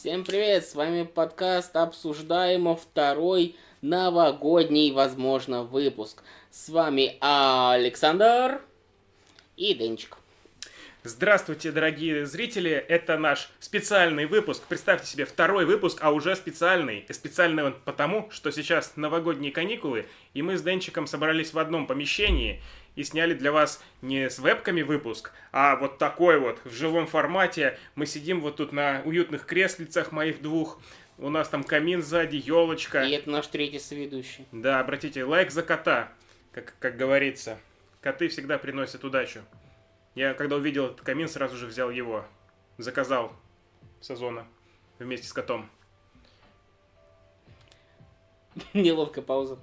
Всем привет, с вами подкаст обсуждаемо второй новогодний, возможно, выпуск. С вами Александр и Денчик. Здравствуйте, дорогие зрители! Это наш специальный выпуск. Представьте себе, второй выпуск, а уже специальный. Специальный он потому, что сейчас новогодние каникулы, и мы с Денчиком собрались в одном помещении и сняли для вас не с вебками выпуск, а вот такой вот, в живом формате. Мы сидим вот тут на уютных креслицах моих двух, у нас там камин сзади, елочка. И это наш третий соведущий. Да, обратите, лайк за кота, как, как говорится. Коты всегда приносят удачу. Я, когда увидел этот камин, сразу же взял его. Заказал сезона вместе с котом. Неловкая пауза.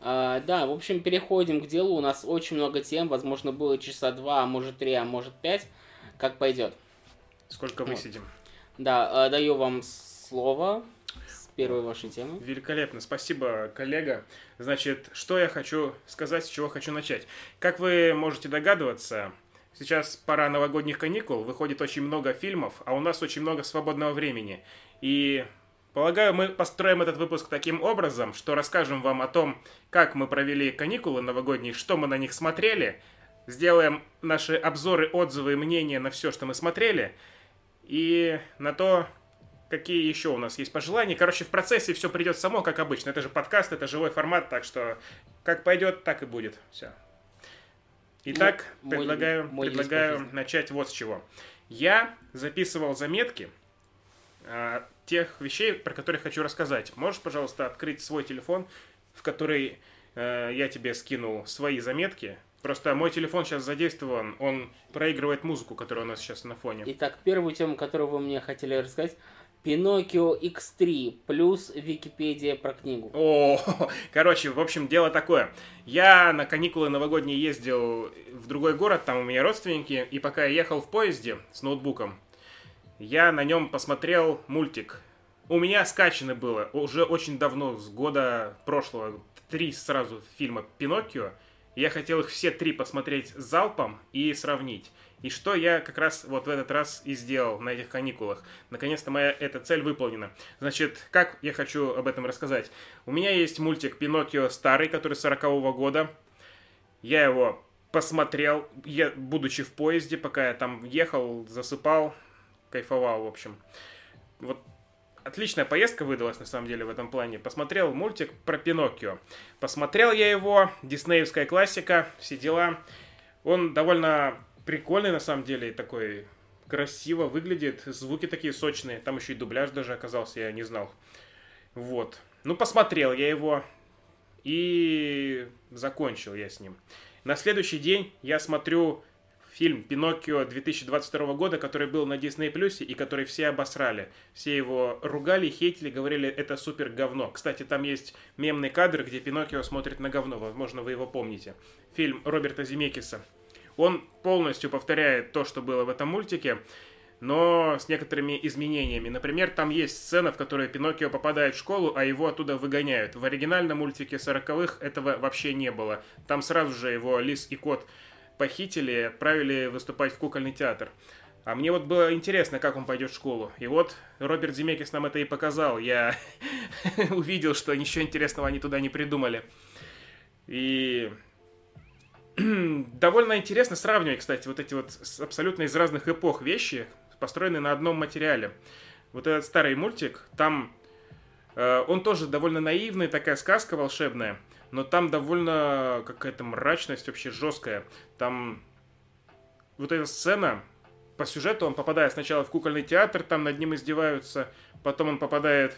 А, да, в общем, переходим к делу. У нас очень много тем. Возможно, было часа два, а может три, а может пять. Как пойдет. Сколько Вот. высидим. Да, а, даю вам слово с первой вашей темы. Великолепно, спасибо, коллега. Значит, что я хочу сказать, с чего хочу начать. Как вы можете догадываться, сейчас пора новогодних каникул, выходит очень много фильмов, а у нас очень много свободного времени. И полагаю, мы построим этот выпуск таким образом, что расскажем вам о том, как мы провели каникулы новогодние, что мы на них смотрели, сделаем наши обзоры, отзывы и мнения на все, что мы смотрели, и на то, какие еще у нас есть пожелания. Короче, в процессе все придет само, как обычно. Это же подкаст, это живой формат, так что как пойдет, так и будет. Все. Итак, мой- предлагаю, мой предлагаю начать вот с чего. Я записывал заметки а, тех вещей, про которые хочу рассказать. Можешь, пожалуйста, открыть свой телефон, в который э, я тебе скинул свои заметки. Просто мой телефон сейчас задействован, он проигрывает музыку, которая у нас сейчас на фоне. Итак, первую тему, которую вы мне хотели рассказать. Пиноккио X3 плюс Википедия про книгу. О, короче, в общем, дело такое. Я на каникулы новогодние ездил в другой город, там у меня родственники, и пока я ехал в поезде с ноутбуком, я на нем посмотрел мультик. У меня скачано было уже очень давно, с года прошлого, три сразу фильма «Пиноккио». Я хотел их все три посмотреть залпом и сравнить. И что я как раз вот в этот раз и сделал на этих каникулах. Наконец-то моя эта цель выполнена. Значит, как я хочу об этом рассказать? У меня есть мультик «Пиноккио старый», который 40 года. Я его посмотрел, я, будучи в поезде, пока я там ехал, засыпал, кайфовал, в общем. Вот отличная поездка выдалась, на самом деле, в этом плане. Посмотрел мультик про Пиноккио. Посмотрел я его, диснеевская классика, все дела. Он довольно прикольный, на самом деле, такой красиво выглядит, звуки такие сочные. Там еще и дубляж даже оказался, я не знал. Вот. Ну, посмотрел я его и закончил я с ним. На следующий день я смотрю фильм «Пиноккио» 2022 года, который был на Disney Plus и который все обосрали. Все его ругали, хейтили, говорили, это супер говно. Кстати, там есть мемный кадр, где Пиноккио смотрит на говно. Возможно, вы его помните. Фильм Роберта Земекиса. Он полностью повторяет то, что было в этом мультике, но с некоторыми изменениями. Например, там есть сцена, в которой Пиноккио попадает в школу, а его оттуда выгоняют. В оригинальном мультике 40-х этого вообще не было. Там сразу же его лис и кот похитили отправили выступать в кукольный театр. А мне вот было интересно, как он пойдет в школу. И вот Роберт Земекис нам это и показал. Я увидел, что ничего интересного они туда не придумали. И довольно интересно сравнивать, кстати, вот эти вот абсолютно из разных эпох вещи, построенные на одном материале. Вот этот старый мультик, там э, он тоже довольно наивный, такая сказка волшебная, но там довольно какая-то мрачность вообще жесткая. Там вот эта сцена, по сюжету он попадает сначала в кукольный театр, там над ним издеваются, потом он попадает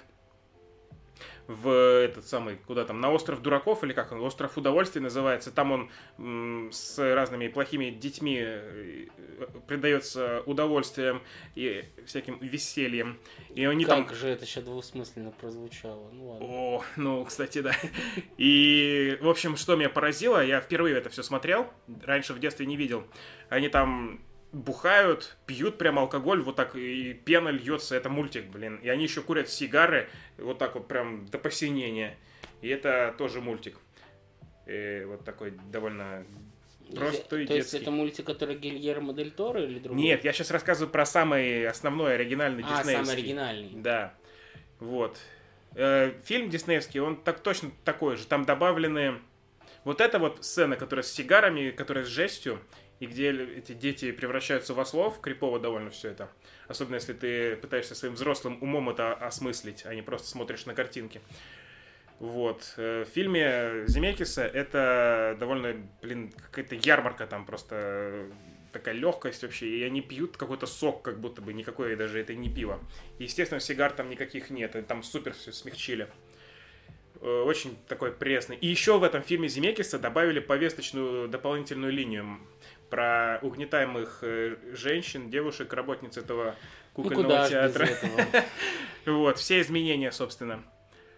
в этот самый, куда там, на остров дураков, или как он, остров удовольствий называется, там он м, с разными плохими детьми э, предается удовольствием и всяким весельем. И они там... как же это сейчас двусмысленно прозвучало. Ну ладно. О, ну, кстати, да. И, в общем, что меня поразило, я впервые это все смотрел, раньше в детстве не видел. Они там бухают, пьют прям алкоголь, вот так, и пена льется, это мультик, блин. И они еще курят сигары, вот так вот прям до посинения. И это тоже мультик. И вот такой довольно Просто То детский. есть это мультик, который Гильермо Дель Торо или другой? Нет, я сейчас рассказываю про самый основной оригинальный А, диснеевский. самый оригинальный. Да. Вот. Э, Фильм диснеевский, он так точно такой же. Там добавлены вот эта вот сцена, которая с сигарами, которая с жестью, и где эти дети превращаются в ослов, крипово довольно все это. Особенно если ты пытаешься своим взрослым умом это осмыслить, а не просто смотришь на картинки. Вот. Э, В фильме Земекиса это довольно, блин, какая-то ярмарка там просто такая легкость вообще, и они пьют какой-то сок, как будто бы никакой даже это не пиво. Естественно, сигар там никаких нет, там супер все смягчили. Э, Очень такой пресный. И еще в этом фильме Земекиса добавили повесточную дополнительную линию про угнетаемых э, женщин, девушек, работниц этого Ну кукольного без театра. этого? Вот, все изменения, собственно.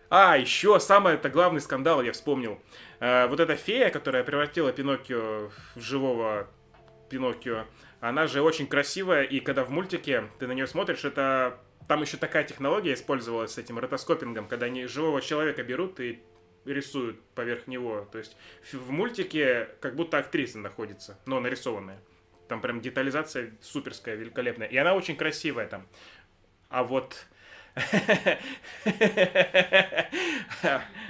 А, еще самый это главный скандал, я вспомнил. Э, вот эта фея, которая превратила Пиноккио в живого Пиноккио, она же очень красивая, и когда в мультике ты на нее смотришь, это... Там еще такая технология использовалась с этим ротоскопингом, когда они живого человека берут и рисуют поверх него. То есть в мультике как будто актриса находится, но нарисованная. Там прям детализация суперская, великолепная. И она очень красивая там. А вот...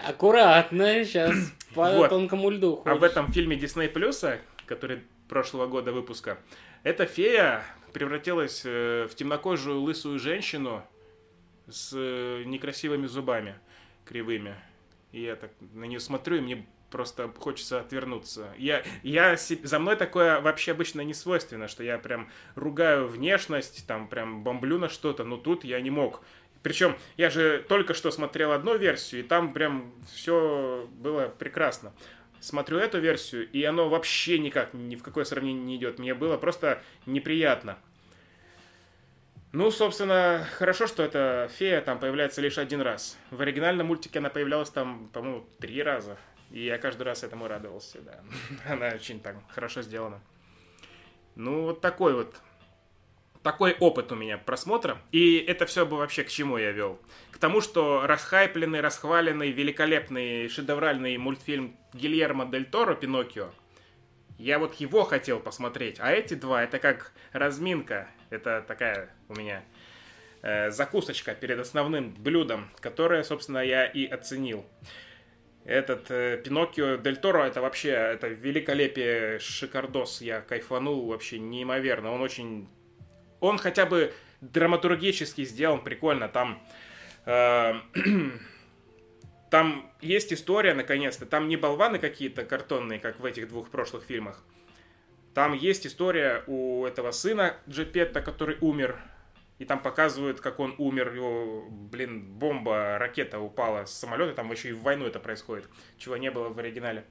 Аккуратно, сейчас по Вот. тонкому льду А в ходишь. этом фильме Disney Плюса, который прошлого года выпуска, эта фея превратилась э, в темнокожую лысую женщину с э, некрасивыми зубами кривыми. И я так на нее смотрю, и мне просто хочется отвернуться. Я, я за мной такое вообще обычно не свойственно, что я прям ругаю внешность, там прям бомблю на что-то, но тут я не мог. Причем я же только что смотрел одну версию, и там прям все было прекрасно. Смотрю эту версию, и оно вообще никак ни в какое сравнение не идет. Мне было просто неприятно. Ну, собственно, хорошо, что эта фея там появляется лишь один раз. В оригинальном мультике она появлялась там, по-моему, три раза. И я каждый раз этому радовался, да. Она очень так хорошо сделана. Ну, вот такой вот такой опыт у меня просмотра. И это все бы вообще к чему я вел? К тому, что расхайпленный, расхваленный, великолепный, шедевральный мультфильм Гильермо Дель Торо «Пиноккио», я вот его хотел посмотреть. А эти два, это как разминка. Это такая у меня э, закусочка перед основным блюдом, которое, собственно, я и оценил. Этот э, Пиноккио Дель Торо, это вообще, это великолепие, шикардос. Я кайфанул вообще неимоверно. Он очень он хотя бы драматургически сделан прикольно. Там, э, там есть история, наконец-то. Там не болваны какие-то картонные, как в этих двух прошлых фильмах. Там есть история у этого сына Джепетта, который умер. И там показывают, как он умер. Его, блин, бомба, ракета упала с самолета. Там еще и в войну это происходит. Чего не было в оригинале.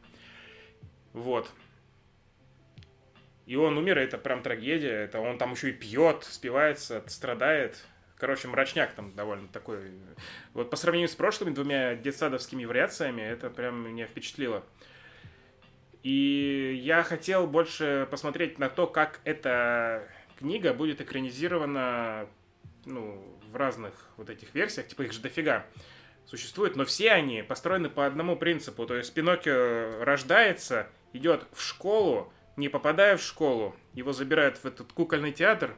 Вот. И он умер, и это прям трагедия. Это он там еще и пьет, спивается, страдает. Короче, мрачняк там довольно такой. Вот по сравнению с прошлыми двумя детсадовскими вариациями, это прям меня впечатлило. И я хотел больше посмотреть на то, как эта книга будет экранизирована ну, в разных вот этих версиях, типа их же дофига существует, но все они построены по одному принципу. То есть Пиноккио рождается, идет в школу, не попадая в школу, его забирают в этот кукольный театр,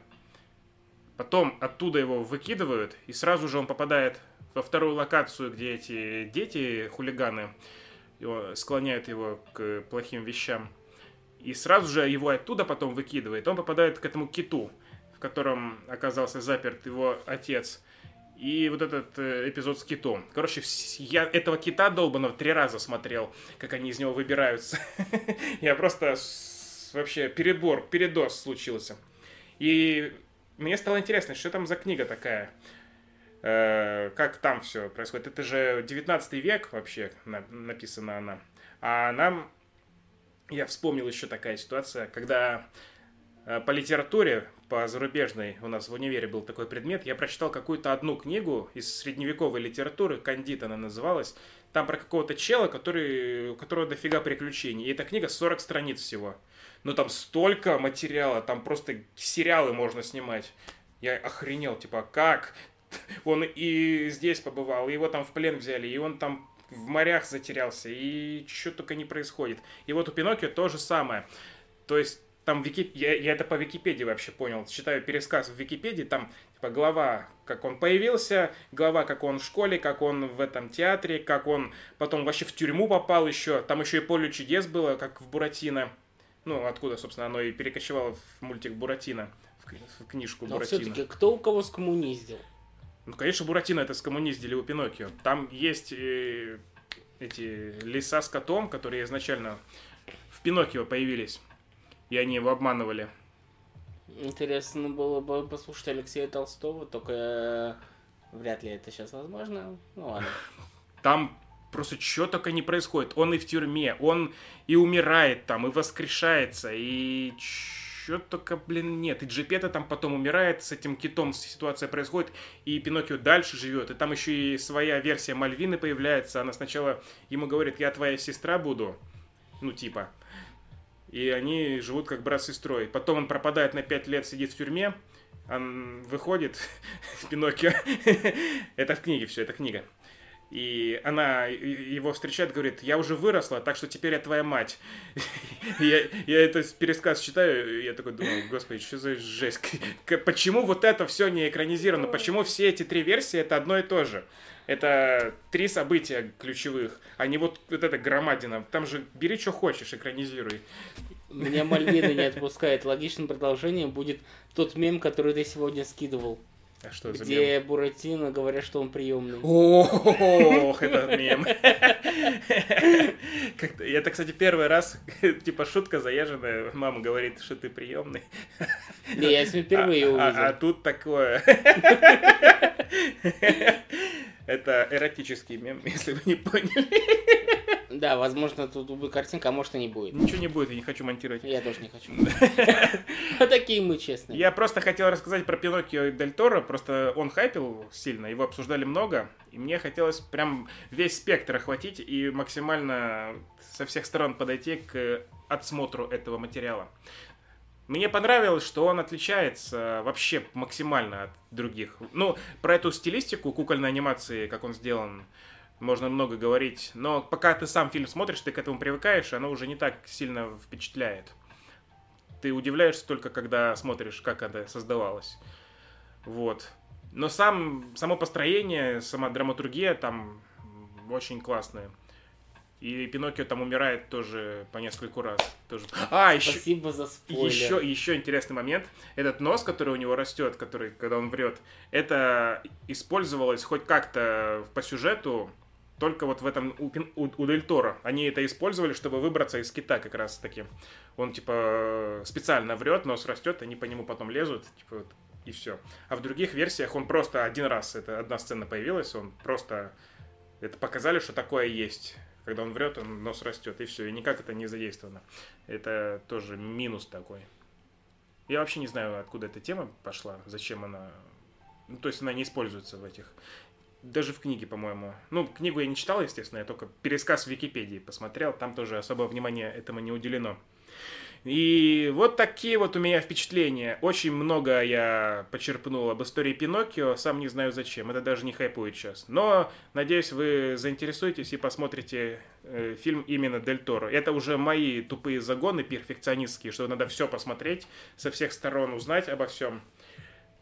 потом оттуда его выкидывают, и сразу же он попадает во вторую локацию, где эти дети, хулиганы, склоняют его к плохим вещам. И сразу же его оттуда потом выкидывает. Он попадает к этому киту, в котором оказался заперт его отец. И вот этот э, эпизод с китом. Короче, я этого кита долбанного три раза смотрел, как они из него выбираются. Я просто вообще перебор, передоз случился. И мне стало интересно, что там за книга такая. Э, как там все происходит. Это же 19 век вообще на- написана она. А нам, я вспомнил еще такая ситуация, когда э, по литературе, по зарубежной, у нас в универе был такой предмет, я прочитал какую-то одну книгу из средневековой литературы, «Кандид» она называлась, там про какого-то чела, который, у которого дофига приключений. И эта книга 40 страниц всего. Но там столько материала, там просто сериалы можно снимать. Я охренел, типа, как? Он и здесь побывал, и его там в плен взяли, и он там в морях затерялся, и что только не происходит. И вот у Пиноккио то же самое. То есть там Вики... я, я это по Википедии вообще понял. Читаю пересказ в Википедии, там типа глава, как он появился, глава, как он в школе, как он в этом театре, как он потом вообще в тюрьму попал еще. Там еще и поле чудес было, как в Буратино. Ну, откуда, собственно, оно и перекочевало в мультик Буратино, в, в книжку Но Буратино. все-таки кто у кого скоммуниздил? Ну, конечно, Буратино это скоммуниздили у Пиноккио. Там есть э, эти леса с котом, которые изначально в Пиноккио появились. И они его обманывали. Интересно было бы послушать Алексея Толстого, только э, вряд ли это сейчас возможно. Ну ладно. Там просто что только не происходит. Он и в тюрьме, он и умирает там, и воскрешается, и что только, блин, нет. И Джипета там потом умирает, с этим китом ситуация происходит, и Пиноккио дальше живет. И там еще и своя версия Мальвины появляется. Она сначала ему говорит, я твоя сестра буду. Ну, типа. И они живут как брат с сестрой. Потом он пропадает на 5 лет, сидит в тюрьме. Он выходит, Пиноккио. это в книге все, это книга. И она его встречает, говорит, я уже выросла, так что теперь я твоя мать. я, я этот пересказ читаю, я такой думаю, господи, что за жесть? Почему вот это все не экранизировано? Почему все эти три версии это одно и то же? Это три события ключевых, а не вот, вот эта громадина. Там же бери, что хочешь, экранизируй. Меня Мальвина не отпускает. Логичным продолжением будет тот мем, который ты сегодня скидывал. А что за Где мем? Буратино говорят, что он приемный. Ох, это мем. Это, кстати, первый раз, типа, шутка заезженная. Мама говорит, что ты приемный. Не, я сегодня впервые а, увидел. а- а тут такое. Это эротический мем, если вы не поняли. Да, возможно, тут будет картинка, а может и не будет. Ничего не будет, я не хочу монтировать. Я тоже не хочу. Такие мы честные. Я просто хотел рассказать про Пиноккио и Дель Торо, просто он хайпил сильно, его обсуждали много, и мне хотелось прям весь спектр охватить и максимально со всех сторон подойти к отсмотру этого материала. Мне понравилось, что он отличается вообще максимально от других. Ну, про эту стилистику кукольной анимации, как он сделан, можно много говорить. Но пока ты сам фильм смотришь, ты к этому привыкаешь, оно уже не так сильно впечатляет. Ты удивляешься только, когда смотришь, как это создавалось. Вот. Но сам, само построение, сама драматургия там очень классная. И Пиноккио там умирает тоже по нескольку раз. Тоже. А, еще, Спасибо за спойлер. еще, еще интересный момент. Этот нос, который у него растет, который, когда он врет, это использовалось хоть как-то по сюжету только вот в этом у, у, у Дель Торо. Они это использовали, чтобы выбраться из кита как раз таки. Он типа специально врет, нос растет, они по нему потом лезут, типа вот, и все. А в других версиях он просто один раз, это одна сцена появилась, он просто это показали, что такое есть. Когда он врет, он нос растет, и все, и никак это не задействовано. Это тоже минус такой. Я вообще не знаю, откуда эта тема пошла, зачем она... Ну, то есть она не используется в этих... Даже в книге, по-моему. Ну, книгу я не читал, естественно, я только пересказ в Википедии посмотрел, там тоже особого внимания этому не уделено. И вот такие вот у меня впечатления. Очень много я почерпнул об истории Пиноккио, сам не знаю зачем, это даже не хайпует сейчас. Но, надеюсь, вы заинтересуетесь и посмотрите э, фильм именно Дель Торо. Это уже мои тупые загоны перфекционистские, что надо все посмотреть, со всех сторон узнать обо всем.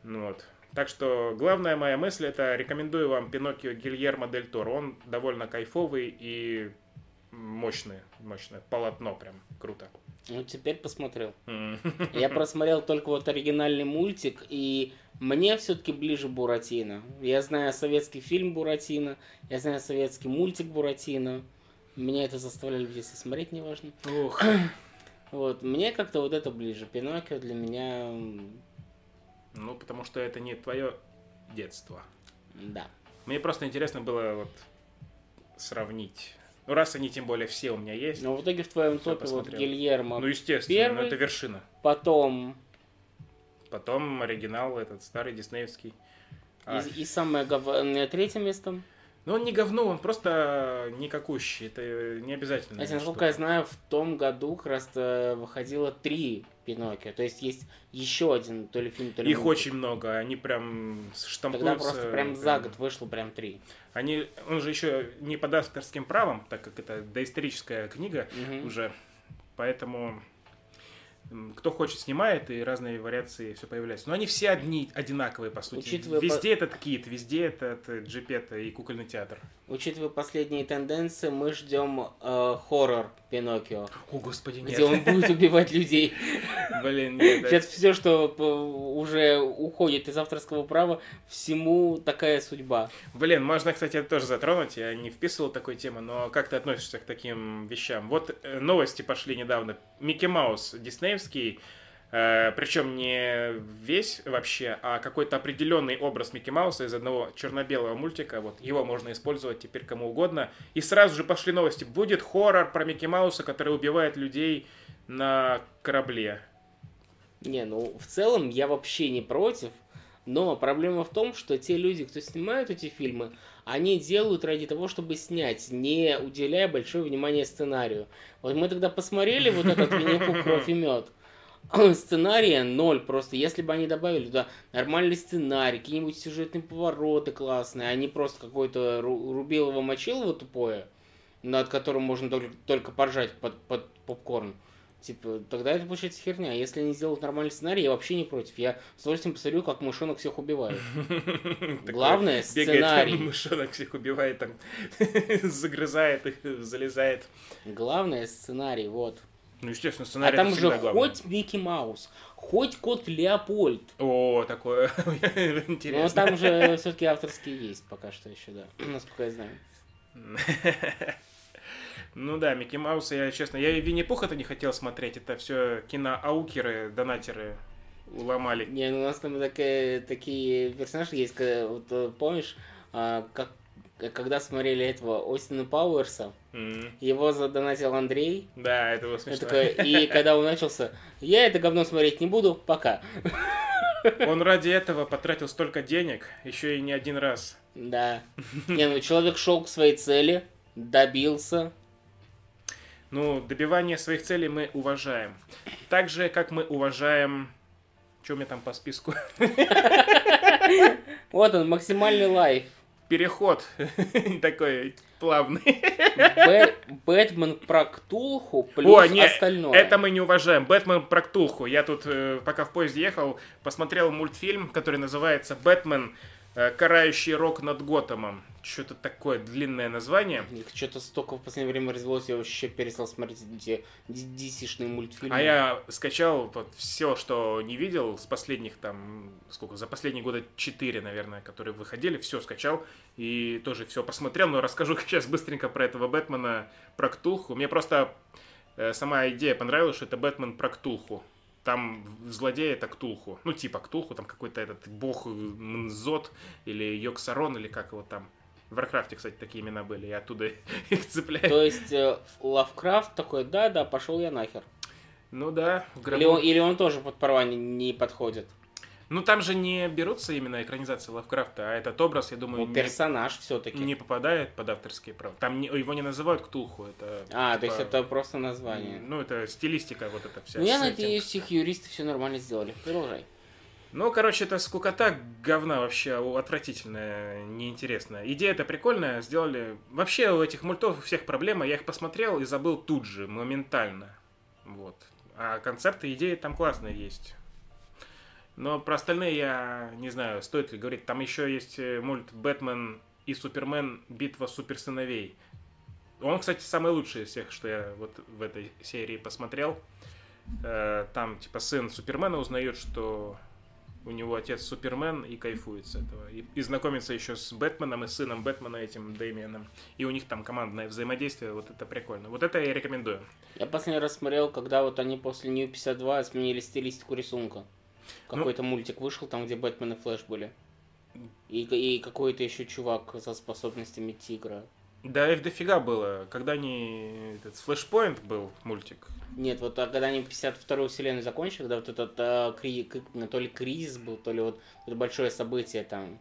Ну вот. Так что главная моя мысль это рекомендую вам Пиноккио Гильермо Дель Торо. Он довольно кайфовый и мощный, мощное полотно прям круто. Ну, теперь посмотрел. Я просмотрел только вот оригинальный мультик, и мне все-таки ближе Буратино. Я знаю советский фильм Буратино, я знаю советский мультик Буратино. Меня это заставляли в детстве смотреть, неважно. Ух. Вот, мне как-то вот это ближе. Пиноккио для меня, Ну, потому что это не твое детство. да. Мне просто интересно было вот сравнить. Ну, раз они тем более все у меня есть. Но в итоге в твоем топе вот. Гильермо, Ну, естественно, первый. но это вершина. потом Потом оригинал этот старый диснеевский. А, и, и самое говно, третье место. Ну, он не говно, он просто никакущий. Это не обязательно. Хотя, насколько я знаю, в том году как раз э, выходило три Пиноккио. То есть есть еще один то ли фильм, то ли Их мультик. очень много, они прям штампуются. Тогда просто прям за год вышло прям три. Они, он же еще не под авторским правом, так как это доисторическая книга Мгм. уже, поэтому Кто хочет, снимает, и разные вариации все появляются. Но они все одни, одинаковые, по сути. Учитывая везде этот кит, везде этот э, джипета и кукольный театр. Учитывая последние тенденции, мы ждем э, хоррор Пиноккио, О, господи, нет. где он будет убивать людей. Блин, нет. Сейчас все, что п- уже уходит из авторского права, всему такая судьба. Блин, можно, кстати, это тоже затронуть. Я не вписывал такой темы, но как ты относишься к таким вещам? Вот э, новости пошли недавно. Микки Маус диснеевский, причем не весь вообще, а какой-то определенный образ Микки Мауса из одного черно-белого мультика. Вот его можно использовать теперь кому угодно. И сразу же пошли новости. Будет хоррор про Микки Мауса, который убивает людей на корабле. Не, ну в целом я вообще не против, но проблема в том, что те люди, кто снимают эти фильмы, они делают ради того, чтобы снять, не уделяя большое внимание сценарию. Вот мы тогда посмотрели вот этот Винни-Пух «Кровь и мед». Сценария ноль просто. Если бы они добавили туда нормальный сценарий, какие-нибудь сюжетные повороты классные, а не просто какое-то ру- рубилово-мочилово тупое, над которым можно только, только поржать под, под попкорн. Типа, тогда это получается херня. А Если они сделают нормальный сценарий, я вообще не против. Я с удовольствием посмотрю, как мышонок всех убивает. Главное, сценарий. мышонок всех убивает, там, загрызает их, залезает. Главное сценарий, вот. Ну, естественно, А сценарий там это уже хоть Микки Маус, хоть кот Леопольд. О, такое Но интересно. там же все-таки авторские есть пока что еще, да. Насколько я знаю. Ну да, Микки Мауса, я честно, я и Винни-Пуха-то не хотел смотреть, это все киноаукеры, донатеры уломали. Не, ну у нас там такая- такие персонажи есть, когда- вот, э, помнишь, а, как, когда смотрели этого Остина Пауэрса, М, его задонатил Андрей, Да, это было смешно. такой, и когда он начался, я это говно смотреть не буду, пока. Он ради этого потратил столько денег, еще и не один раз. Да. Не, ну человек шел к своей цели, добился. Ну, добивание своих целей мы уважаем. Так же, как мы уважаем... Что у меня там по списку? Вот он, максимальный лайф. Переход такой плавный. Бэ- Бэтмен про Ктулху плюс О, не, остальное. это мы не уважаем. Бэтмен про Ктулху. Я тут, э, пока в поезде ехал, посмотрел мультфильм, который называется «Бэтмен. Э, Карающий рок над Готэмом». Что-то такое длинное название. Их что-то столько в последнее время развелось, я вообще перестал смотреть эти DC-шные мультфильмы. А я скачал вот все, что не видел с последних там, сколько, за последние года 4, наверное, которые выходили, все скачал и тоже все посмотрел, но расскажу сейчас быстренько про этого Бэтмена, про Ктулху. Мне просто э, сама идея понравилась, что это Бэтмен про Ктулху. Там злодей это Ктулху. Ну, типа Ктулху, там какой-то этот бог э, Н'Зот или Йогг-Сарон, или как его там. В Варкрафте, кстати, такие имена были, я оттуда их цепляю. То есть э, Лавкрафт такой, да-да, пошел я нахер. Ну да, гробу- Или он, или он тоже под права не, не подходит. Ну, там же не берутся именно экранизации Лавкрафта, а этот образ, я думаю, Ну, не, персонаж все-таки. не попадает под авторские права. Там не- его не называют Ктулху, это... А, то типа, есть это просто название. Ну, это стилистика вот эта вся. Ну, я надеюсь, их юристы все нормально сделали. Продолжай. Ну, короче, это скукота говна вообще отвратительная, неинтересная. Идея-то прикольная, сделали... Вообще у этих мультов у всех проблема, я их посмотрел и забыл тут же, моментально. Вот. А концепты, идеи там классные есть. Но про остальные я не знаю, стоит ли говорить. Там еще есть э, мульт «Бэтмен и Супермен. Битва суперсыновей». Он, кстати, самый лучший из всех, что я вот в этой серии посмотрел. Э, Там, типа, сын Супермена узнает, что у него отец Супермен и кайфует с этого. И, и знакомится еще с Бэтменом и сыном Бэтмена этим Дэмианом. И у них там командное взаимодействие, вот это прикольно. Вот это я рекомендую. Я последний раз смотрел, когда вот они после New 52 сменили стилистику рисунка. Ну. Какой-то мультик вышел, там, где Бэтмен и Флэш были. И, и какой-то еще чувак со способностями тигра. Да, их дофига было. Когда они... Этот Flashpoint был мультик. Нет, вот а когда они 52-ю вселенную закончили, когда вот этот а, кри- к- то ли кризис был, то ли вот это большое событие там.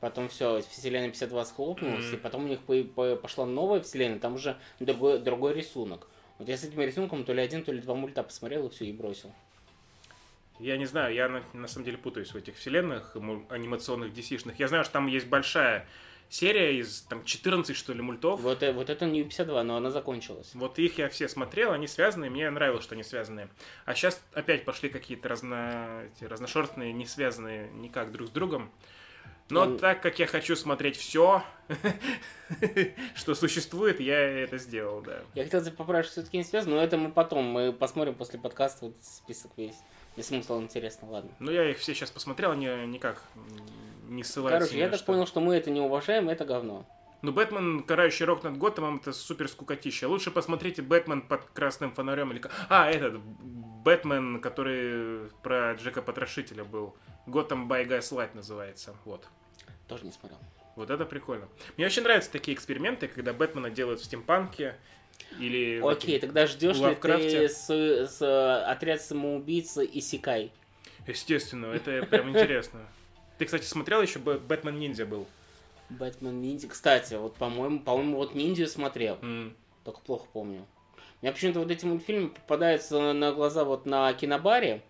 Потом все, вселенная 52 схлопнулась, Мгм. и потом у них по- по- пошла новая вселенная, там уже другой, другой рисунок. Вот я с этим рисунком то ли один, то ли два мульта посмотрел и все, и бросил. Я не знаю, я на, на самом деле путаюсь в этих вселенных анимационных DC-шных. Я знаю, что там есть большая серия из там 14, что ли, мультов. Вот, э, вот это New 52, но она закончилась. Вот их я все смотрел, они связаны, мне нравилось, что они связаны. А сейчас опять пошли какие-то разно... эти разношерстные, не связанные никак друг с другом. Но Ну, так как я хочу смотреть все, что существует, я это сделал, да. Я хотел тебя поправить, что все-таки не связано, но это мы потом, мы посмотрим после подкаста вот список весь. Если ему стало интересно, ладно. Ну, я их все сейчас посмотрел, они никак не ссылаются Короче, я так что. понял, что мы это не уважаем, это говно. Ну, Бэтмен, карающий рок над Готэмом, это супер скукотища. Лучше посмотрите Бэтмен под красным фонарем или... А, этот, Бэтмен, который про Джека Потрошителя был. Готэм by Gaslight называется. Вот. Тоже не смотрел. Вот это прикольно. Мне очень нравятся такие эксперименты, когда Бэтмена делают в стимпанке или... Окей, тогда ждешь ли ты с, с, отряд самоубийц и Сикай? Естественно, это прям интересно. Ты, кстати, смотрел еще Бэ- Бэтмен Ниндзя был? Бэтмен Ниндзя. Кстати, вот, по-моему, по-моему, вот Ниндзю смотрел. М. Только плохо помню. Мне почему-то вот эти мультфильмы попадаются на глаза вот на кинобаре.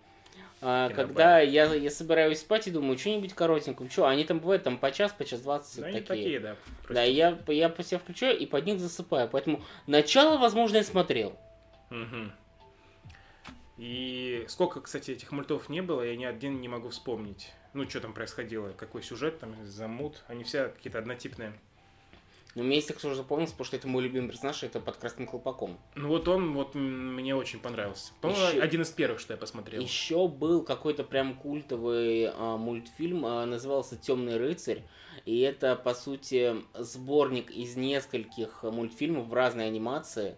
А. Когда я, я собираюсь спать и думаю, что-нибудь коротенькое. Что, они там бывают там по час, по час двадцать Ну, они такие. такие, да. Да, и я, я по себе включаю и под них засыпаю. Поэтому начало, возможно, я смотрел. Мгм. И сколько, кстати, этих мультов не было, я ни один не могу вспомнить. Ну, что там происходило, какой сюжет там, замут. Они все какие-то однотипные. Но мне есть сложно запомнился, потому что это мой любимый персонаж, это под красным колпаком. Ну, вот он вот мне очень понравился. По-моему, Ещё- один из первых, что я посмотрел. Еще был какой-то прям культовый а, мультфильм, а, назывался Темный рыцарь. И это, по сути, сборник из нескольких мультфильмов в разной анимации.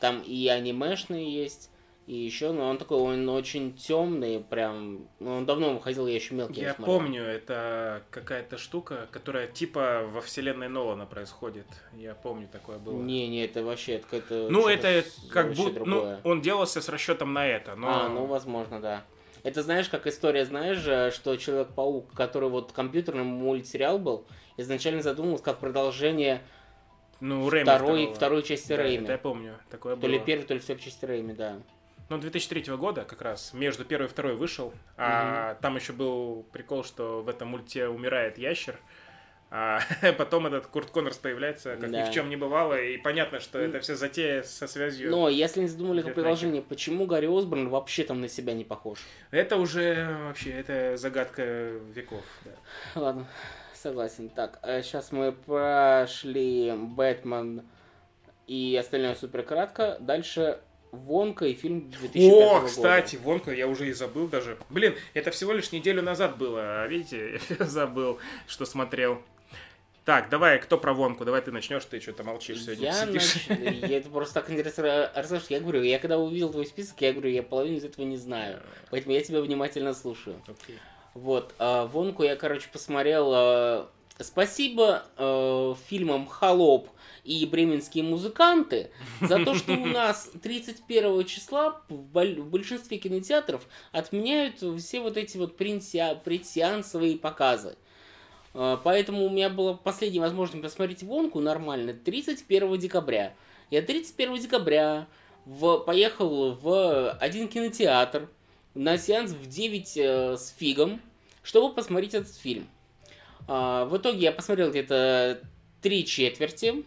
Там и анимешные есть, и еще, но он такой, он очень темный, прям. Ну, он давно выходил, я еще мелкий. Я смотрел. помню, это какая-то штука, которая типа во вселенной Нолана происходит. Я помню, такое было. Не, не, это вообще это какое-то. ну, это с- как будто... Ну, он делался с расчетом на это, но... А, ну, возможно, да. Это знаешь, как история, знаешь, что Человек-паук, который вот компьютерный мультсериал был, изначально задумывался как продолжение Ну, Рэйми второй, второго. второй части Да, Рэйми. это я помню, такое То было. ли первой, то ли второй части Рэйми, да. Ну, 2003 года как раз, между первой и второй вышел. А там еще был прикол, что в этом мульте умирает ящер. А потом этот Курт Коннорс появляется, как Да. ни в чем не бывало. И понятно, что это все затея со связью. Но если не задумали Идет как продолжение, почему Гарри Осборн вообще там на себя не похож? Это уже вообще, это загадка веков. да. Ладно, согласен. Так, сейчас мы прошли Бэтмен и остальное супер кратко. Дальше Вонка и фильм 2005 О, года. кстати, Вонка, я уже и забыл даже. Блин, это всего лишь неделю назад было, а видите, забыл, что смотрел. Так, давай, кто про Вонку? Давай ты начнешь, ты что-то молчишь сегодня, Я, сидишь. нач- я это просто так интересно расскажешь. Я говорю, я когда увидел твой список, я говорю, я половину из этого не знаю. Поэтому я тебя внимательно слушаю. Окей. Вот, а, Вонку я, короче, посмотрел. Спасибо э, фильмам «Холоп» и «Бременские музыканты» за то, что у нас 31 числа в боль- в большинстве кинотеатров отменяют все вот эти вот предсеансовые показы. Э, Поэтому у меня была последняя возможность посмотреть «Вонку» нормально 31 декабря. Я 31 декабря в, поехал в один кинотеатр на сеанс в 9 э, с фигом, чтобы посмотреть этот фильм. А, в итоге я посмотрел где-то три четверти.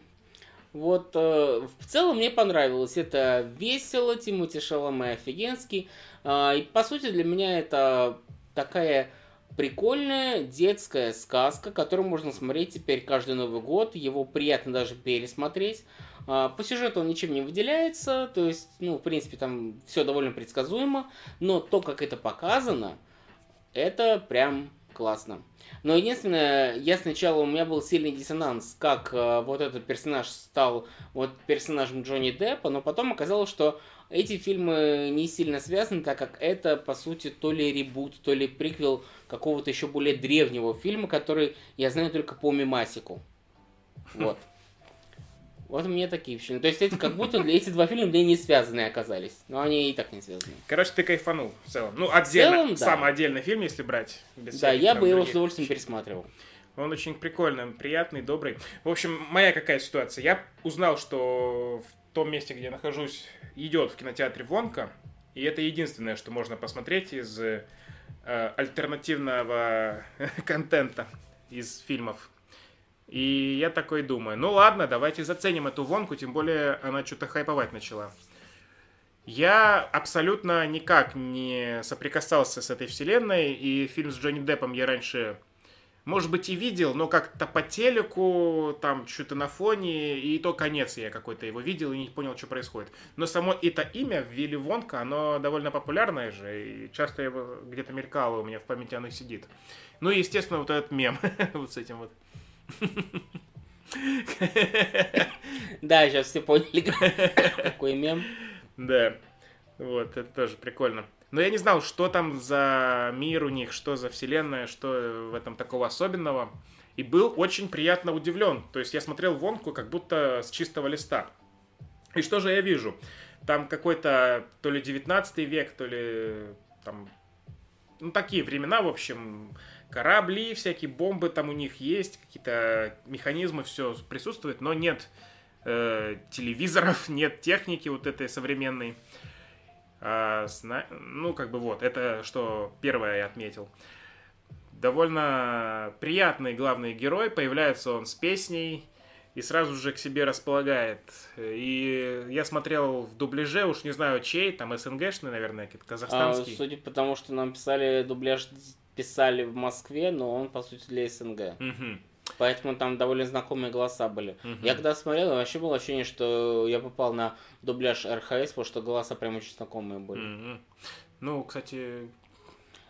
Вот, э, в целом мне понравилось. Это весело, Тимати Шаломе офигенский. А, и по сути для меня это такая прикольная детская сказка, которую можно смотреть теперь каждый Новый год. Его приятно даже пересмотреть. А, По сюжету он ничем не выделяется, то есть, ну, в принципе, там все довольно предсказуемо, но то, как это показано, это прям классно. Но единственное, я сначала у меня был сильный диссонанс, как э, вот этот персонаж стал вот персонажем Джонни Деппа, но потом оказалось, что эти фильмы не сильно связаны, так как это, по сути, то ли ребут, то ли приквел какого-то еще более древнего фильма, который я знаю только по мемасику. Вот. Вот у меня такие впечатления. То есть это как будто эти два фильма для не связанные оказались. Но они и так не связаны. Короче, ты кайфанул в целом. Ну, отдельно, целом, да. самый отдельный фильм, если брать. без Да, я бы его с удовольствием пересматривал. Он очень прикольный, приятный, добрый. В общем, моя какая ситуация. Я узнал, что в том месте, где я нахожусь, идет в кинотеатре Вонка. И это единственное, что можно посмотреть из э, альтернативного контента из фильмов. И я такой думаю, ну ладно, давайте заценим эту вонку, тем более она что-то хайповать начала. Я абсолютно никак не соприкасался с этой вселенной, и фильм с Джонни Деппом я раньше, может быть, и видел, но как-то по телеку, там, что-то на фоне, и то конец я какой-то его видел и не понял, что происходит. Но само это имя, Вилли Вонка, оно довольно популярное же, и часто его где-то мелькало у меня в памяти, оно сидит. Ну и, естественно, вот этот мем вот с этим вот. Да, сейчас все поняли, какой мем. Да, вот, это тоже прикольно. Но я не знал, что там за мир у них, что за вселенная, что в этом такого особенного. И был очень приятно удивлен. То есть я смотрел Вонку как будто с чистого листа. И что же я вижу? Там какой-то то ли 19 век, то ли там... Ну, такие времена, в общем, корабли, всякие бомбы там у них есть, какие-то механизмы, все присутствует, но нет э, телевизоров, нет техники вот этой современной. А, ну, как бы вот, это что первое я отметил. Довольно приятный главный герой, появляется он с песней и сразу же к себе располагает. И я смотрел в дубляже, уж не знаю чей, там СНГшный, наверное, какой-то казахстанский. А, судя по тому, что нам писали, дубляж писали в Москве, но он, по сути, для СНГ. Угу. Поэтому там довольно знакомые голоса были. Мгм. Я когда смотрел, вообще было ощущение, что я попал на дубляж РХС, потому что голоса прям очень знакомые были. Мгм. Ну, кстати,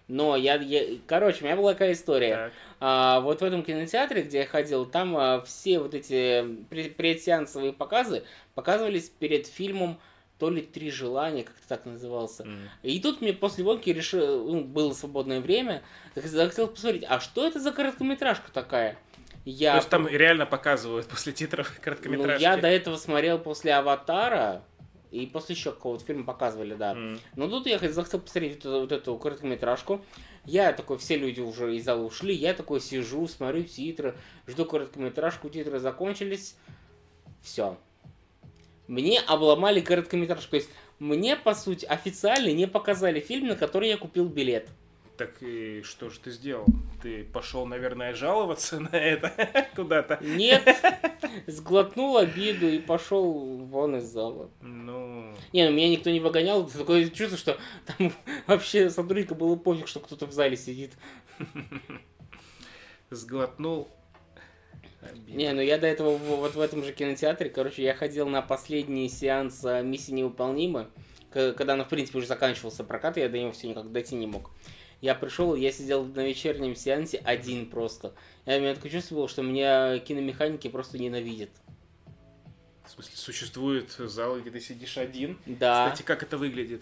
Но я, я- Короче, у меня была такая история. так. А, вот в этом кинотеатре, где я ходил, там а, все вот эти пре- предсеансовые показы показывались перед фильмом то ли «Три желания», как-то так назывался. М. И тут мне после вонки решил, ну, было свободное время, захотел посмотреть, а что это за короткометражка такая? Я, То есть там реально показывают после титров ну, короткометражки. я до этого смотрел после «Аватара», и после еще какого-то фильма показывали, да. М. Но тут я захотел посмотреть вот эту, вот эту короткометражку. Я такой, все люди уже из зала ушли, я такой сижу, смотрю титры, жду короткометражку, титры закончились. Все. Мне обломали короткометражку. То есть мне, по сути, официально не показали фильм, на который я купил билет. Так и что же ты сделал? Ты пошел, наверное, жаловаться на это куда-то? Нет, сглотнул обиду и пошел вон из зала. Ну, Не, ну меня никто не выгонял. Такое чувство, что там вообще сотрудника было пофиг, что кто-то в зале сидит. сглотнул. Обиду. Не, ну я до этого вот в этом же кинотеатре, короче, я ходил на последний сеанс а, «Миссия невыполнима», когда она, в принципе, уже заканчивался прокат, я до него все никак дойти не мог. Я пришел, я сидел на вечернем сеансе один просто. Я, меня такое чувство было, что меня киномеханики просто ненавидят. В смысле, существует зал, где ты сидишь один? Да, Кстати, как это выглядит?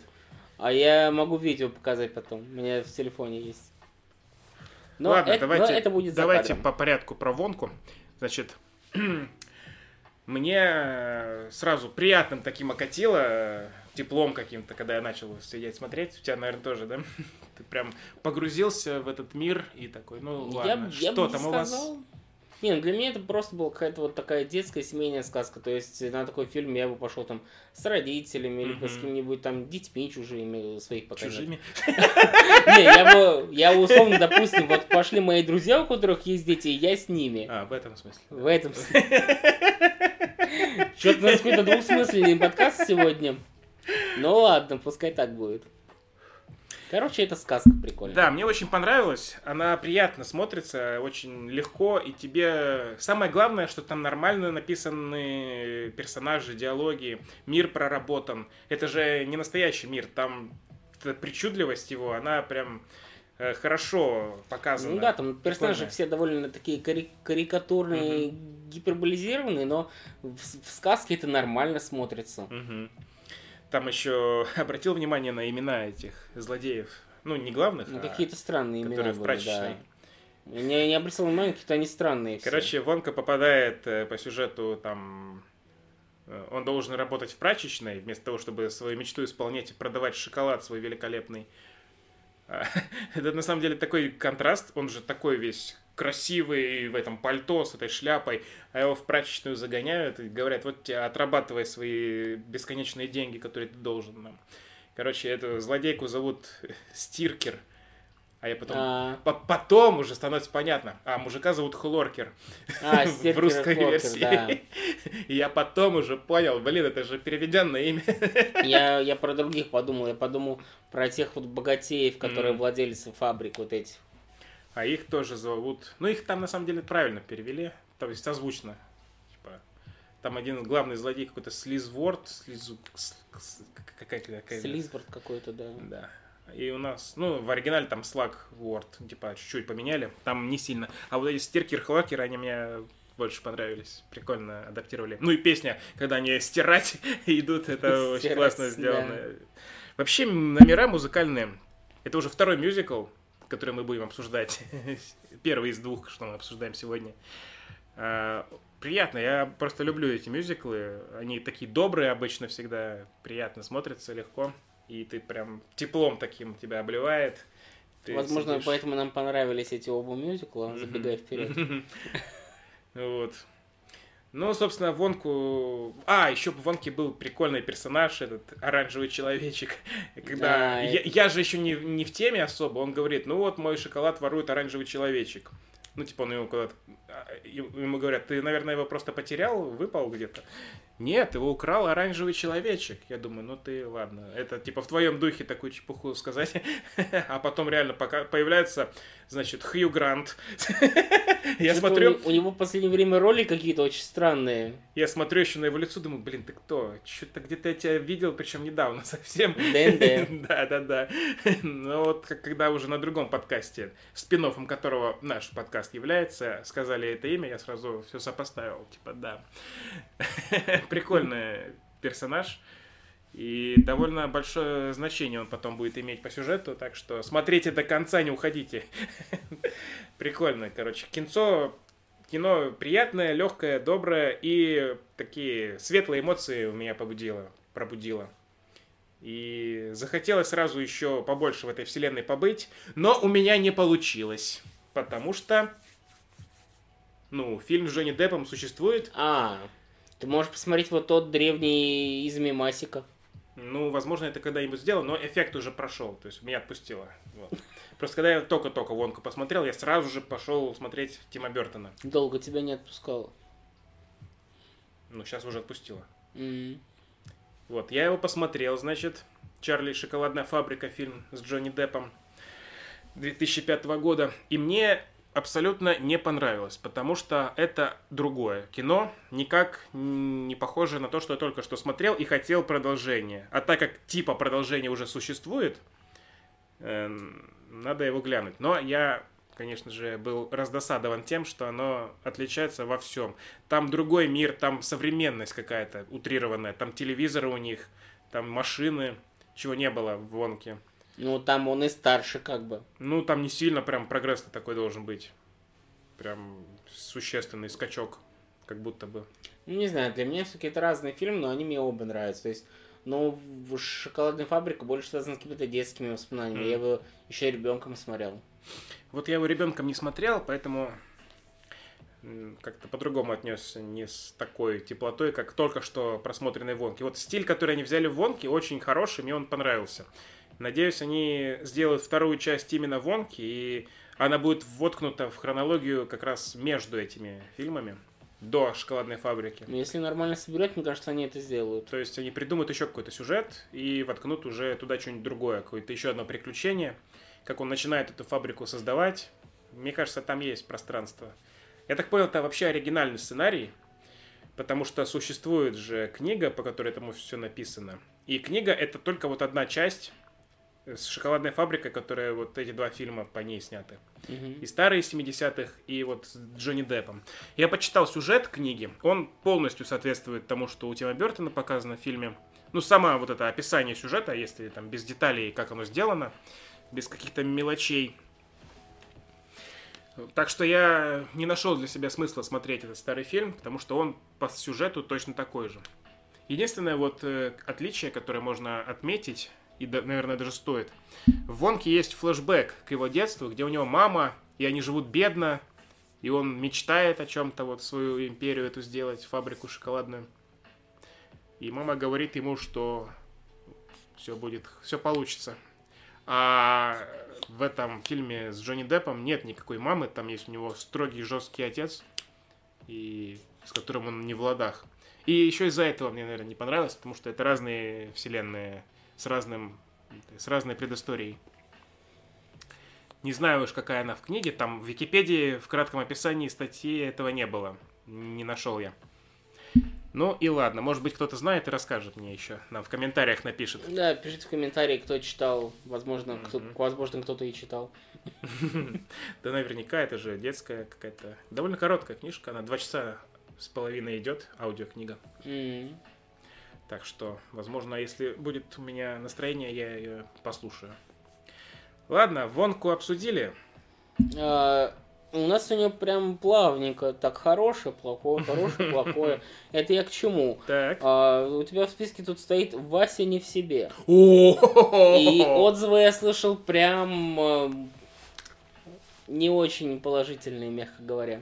а я могу видео показать потом, у меня в телефоне есть. Но Ладно, это, но давайте, это будет давайте по порядку про вонку. Значит, мне сразу приятным таким окатило, э, теплом каким-то, когда я начал сидеть смотреть. У тебя, наверное, тоже, да? Ты прям погрузился в этот мир и такой, ну Я, ладно, я что бы там не у вас? Не, ну для меня это просто была какая-то вот такая детская семейная сказка. То есть на такой фильм я бы пошел там с родителями или Мгм. с кем-нибудь там детьми чужими своих пока. Чужими? Не, я бы, я условно, допустим, вот пошли мои друзья, у которых есть дети, и я с ними. А, в этом смысле. В этом Что-то у нас какой-то двухсмысленный подкаст сегодня. Ну ладно, пускай так будет. Короче, это сказка прикольная. Да, мне очень понравилось. Она приятно смотрится, очень легко. И тебе самое главное, что там нормально написаны персонажи, диалоги, мир проработан. Это же не настоящий мир. Там причудливость его, она прям э, хорошо показана. Ну да, там персонажи Прикольно. все довольно такие кари- карикатурные, гиперболизированные, но в, в сказке это нормально смотрится. Мгм. Там еще обратил внимание на имена этих злодеев. Ну, не главных, Ну, а какие-то странные имена которые в были, прачечной. да. Я не обратил внимания, какие-то они странные все. Короче, Вонка попадает э, по сюжету там... э, Он должен работать в прачечной, вместо того, чтобы свою мечту исполнять и продавать шоколад свой великолепный. А, Это на самом деле такой контраст. Он же такой весь красивый в этом пальто с этой шляпой, а его в прачечную загоняют и говорят, вот тебе отрабатывай свои бесконечные деньги, которые ты должен нам. Короче, эту злодейку зовут Стиркер. А я потом... А, по- Потом уже становится понятно. А, мужика зовут Хлоркер. а, в русской Хлоркер, версии. да. И я потом уже понял, блин, это же переведенное имя. Я, я про других подумал. Я подумал про тех вот богатеев, которые Мгм. владельцы фабрик вот этих. А их тоже зовут... Ну, их там на самом деле правильно перевели. То есть созвучно. Типа, там один главный злодей какой-то Слизворд. Слизу... с- с- Какая-то такая... Слизборд какой-то, да. Да. И у нас, ну, в оригинале там Слаг Word, типа, чуть-чуть поменяли. Там не сильно. А вот эти стиркер хлокер они мне больше понравились. Прикольно адаптировали. Ну и песня, когда они стирать идут, это очень классно сделано. Вообще, номера музыкальные. Это уже второй мюзикл, который мы будем обсуждать. Первый из двух, что мы обсуждаем сегодня. А, Приятно, я просто люблю эти мюзиклы. Они такие добрые обычно всегда, приятно смотрятся, легко. И ты прям теплом таким тебя обливает. Ты Возможно, сидишь- поэтому нам понравились эти оба мюзикла, забегая вперед. Вот. Ну, собственно, Вонку... А, еще в Вонке был прикольный персонаж, этот оранжевый человечек. Когда... Да, я, это- я же еще не, не в теме особо, он говорит, ну вот мой шоколад ворует оранжевый человечек. Ну, типа, он ему куда-то... а, Ему говорят, ты, наверное, его просто потерял, выпал где-то. Нет, его украл оранжевый человечек. Я думаю, ну ты, ладно. Это, типа, в твоем духе такую чепуху сказать. А потом реально пока появляется, значит, Хью Грант. Я смотрю... У, него в последнее время роли какие-то очень странные. Я смотрю еще на его лицо, думаю, блин, ты кто? Что-то где-то я тебя видел, причем недавно совсем. ДНД. Да, да, да. Но вот как- когда уже на другом подкасте, спин которого наш подкаст является, сказали это имя, я сразу все сопоставил. Типа, да. Прикольный персонаж. И довольно большое значение он потом будет иметь по сюжету, так что смотрите до конца, не уходите. Прикольно, короче. Кинцо кино приятное, легкое, доброе и такие светлые эмоции у меня побудило, пробудило. И захотелось сразу еще побольше в этой вселенной побыть, но у меня не получилось, потому что, ну, фильм с Джонни Деппом существует, А, ты можешь посмотреть вот тот древний из Мимасика. Ну, возможно, это когда-нибудь сделаю, но эффект уже прошел, то есть меня отпустило. Вот. Просто когда я только-только Вонку посмотрел, я сразу же пошел смотреть Тима Бертона. Долго тебя не отпускало. Ну, сейчас уже отпустило. М. Вот, я его посмотрел, значит, «Чарли шоколадная фабрика», фильм с Джонни Деппом 2005 года. И мне абсолютно не понравилось, потому что это другое кино, никак не похоже на то, что я только что смотрел и хотел продолжения. А так как типа продолжения уже существует, эм, надо его глянуть. Но я, конечно же, был раздосадован тем, что оно отличается во всем. Там другой мир, там современность какая-то утрированная, там телевизоры у них, там машины, чего не было в Вонке. Ну, там он и старше как бы. Ну, там не сильно прям прогресс такой должен быть. Прям существенный скачок, как будто бы. Ну, не знаю, для меня все-таки это разные фильмы, но они мне оба нравятся. То есть, ну, в «Шоколадная фабрика» больше связана с какими-то детскими воспоминаниями. Мгм. Я его еще ребенком смотрел. Вот я его ребенком не смотрел, поэтому как-то по-другому отнесся, не с такой теплотой, как только что просмотренный Вонки. Вот стиль, который они взяли в Вонке, очень хороший, мне он понравился. Надеюсь, они сделают вторую часть именно Вонки, и она будет воткнута в хронологию как раз между этими фильмами, до «Шоколадной фабрики». Но если нормально соберет, мне кажется, они это сделают. То есть они придумают еще какой-то сюжет и воткнут уже туда что-нибудь другое, какое-то еще одно приключение, как он начинает эту фабрику создавать. Мне кажется, там есть пространство. Я так понял, это вообще оригинальный сценарий, потому что существует же книга, по которой этому все написано. И книга это только вот одна часть с шоколадной фабрикой, которая вот эти два фильма по ней сняты. Мгм. И старые 70-х, и вот с Джонни Деппом. Я почитал сюжет книги. Он полностью соответствует тому, что у Тима Бертона показано в фильме. Ну, сама вот это описание сюжета, если там без деталей, как оно сделано, без каких-то мелочей. Так что я не нашел для себя смысла смотреть этот старый фильм, потому что он по сюжету точно такой же. Единственное вот э, отличие, которое можно отметить, и, наверное, даже стоит, в Вонке есть флешбэк к его детству, где у него мама, и они живут бедно, и он мечтает о чем-то, вот свою империю эту сделать, фабрику шоколадную. И мама говорит ему, что все будет, все получится. А в этом фильме с Джонни Деппом нет никакой мамы, там есть у него строгий, жесткий отец, и с которым он не в ладах. И еще из-за этого мне, наверное, не понравилось, потому что это разные вселенные с разным, с разной предысторией. Не знаю уж, какая она в книге, там в Википедии в кратком описании статьи этого не было, не нашел я. Ну и ладно, может быть кто-то знает и расскажет мне еще, нам в комментариях напишет. Да, пишите в комментарии, кто читал, возможно, кто, возможно кто-то и читал. Да наверняка, это же детская какая-то, довольно короткая книжка, она два часа с половиной идет, аудиокнига. Так что, возможно, если будет у меня настроение, я ее послушаю. Ладно, вонку обсудили. А, у нас сегодня прям плавненько, так хорошее, плохое, хорошее, плохое. Это я к чему? Так. А, у тебя в списке тут стоит Вася не в себе. И отзывы я слышал прям э, не очень положительные, мягко говоря.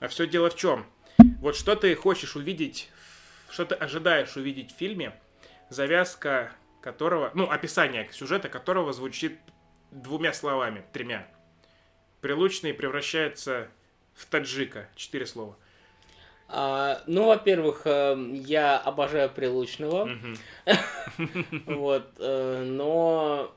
А все дело в чем? Вот что ты хочешь увидеть, что ты ожидаешь увидеть в фильме, завязка которого, ну, описание сюжета которого звучит двумя словами, тремя. Прилучный превращается в таджика. Четыре слова. А, ну, во-первых, э, я обожаю Прилучного. Вот, э, но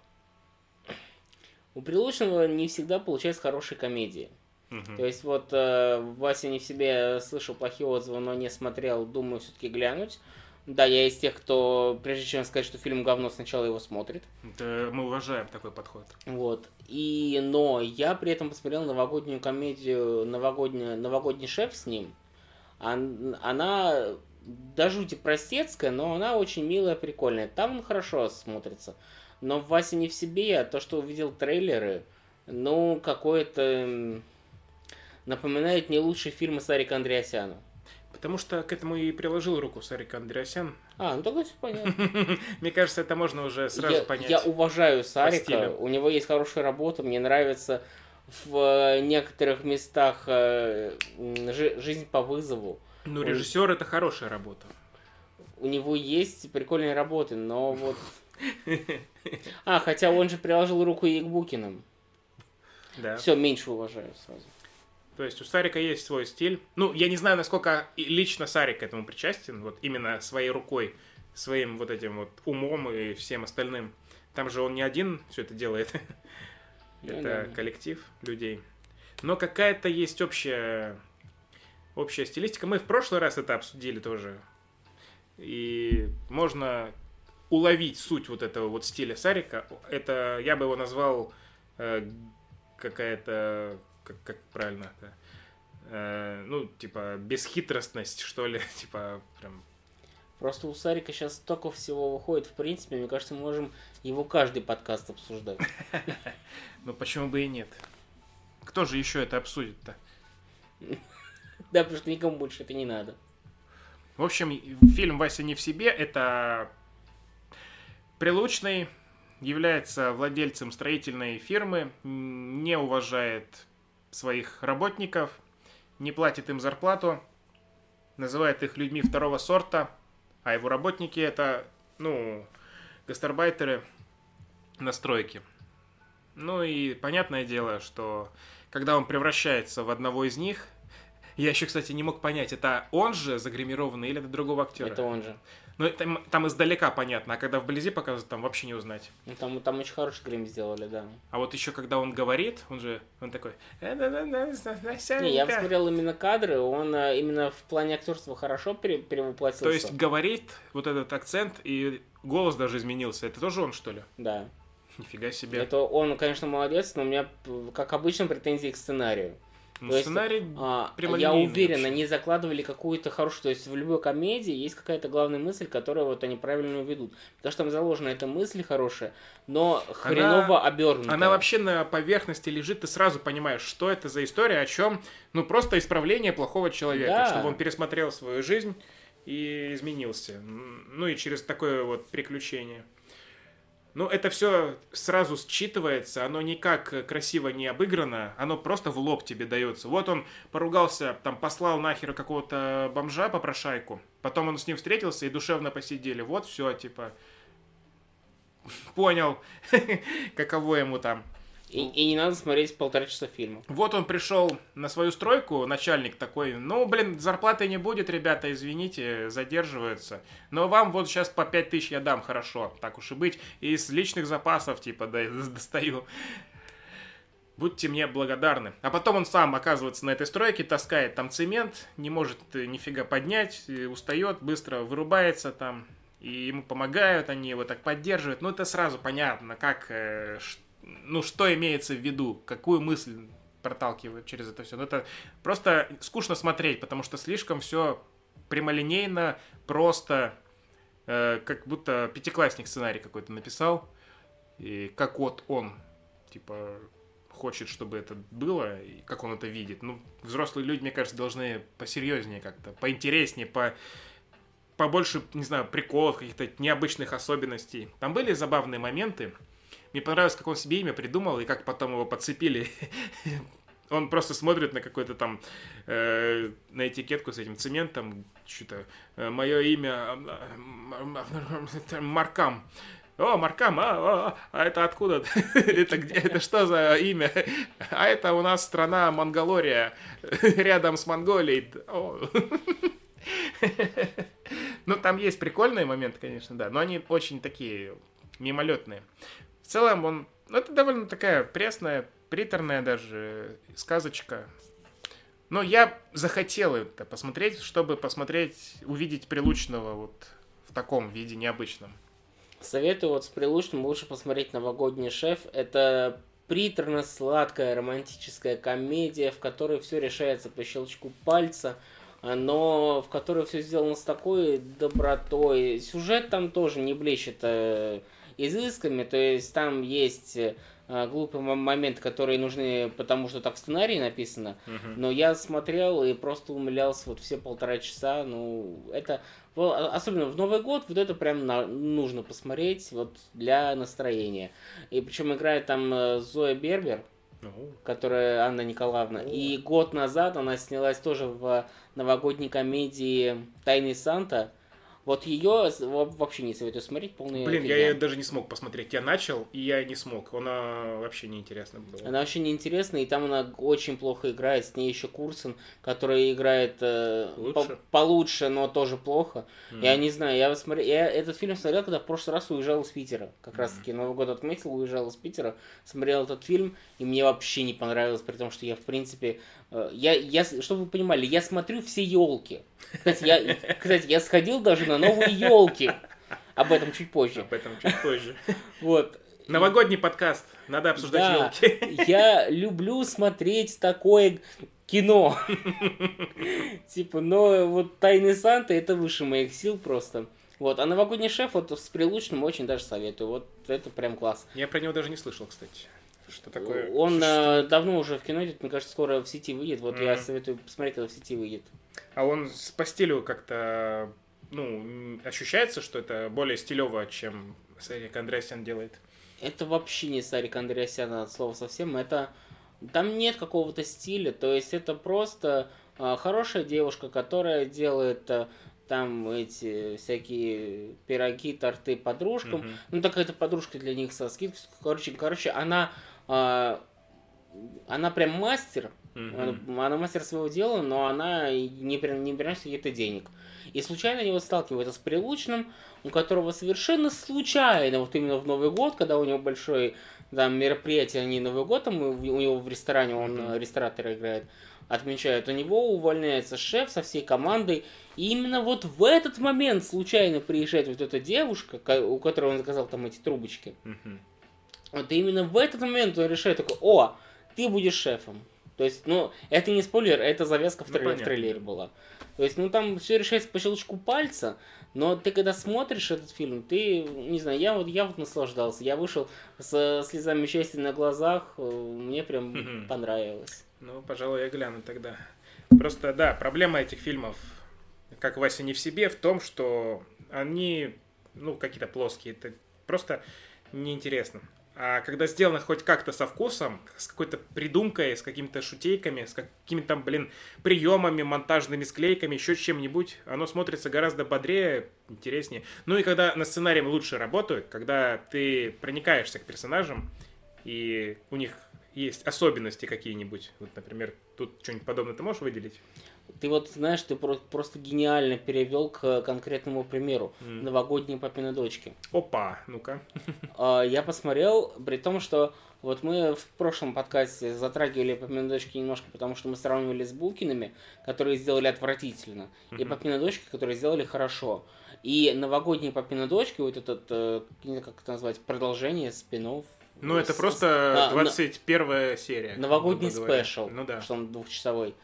у Прилучного не всегда получается хорошие комедии. То есть вот э, Вася не в себе слышал плохие отзывы, но не смотрел, думаю все-таки глянуть. Да, я из тех, кто, прежде чем сказать, что фильм говно, сначала его смотрит. Да, мы уважаем такой подход. Вот. И, но я при этом посмотрел новогоднюю комедию «Новогодний, новогодний шеф» с ним. Она до жути простецкая, но она очень милая, прикольная. Там он хорошо смотрится. Но в Васе не в себе, а то, что увидел трейлеры, ну, какое-то напоминает не лучший фильм Сарика Андреасяна. Потому что к этому и приложил руку Сарик Андреасян. А, ну тогда все понятно. Мне кажется, это можно уже сразу я, понять. Я уважаю Сарика, у него есть хорошая работа, мне нравится в э, некоторых местах э, жизнь по вызову. Ну, режиссер это хорошая работа. У него есть прикольные работы, но вот... А, хотя он же приложил руку и к Букиным. Да. Все, меньше уважаю сразу. То есть у Сарика есть свой стиль. Ну, я не знаю, насколько лично Сарик к этому причастен, вот именно своей рукой, своим вот этим вот умом и всем остальным. Там же он не один все это делает. Это коллектив людей. Но какая-то есть общая, общая стилистика. Мы в прошлый раз это обсудили тоже. И можно уловить суть вот этого вот стиля Сарика. Это, я бы его назвал э, какая-то как, как правильно это, э, ну, типа, бесхитростность, что ли, типа, прям... Просто у Сарика сейчас столько всего выходит, в принципе, мне кажется, мы можем его каждый подкаст обсуждать. Ну, почему бы и нет? Кто же еще это обсудит-то? Да, потому что никому больше это не надо. В общем, фильм «Вася не в себе» — это Прилучный является владельцем строительной фирмы, не уважает своих работников, не платит им зарплату, называет их людьми второго сорта, а его работники это, ну, гастарбайтеры на стройке. Ну и понятное дело, что когда он превращается в одного из них, я еще, кстати, не мог понять, это он же загримированный или это другого актера? Это он же. Ну, там, там издалека понятно, а когда вблизи показывают, там вообще не узнать. Ну, там, там очень хороший грим сделали, да. А вот еще когда он говорит, он же, он такой... «Э, не, я посмотрел именно кадры, он э, именно в плане актерства хорошо перевоплотился. То есть говорит вот этот акцент, и голос даже изменился. Это тоже он, что ли? Да. Нифига себе. Это он, конечно, молодец, но у меня, как обычно, претензии к сценарию. Ну, то сценарий есть, а, Я уверен, вообще. они закладывали какую-то хорошую... То есть в любой комедии есть какая-то главная мысль, которую вот они правильно ведут. Потому что там заложена эта мысль хорошая, но хреново она. Она вообще на поверхности лежит, ты сразу понимаешь, что это за история, о чем... Ну, просто исправление плохого человека, да. чтобы он пересмотрел свою жизнь и изменился. Ну, и через такое вот приключение. Ну, это все сразу считывается, оно никак красиво не обыграно, оно просто в лоб тебе дается. Вот он поругался, там, послал нахер какого-то бомжа попрошайку, потом он с ним встретился и душевно посидели. Вот все, типа, понял, каково ему там. И, и не надо смотреть полтора часа фильма. Вот он пришел на свою стройку, начальник такой, ну, блин, зарплаты не будет, ребята, извините, задерживаются. Но вам вот сейчас по 5 тысяч я дам, хорошо, так уж и быть. Из личных запасов, типа, да, достаю. Будьте мне благодарны. А потом он сам оказывается на этой стройке, таскает там цемент, не может нифига поднять, устает, быстро вырубается там. И ему помогают, они его так поддерживают. Ну, это сразу понятно, как, э, ну, что имеется в виду, какую мысль проталкивают через это все. Но это просто скучно смотреть, потому что слишком все прямолинейно, просто, э, как будто пятиклассник сценарий какой-то написал, и как вот он, типа, хочет, чтобы это было, и как он это видит. Ну, взрослые люди, мне кажется, должны посерьезнее как-то, поинтереснее, по побольше, не знаю, приколов, каких-то необычных особенностей. Там были забавные моменты, мне понравилось, как он себе имя придумал и как потом его подцепили. Он просто смотрит на какой-то там, э, на этикетку с этим цементом, что-то, э, мое имя Маркам. О, Маркам, а, а, а это откуда? это где? Это что за имя? а это у нас страна Монголория, рядом с Монголией. ну, там есть прикольные моменты, конечно, да, но они очень такие мимолетные целом он... Ну, это довольно такая пресная, приторная даже сказочка. Но я захотел это посмотреть, чтобы посмотреть, увидеть Прилучного вот в таком виде необычном. Советую вот с Прилучным лучше посмотреть «Новогодний шеф». Это приторно-сладкая романтическая комедия, в которой все решается по щелчку пальца, но в которой все сделано с такой добротой. Сюжет там тоже не блещет э, изысками, то есть там есть э, глупые моменты, которые нужны, потому что так в сценарии написано. Uh-huh. Но я смотрел и просто умилялся вот все полтора часа. Ну, это а, особенно в Новый год вот это прям на, нужно посмотреть вот для настроения. И причем играет там э, Зоя Бербер, uh-huh. которая Анна Николаевна. Uh-huh. И год назад она снялась тоже в новогодней комедии Тайный Санта вот ее вообще не советую смотреть, полный Блин, фигня. я ее даже не смог посмотреть. Я начал, и я не смог. Она вообще неинтересна была. Она вообще неинтересна, и там она очень плохо играет. С ней еще Курсон, который играет э, по получше, но тоже плохо. Mm. Я не знаю, я, смотрел, я этот фильм смотрел, когда в прошлый раз уезжал из Питера. Как mm. раз таки Новый год отметил, уезжал из Питера, смотрел этот фильм, и мне вообще не понравилось, при том, что я, в принципе, я, я, чтобы вы понимали, я смотрю все елки. Кстати, я, кстати, я сходил даже на новые елки. Об этом чуть позже. Об этом чуть позже. Вот. Новогодний подкаст. Надо обсуждать да, елки. Я люблю смотреть такое кино. Типа, но вот Тайный Санта это выше моих сил просто. Вот, а новогодний шеф вот с Прилучным очень даже советую. Вот это прям класс. Я про него даже не слышал, кстати. Что такое? Он что? давно уже в кино идет, мне кажется, скоро в сети выйдет. Вот mm. я советую посмотреть, когда в сети выйдет. А он по стилю как-то, ну, ощущается, что это более стилево, чем Сарик Андреасян делает? Это вообще не Сарик Андреасян от слова совсем. Это там нет какого-то стиля, то есть это просто э, хорошая девушка, которая делает э, там эти всякие пироги, торты подружкам. Mm-hmm. Ну, так это подружка для них со скидкой. Короче, короче, она, э, она прям мастер Mm-hmm. Она мастер своего дела, но она не, не приносит каких-то денег. И случайно они вот сталкиваются с Прилучным, у которого совершенно случайно, вот именно в Новый год, когда у него большое там, мероприятие, а не Новый год, там, у него в ресторане, он mm-hmm. ресторатор играет, отмечают, у него увольняется шеф со всей командой, и именно вот в этот момент случайно приезжает вот эта девушка, у которой он заказал там эти трубочки. Mm-hmm. Вот именно в этот момент он решает такой, о, ты будешь шефом. То есть, ну, это не спойлер, это завязка в, трей- в трейлере была. То есть, ну, там все решается по щелчку пальца, но ты когда смотришь этот фильм, ты, не знаю, я вот, я вот наслаждался. Я вышел с слезами счастья на глазах, э, мне прям понравилось. Ну, пожалуй, я гляну тогда. Просто, да, проблема этих фильмов, как Вася не в себе, в том, что они, ну, какие-то плоские. Это просто неинтересно. А когда сделано хоть как-то со вкусом, с какой-то придумкой, с какими-то шутейками, с какими-то, блин, приемами, монтажными склейками, еще чем-нибудь, оно смотрится гораздо бодрее, интереснее. Ну и когда на сценарии лучше работают, когда ты проникаешься к персонажам, и у них есть особенности какие-нибудь. Вот, например, тут что-нибудь подобное ты можешь выделить? Ты вот знаешь, ты просто гениально перевел к конкретному примеру. Mm. Новогодние папины дочки. Опа, ну-ка. А, я посмотрел, при том, что вот мы в прошлом подкасте затрагивали папины дочки немножко, потому что мы сравнивали с Булкиными, которые сделали отвратительно, mm-hmm. и папины дочки, которые сделали хорошо. И новогодние папины дочки, вот этот, э, как это назвать, продолжение спинов. Ну, это просто 21 а, серия. Новогодний спешл, ну, да. что он двухчасовой.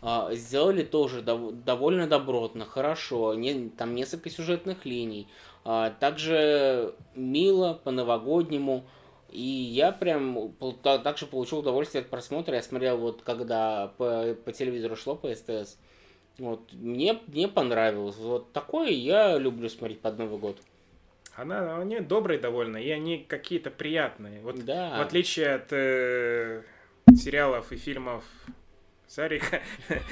А, сделали тоже дов- довольно добротно, хорошо, не, там несколько сюжетных линий, а, также мило, по-новогоднему, и я прям также получил удовольствие от просмотра, я смотрел вот когда по, по телевизору шло по СТС, вот, мне, мне понравилось, вот такое я люблю смотреть под Новый год. Она, они добрые довольно, и они какие-то приятные. Вот да. в отличие от э, сериалов и фильмов Сарика.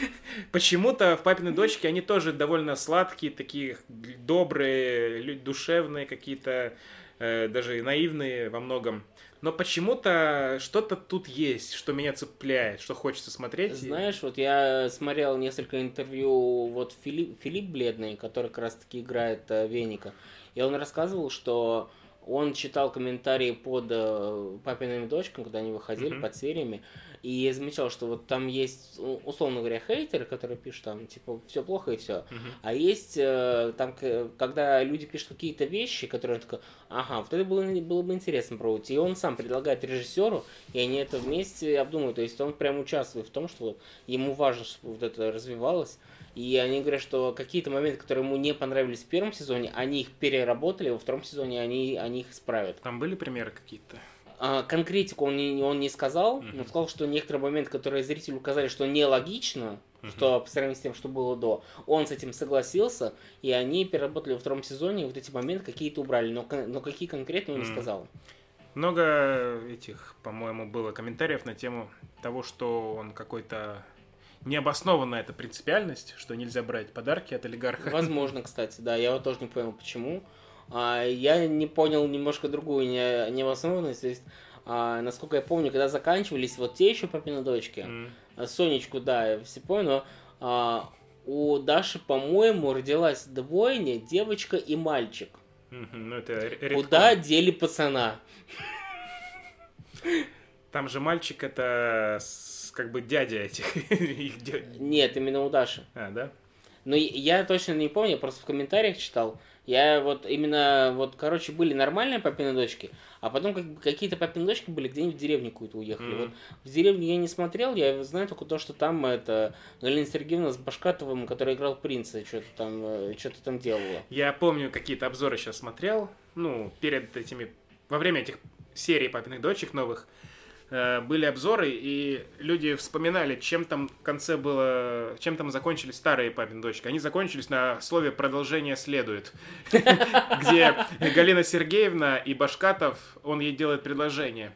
Почему-то в «Папиной дочке» они тоже довольно сладкие, такие добрые, душевные какие-то, э, даже наивные во многом. Но почему-то что-то тут есть, что меня цепляет, что хочется смотреть. Знаешь, вот я смотрел несколько интервью, вот Филипп, Филипп Бледный, который как раз-таки играет э, Веника, и он рассказывал, что он читал комментарии под э, папиными дочками, когда они выходили, mm-hmm. под сериями, и я замечал, что вот там есть, условно говоря, хейтеры, которые пишут там, типа, все плохо и все. Uh-huh. А есть э, там, когда люди пишут какие-то вещи, которые он такой, ага, вот это было, было бы интересно пробовать. И он сам предлагает режиссеру, и они это вместе обдумывают. То есть он прям участвует в том, что ему важно, чтобы вот это развивалось. И они говорят, что какие-то моменты, которые ему не понравились в первом сезоне, они их переработали, во втором сезоне они, они их исправят. Там были примеры какие-то? А, конкретику он не, он не сказал, mm-hmm. но сказал, что некоторые моменты, которые зрителю указали, что нелогично, mm-hmm. что по сравнению с тем, что было до, он с этим согласился, и они переработали во втором сезоне, и вот эти моменты какие-то убрали, но, но какие конкретно он mm-hmm. не сказал. Много этих, по-моему, было комментариев на тему того, что он какой-то необоснованная эта принципиальность, что нельзя брать подарки от олигарха. Возможно, кстати, да, я вот тоже не понял, почему. А, я не понял немножко другую не, невозможность. То есть, а, насколько я помню, когда заканчивались вот те еще папины дочки, mm. Сонечку, да, я все понял, но а, у Даши, по-моему, родилась двойня, девочка и мальчик. Mm-hmm, ну, это редко. Куда дели пацана? Там же мальчик это как бы дядя этих. Нет, именно у Даши. А, да? Ну, я точно не помню, я просто в комментариях читал. Я вот именно, вот, короче, были нормальные папины дочки, а потом как, какие-то папины дочки были где-нибудь в деревню какую-то уехали. Mm-hmm. Вот в деревню я не смотрел, я знаю только то, что там это Галина Сергеевна с Башкатовым, который играл принца, что-то там, э, что-то там делала. Я помню, какие-то обзоры сейчас смотрел, ну, перед этими, во время этих серий папиных дочек новых, были обзоры, и люди вспоминали, чем там в конце было, чем там закончились старые папин дочки. Они закончились на слове «продолжение следует», где Галина Сергеевна и Башкатов, он ей делает предложение.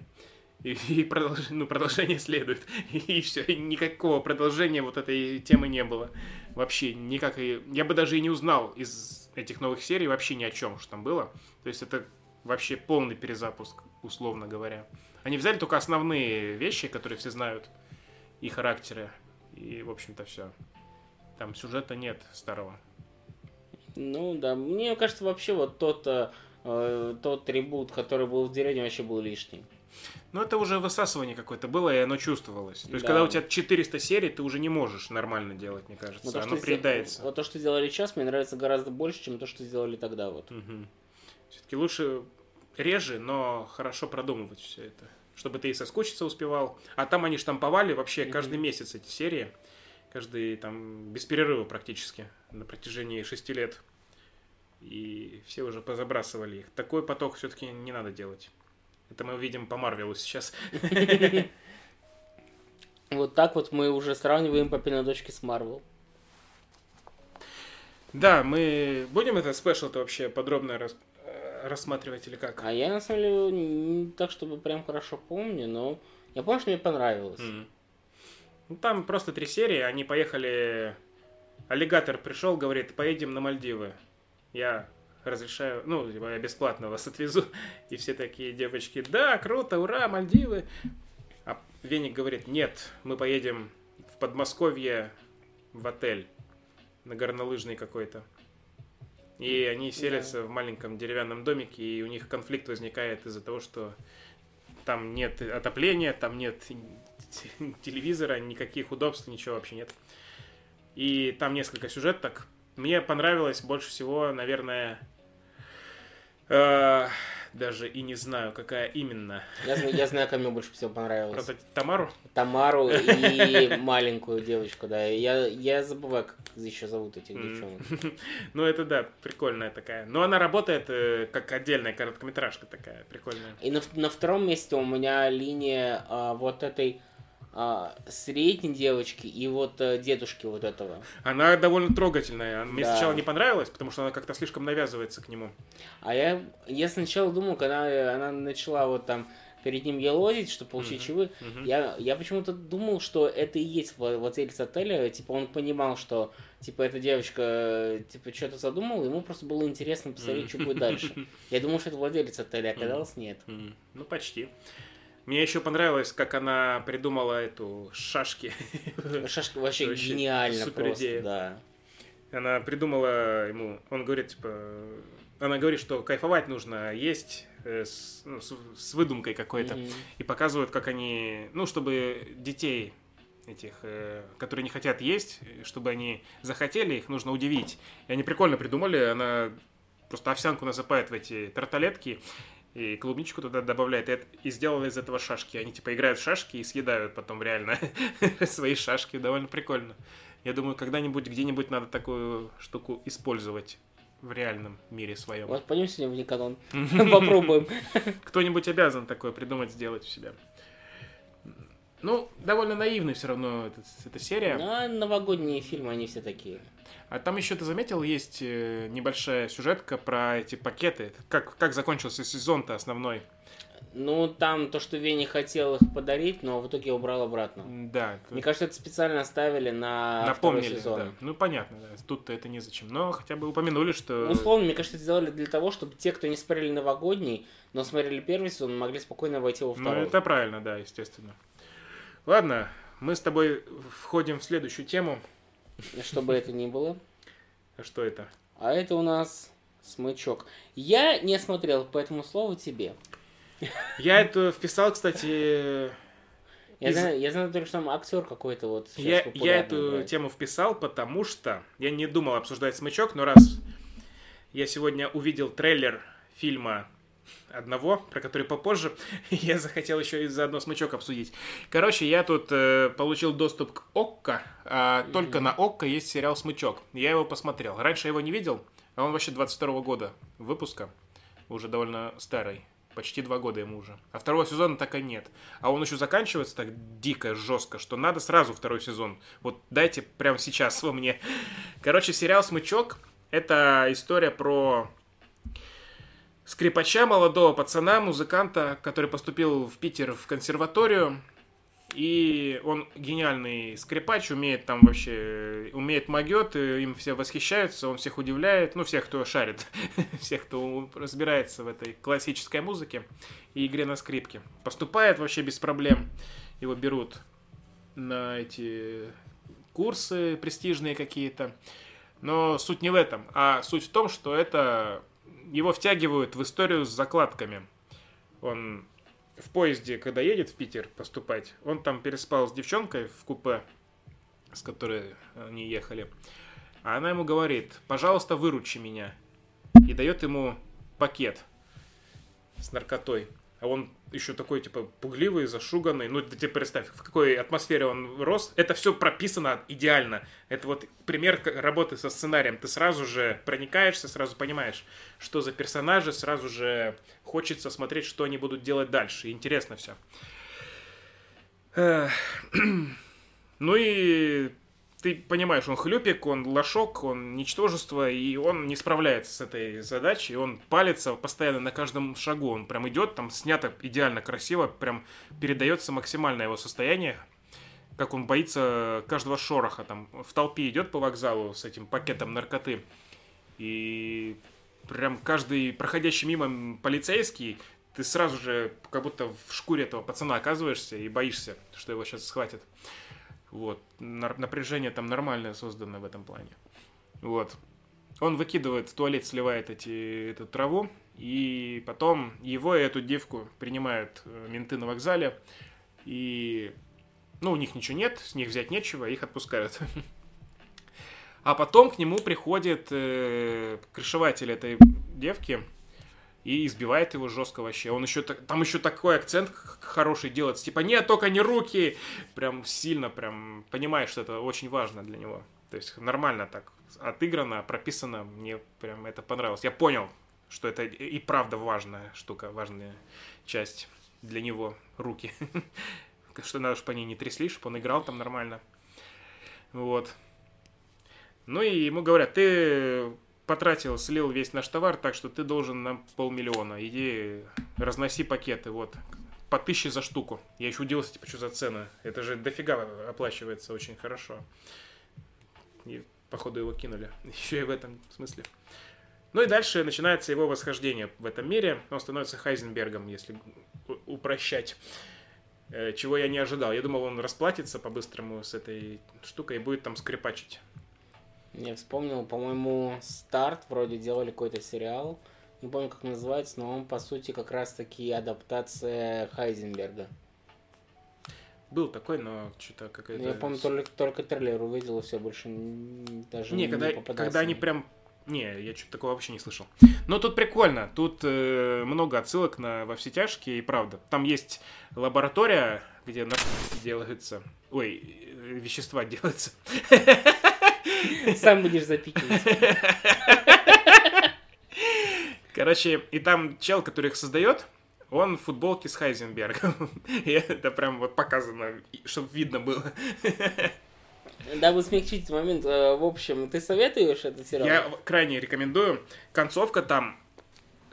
И, и ну, продолжение следует. И, и все, и никакого продолжения вот этой темы не было. Вообще никак. И, я бы даже и не узнал из этих новых серий вообще ни о чем, что там было. То есть это вообще полный перезапуск, условно говоря. Они взяли только основные вещи, которые все знают, и характеры, и, в общем-то, все. Там сюжета нет старого. Ну да, мне кажется, вообще вот тот, э, тот трибут, который был в деревне, вообще был лишний. Ну, это уже высасывание какое-то было, и оно чувствовалось. То есть, да. когда у тебя 400 серий, ты уже не можешь нормально делать, мне кажется. Вот то, оно приедается. Вот то, что сделали сейчас, мне нравится гораздо больше, чем то, что сделали тогда. Вот. Угу. Все-таки лучше реже, но хорошо продумывать все это, чтобы ты и соскучиться успевал. А там они штамповали вообще mm-hmm. каждый месяц эти серии, каждый там без перерыва практически на протяжении шести лет. И все уже позабрасывали их. Такой поток все-таки не надо делать. Это мы увидим по Марвелу сейчас. Вот так вот мы уже сравниваем папины дочки с Марвел. Да, мы будем это спешл-то вообще подробно рассматривать или как? А я, на самом деле, не так, чтобы прям хорошо помню, но я помню, что мне понравилось. М. Ну, там просто три серии, они поехали... Аллигатор пришел, говорит, поедем на Мальдивы. Я разрешаю, ну, типа, я бесплатно вас отвезу. И все такие девочки, да, круто, ура, Мальдивы. А Веник говорит, нет, мы поедем в Подмосковье в отель на горнолыжный какой-то. И они селятся в маленьком деревянном домике, и у них конфликт возникает из-за того, что там нет отопления, там нет телевизора, никаких удобств, ничего вообще нет. И там несколько сюжеток. Мне понравилось больше всего, наверное, э, даже и не знаю, какая именно. Я, знаю- я знаю, мне больше всего понравилось. Про Тамару? Тамару и маленькую девочку, да. Я, я забываю, как еще зовут этих девчонок. Ну, это да, прикольная такая. Но она работает э, как отдельная короткометражка такая, прикольная. И на, на втором месте у меня линия а, вот этой а, средней девочки и вот а, дедушки вот этого. Она довольно трогательная. Мне Да. сначала не понравилось, потому что она как-то слишком навязывается к нему. А я, я сначала думал, когда она начала вот там перед ним елозить, чтобы получить чаевые, Мгм. я, я почему-то думал, что это и есть вла- владелец отеля. Типа он понимал, что типа эта девочка э, типа что-то задумала, ему просто было интересно посмотреть, что будет дальше. Я думал, что это владелец отеля, оказалось нет. Ну, почти. Мне еще понравилось, как она придумала эту шашки. Шашка вообще, Вообще гениально супер просто, идея. да. Она придумала ему, он говорит, типа, она говорит, что кайфовать нужно, есть э, с, ну, с- с выдумкой какой-то. Мгм. И показывают, как они, ну, чтобы детей этих, э, которые не хотят есть, чтобы они захотели, их нужно удивить. И они прикольно придумали, она просто овсянку насыпает в эти тарталетки, и клубничку туда добавляет, и, это- и сделала из этого шашки. Они типа играют в шашки и съедают потом реально свои шашки. Довольно прикольно. Я думаю, когда-нибудь где-нибудь надо такую штуку использовать в реальном мире своем. Вот пойдем сегодня в Никанон, попробуем. Кто-нибудь обязан такое придумать, сделать у себя. Ну, довольно наивный все равно эта, эта серия. А новогодние фильмы, они все такие. А там еще, ты заметил, есть э, небольшая сюжетка про эти пакеты. Как, как закончился сезон-то основной. Ну, там то, что Вене хотел их подарить, но в итоге убрал обратно. Да, Мне кажется, это специально оставили на напомнили. второй сезон. да. Ну, понятно, да. Тут-то это незачем. Но хотя бы упомянули, что... Ну, Условно, мне кажется, это сделали для того, чтобы те, кто не смотрели новогодний, но смотрели первый сезон, могли спокойно войти во Ну, второй. это правильно, да, естественно. Ладно, мы с тобой входим в следующую тему. Чтобы это ни было. А Что это? А это у нас смычок. Я не смотрел, поэтому слово тебе. Я это вписал, кстати, Я, Из- знаю, я знаю только, что там актер какой-то вот Я, я эту играет. тему вписал, потому что я не думал обсуждать смычок, но раз я сегодня увидел трейлер фильма одного, про который попозже, я захотел еще и заодно смычок обсудить. Короче, я тут э, получил доступ к ОККО, а только на ОККО есть сериал «Смычок». Я его посмотрел. Раньше я его не видел, а он вообще 22 года выпуска, уже довольно старый. Почти два года ему уже. А второго сезона так и нет. А он еще заканчивается так дико, жестко, что надо сразу второй сезон. Вот дайте прямо сейчас во мне. Короче, сериал «Смычок» — это история про скрипача молодого пацана, музыканта, который поступил в Питер в консерваторию. И он гениальный скрипач, умеет там вообще, умеет магет, им все восхищаются, он всех удивляет, ну, всех, кто шарит, всех, кто разбирается в этой классической музыке и игре на скрипке. Поступает вообще без проблем, его берут на эти курсы престижные какие-то. Но суть не в этом, а суть в том, что это его втягивают в историю с закладками. Он в поезде, когда едет в Питер поступать, он там переспал с девчонкой в купе, с которой они ехали. А она ему говорит, пожалуйста, выручи меня. И дает ему пакет с наркотой. А он еще такой, типа, пугливый, зашуганный. Ну, ты представь, в какой атмосфере он рос. Это все прописано идеально. Это вот пример работы со сценарием. Ты сразу же проникаешься, сразу понимаешь, что за персонажи, сразу же хочется смотреть, что они будут делать дальше. Интересно все. Ну и ты понимаешь, он хлюпик, он лошок, он ничтожество, и он не справляется с этой задачей, он палится постоянно на каждом шагу, он прям идет, там снято идеально красиво, прям передается максимальное его состояние, как он боится каждого шороха, там в толпе идет по вокзалу с этим пакетом наркоты, и прям каждый проходящий мимо полицейский, ты сразу же как будто в шкуре этого пацана оказываешься и боишься, что его сейчас схватят. Вот. Напряжение там нормальное создано в этом плане. Вот. Он выкидывает в туалет, сливает эти, эту траву, и потом его и эту девку принимают э, менты на вокзале, и, ну, у них ничего нет, с них взять нечего, их отпускают. А потом к нему приходит э, крышеватель этой девки, и избивает его жестко вообще. Он еще там еще такой акцент хороший делает, типа нет, только не руки, прям сильно, прям понимаешь, что это очень важно для него. То есть нормально так отыграно, прописано, мне прям это понравилось. Я понял, что это и правда важная штука, важная часть для него руки. Что надо, чтобы они не трясли, чтобы он играл там нормально. Вот. Ну и ему говорят, ты потратил, слил весь наш товар, так что ты должен нам полмиллиона. Иди, разноси пакеты, вот. По тысяче за штуку. Я еще удивился, типа, что за цены. Это же дофига оплачивается очень хорошо. И, походу, его кинули. Еще и в этом смысле. Ну и дальше начинается его восхождение в этом мире. Он становится Хайзенбергом, если упрощать. Э, чего я не ожидал. Я думал, он расплатится по-быстрому с этой штукой и будет там скрипачить. Я вспомнил, по-моему, Старт вроде делали какой-то сериал. Не помню, как называется, но он, по сути, как раз-таки адаптация Хайзенберга. Был такой, но что-то какая-то... Я помню, только, только трейлер увидел, и все, больше даже не, не когда, когда они прям... Не, я что-то такого вообще не слышал. Но тут прикольно. Тут э, много отсылок на «Во все тяжкие», и правда. Там есть лаборатория, где наркотики делаются. Ой, э, вещества делаются. Сам будешь запикивать. Короче, и там чел, который их создает, он в футболке с Хайзенбергом. И это прям вот показано, чтобы видно было. Дабы смягчить момент, э, в общем, ты советуешь этот сериал? Я крайне рекомендую. Концовка там,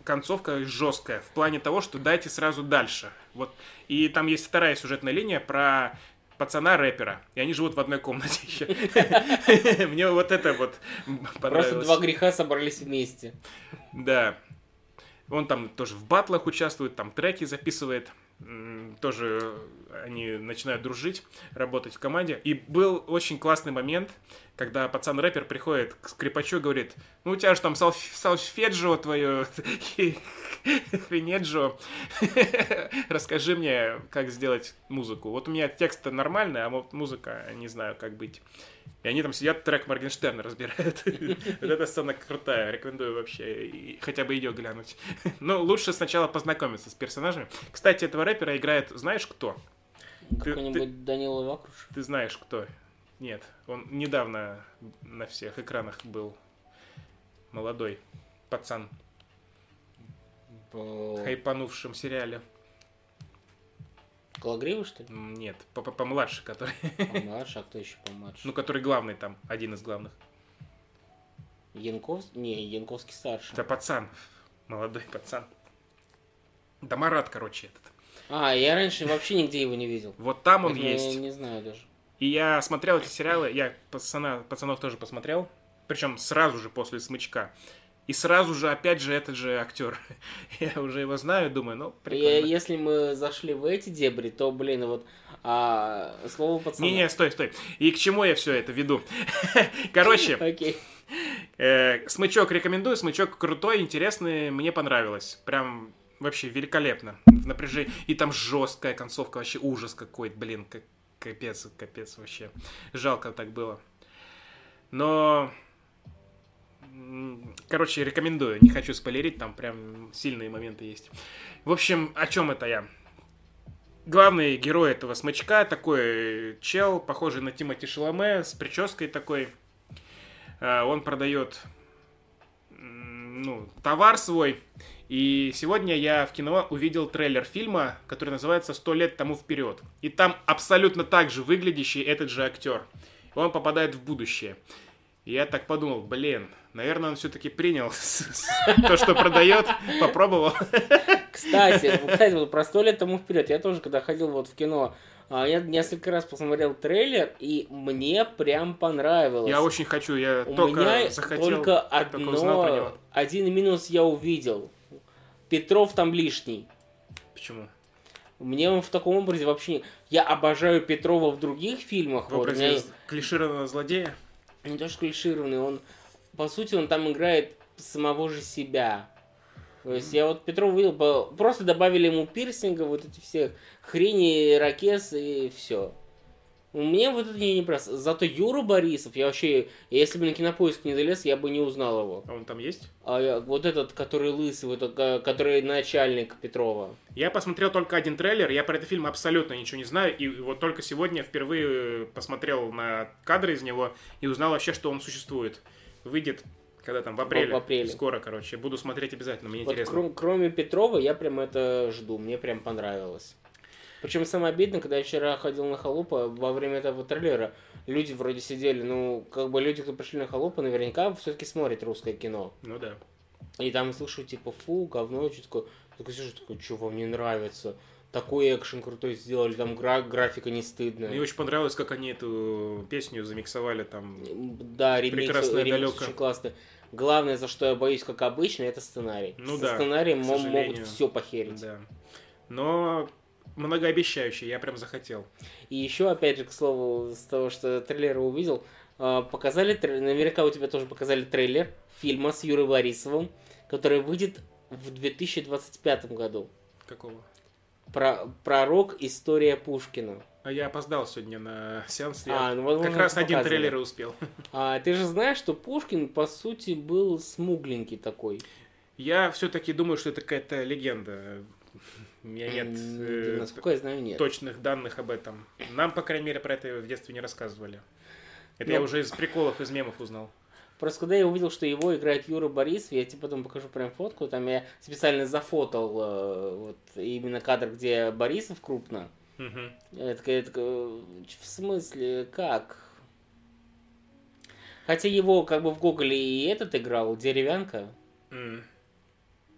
концовка жесткая, в плане того, что дайте сразу дальше. Вот. И там есть вторая сюжетная линия про пацана-рэпера. И они живут в одной комнате еще. Мне вот это вот понравилось. Просто два греха собрались вместе. Да. Он там тоже в батлах участвует, там треки записывает. Тоже они начинают дружить, работать в команде. И был очень классный момент, когда пацан-рэпер приходит к скрипачу и говорит, ну у тебя же там салфеджио твое, финеджио, расскажи мне, как сделать музыку. Вот у меня текст нормальный, а вот музыка, не знаю, как быть. И они там сидят, трек Моргенштерна разбирают. Вот эта сцена крутая, рекомендую вообще хотя бы ее глянуть. Но лучше сначала познакомиться с персонажами. Кстати, этого рэпера играет, знаешь кто? Какой-нибудь Данила Вакруш? Ты знаешь кто? Нет, он недавно на всех экранах был молодой пацан в хайпанувшем сериале. Кологривый, что ли? Нет, помладше, который. Помладше, а кто еще помладше? Ну, который главный там, один из главных. Янковский? Не, Янковский старший. Это пацан, молодой пацан. Да Марат, короче, этот. А, я раньше вообще нигде его не видел. Вот там он есть. Я не знаю даже. И я смотрел эти сериалы, я пацана, пацанов тоже посмотрел, причем сразу же после смычка. И сразу же, опять же, этот же актер. я уже его знаю, думаю, ну, прикольно. И, если мы зашли в эти дебри, то, блин, вот а, слово пацана... Не-не, стой, стой. И к чему я все это веду? Короче, Окей. Э, смычок рекомендую, смычок крутой, интересный, мне понравилось. Прям вообще великолепно. В напряжении. И там жесткая концовка, вообще ужас какой-то, блин, как Капец, капец вообще. Жалко так было. Но... Короче, рекомендую. Не хочу спойлерить, там прям сильные моменты есть. В общем, о чем это я? Главный герой этого смычка такой чел, похожий на Тимати Шаломе, с прической такой. А, он продает ну, товар свой. И сегодня я в кино увидел трейлер фильма, который называется «Сто лет тому вперед». И там абсолютно так же выглядящий этот же актер. он попадает в будущее. И я так подумал, блин, наверное, он все-таки принял то, что продает, попробовал. Кстати, кстати, вот про сто лет тому вперед. Я тоже, когда ходил вот в кино, а, я несколько раз посмотрел трейлер, и мне прям понравилось. Я очень хочу, я У только меня захотел, только только узнал про одно, него. один минус я увидел. Петров там лишний. Почему? Мне он в таком образе вообще не... Я обожаю Петрова в других фильмах. В вот, у меня образе клишированного злодея? не то что клишированный, он, по сути, он там играет самого же себя. То есть я вот Петрова увидел, просто добавили ему пирсинга, вот эти все хрени, ракес и все. Мне вот это не, не просто. Зато Юра Борисов, я вообще, если бы на кинопоиск не залез, я бы не узнал его. А он там есть? А я- вот этот, который лысый, вот этот, который начальник Петрова. Я посмотрел только один трейлер, я про этот фильм абсолютно ничего не знаю, и вот только сегодня впервые посмотрел на кадры из него и узнал вообще, что он существует. Выйдет, когда там, в апреле. в апреле. Скоро, короче. Буду смотреть обязательно, мне Вот интересно. кром- кроме Петрова, я прям это жду, мне прям понравилось. Причем самое обидное, когда я вчера ходил на Холопа, во время этого трейлера, люди вроде сидели, ну, как бы люди, кто пришли на Холопа, наверняка все-таки смотрят русское кино. Ну да. И там слышу, типа, фу, говно, что такое. Такой сижу, такой, что вам не нравится? Такой экшен крутой сделали, там гра- графика не стыдная. Мне очень понравилось, как они эту песню замиксовали там. Да, ремикс, Прекрасное ремикс далеко. очень классный. Главное, за что я боюсь, как обычно, это сценарий. Ну Со да, сценарием могут все похерить. Да. Но многообещающий, я прям захотел. И еще, опять же, к слову, с того, что трейлер увидел, э, показали, тре- наверняка у тебя тоже показали трейлер фильма с Юрой Борисовым, который выйдет в 2025 году. Какого? Про, пророк История Пушкина. А я опоздал сегодня на сеанс. А, я ну, возможно, как раз один трейлер и успел. А ты же знаешь, что Пушкин, по сути, был смугленький такой. Я все-таки думаю, что это какая-то легенда. У меня нет э, Насколько я знаю, нет. точных данных об этом. Нам, по крайней мере, про это в детстве не рассказывали. Это Ну. я уже из приколов, из мемов узнал. Просто когда я увидел, что его играет Юра Борисов, я тебе потом покажу прям фотку, там я специально зафотал э, вот именно кадр, где Борисов крупно. Мгм. Я такая, я такая, в смысле, как? Хотя его как бы в Гоголе и этот играл, Деревянка. М.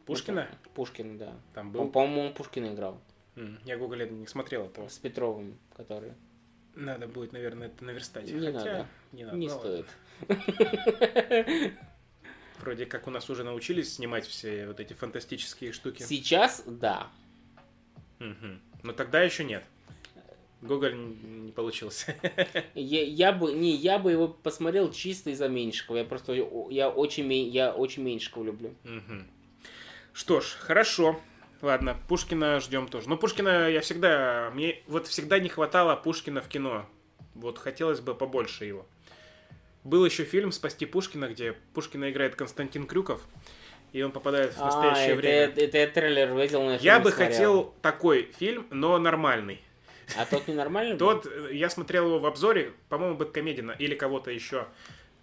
Пушкина? Пушкин, да. Там Он, был. по-моему, Пушкина играл. М, Я Google не смотрел этого. С Петровым, который. Надо будет, наверное, это наверстать. Не Хотя, надо. Не надо. Не ну ладно. Вроде как у нас уже научились снимать все вот эти фантастические штуки. Сейчас, да. Мгм. Но тогда еще нет. Гоголь не получился. Я, я бы не, я бы его посмотрел чисто из-за Меньшикова. Я просто я очень я очень Меньшикова люблю. Мгм. Что ж, хорошо. Ладно, Пушкина ждем тоже. Но Пушкина я всегда... Мне вот всегда не хватало Пушкина в кино. Вот хотелось бы побольше его. Был еще фильм «Спасти Пушкина», где Пушкина играет Константин Крюков, и он попадает в настоящее а, это, время. Это, это я трейлер видел на Я бы смотрел. хотел такой фильм, но нормальный. А тот ненормальный был? Тот, э, я смотрел его в обзоре, по-моему, Бэткомедина или кого-то еще.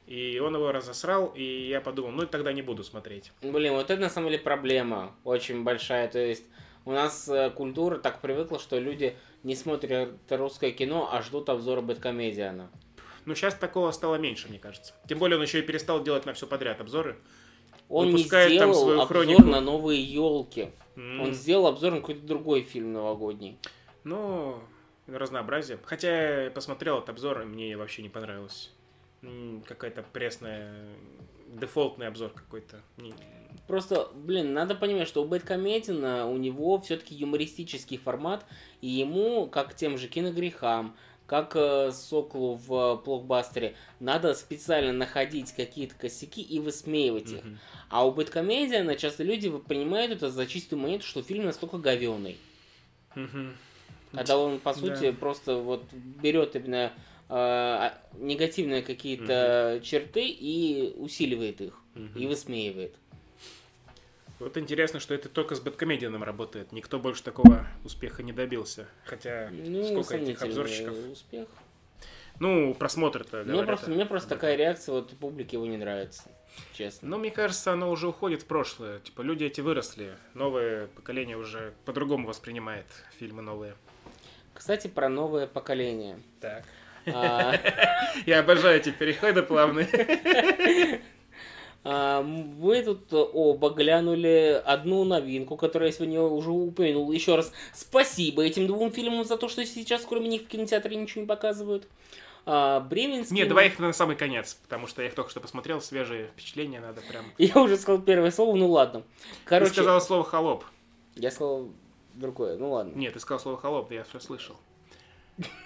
И он его разосрал, и я подумал, ну тогда не буду смотреть. Блин, вот это на самом деле проблема очень большая. То есть у нас э, культура так привыкла, что люди не смотрят русское кино, а ждут обзора Бэткомедиана. Ну, сейчас такого стало меньше, мне кажется. Тем более он еще и перестал делать на все подряд обзоры. Он Выпускает не там сделал свою обзор хронику. на новые елки. М, Он сделал обзор на какой-то другой фильм новогодний. Ну, разнообразие. Хотя я посмотрел этот обзор, и мне вообще не понравилось. Какая-то пресная, дефолтный обзор какой-то. Просто, блин, надо понимать, что у Бэткомедиана у него все-таки юмористический формат, и ему, как тем же киногрехам, как э, Соколу в блокбастере, надо специально находить какие-то косяки и высмеивать их. Мгм. А у Бэткомедиана часто люди воспринимают это за чистую монету, что фильм настолько говеный. Мгм. Когда он, по сути, Да. просто вот берет именно э, а, негативные какие-то черты и усиливает их, Мгм. и высмеивает. Вот интересно, что это только с Бэткомедианом работает. Никто больше такого успеха не добился. Хотя Ну, сколько этих обзорщиков. успех. Ну, просмотр-то, Мне просто, мне просто такая реакция, вот публике его не нравится, честно. Ну, мне кажется, оно уже уходит в прошлое. Типа, люди эти выросли. Новое поколение уже по-другому воспринимает фильмы новые. Кстати, про новое поколение. Так. А, Я обожаю эти переходы плавные. а, Мы тут оба глянули одну новинку, которую я сегодня уже упомянул. Еще раз спасибо этим двум фильмам за то, что сейчас кроме них в кинотеатре ничего не показывают. А, Бременский... Нет, давай их на самый конец, потому что я их только что посмотрел, свежие впечатления надо прям... Я уже сказал первое слово, ну ладно. Короче, Ты сказал слово «холоп». я сказал другое, ну ладно. Нет, ты сказал слово «холоп», я все слышал.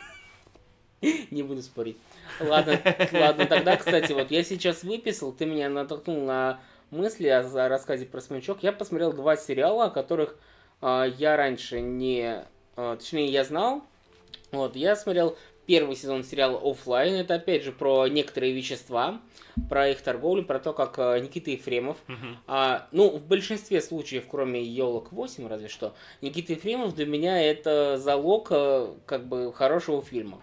Не буду спорить. Ладно, ладно, тогда, кстати, вот я сейчас выписал, ты меня натолкнул на мысли о рассказе про смычок. Я посмотрел два сериала, о которых а, я раньше не... а, точнее, я знал. Вот, я смотрел первый сезон сериала «Оффлайн». Это, опять же, про некоторые вещества, про их торговлю, про то, как а, Никита Ефремов а, ну, в большинстве случаев, кроме елок 8, разве что, Никита Ефремов для меня это залог э, как бы хорошего фильма.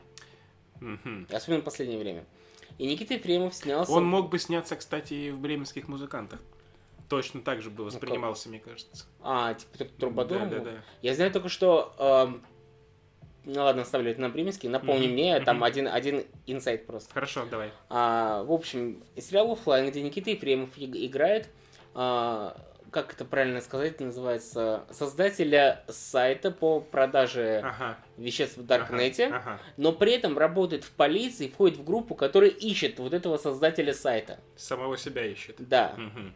Мгм. Особенно в последнее время. И Никита Ефремов снялся... Он мог бы сняться, кстати, и в «Бременских музыкантах». Точно так же бы Ну, воспринимался, мне кажется. А, типа как Трубадур Да, да, да. Я знаю только, что... эм, Ну ладно, оставлю это на Бременских. Напомни Мгм, мне, там мгм. один, один инсайт просто. Хорошо, давай. А, в общем, сериал оффлайн, где Никита Ефремов играет, а, как это правильно сказать, называется, создателя сайта по продаже Ага. веществ в Даркнете, Ага, ага. но при этом работает в полиции, входит в группу, которая ищет вот этого создателя сайта. Самого себя ищет. Да. Мгм.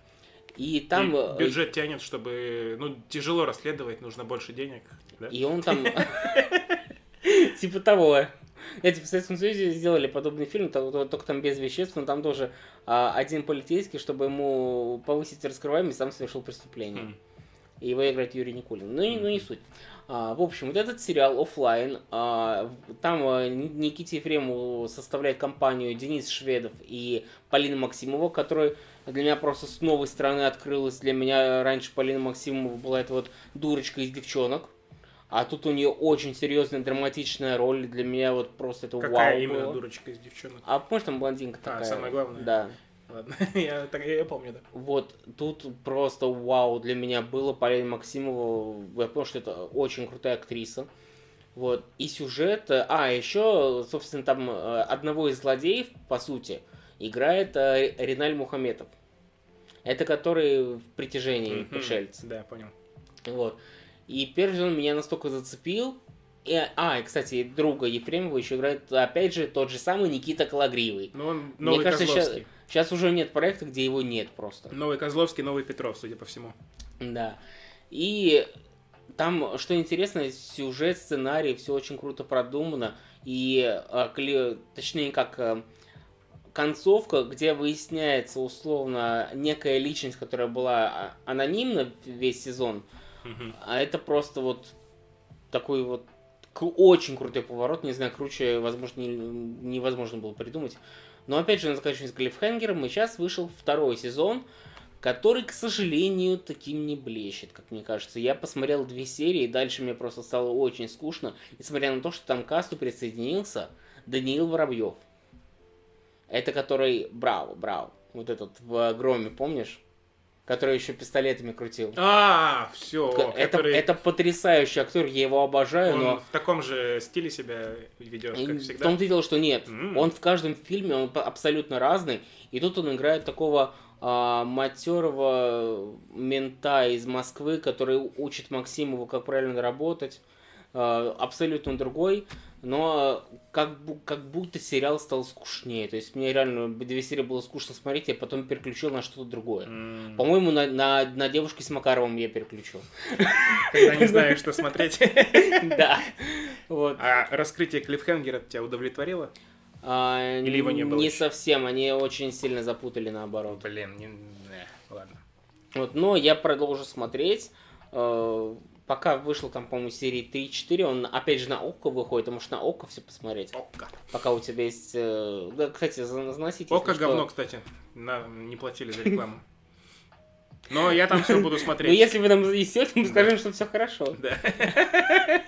И там... И э, бюджет тянет, чтобы... Ну, тяжело расследовать, нужно больше денег. да? И он там... Типа того. Эти в Советском Союзе сделали подобный фильм, то- то- только там без веществ, но там тоже а, один полицейский, чтобы ему повысить раскрываемость, сам совершил преступление. М. И его играет Юрий Никулин. Ну, ну не суть. А, в общем, вот этот сериал оффлайн, а, там а, Ни- Никите Ефремову составляет компанию Денис Шведов и Полина Максимова, которая для меня просто с новой стороны открылась. Для меня раньше Полина Максимова была эта вот дурочка из девчонок. А тут у нее очень серьезная драматичная роль. Для меня вот просто это Какая вау именно было. дурочка из девчонок? А помнишь, там блондинка А, такая? самое главное. Да. Ладно, я, так- я помню, да. Вот тут просто вау для меня было. Полина Максимова, я понял, что это очень крутая актриса. Вот. И сюжет... А, еще, собственно, там э, одного из злодеев, по сути, играет э, Риналь Мухаметов. Это который в притяжении Мгм. пришельц. Да, понял. Вот. И первый сезон меня настолько зацепил. И, а, и, кстати, друга Ефремова еще играет, опять же, тот же самый Никита Калагривый. Ну, он Мне новый кажется, щас- Козловский. Сейчас уже нет проекта, где его нет просто. Новый Козловский, новый Петров, судя по всему. Да. И там, что интересно, сюжет, сценарий, все очень круто продумано. И, а, точнее, как э, концовка, где выясняется условно некая личность, которая была а, анонимна весь сезон, А это просто вот такой вот очень крутой поворот, не знаю, круче, возможно, не- невозможно было придумать. Но опять же, он заканчивается клиффхенгером, и сейчас вышел второй сезон, который, к сожалению, таким не блещет, как мне кажется. Я посмотрел две серии, и дальше мне просто стало очень скучно, несмотря на то, что там к касту присоединился Даниил Воробьев. Это который Брау, Брау, вот этот в Громе, помнишь? Который еще пистолетами крутил. А, все, Это, который... это потрясающий актер, я его обожаю, Он но в таком же стиле себя ведет, как в всегда. том-то и дело, что нет. М. Он в каждом фильме он абсолютно разный, и тут он играет такого а, матерого мента из Москвы, который учит Максимову, как правильно работать. А, абсолютно другой, но как, бу- как будто сериал стал скучнее. То есть мне реально две серии было скучно смотреть, я потом переключил на что-то другое. М, По-моему, на, на, на девушки с Макаровым я переключил. Когда не знаешь, что смотреть. Да. Вот. А раскрытие Клиффхенгера тебя удовлетворило? А, Или его не было Не еще? совсем, они очень сильно запутали наоборот. Блин, не... не, ладно. Вот, но я продолжу смотреть. Пока вышел там, по-моему, серии 3-4, он опять же на ОККО выходит, а может на ОККО все посмотреть. Ока. Пока у тебя есть... э, Да, кстати, за- заносите. Если что. говно, кстати. На- Не платили за рекламу. Но я там все буду Ну, смотреть. если вы нам занесете, мы скажем, что все хорошо. Да.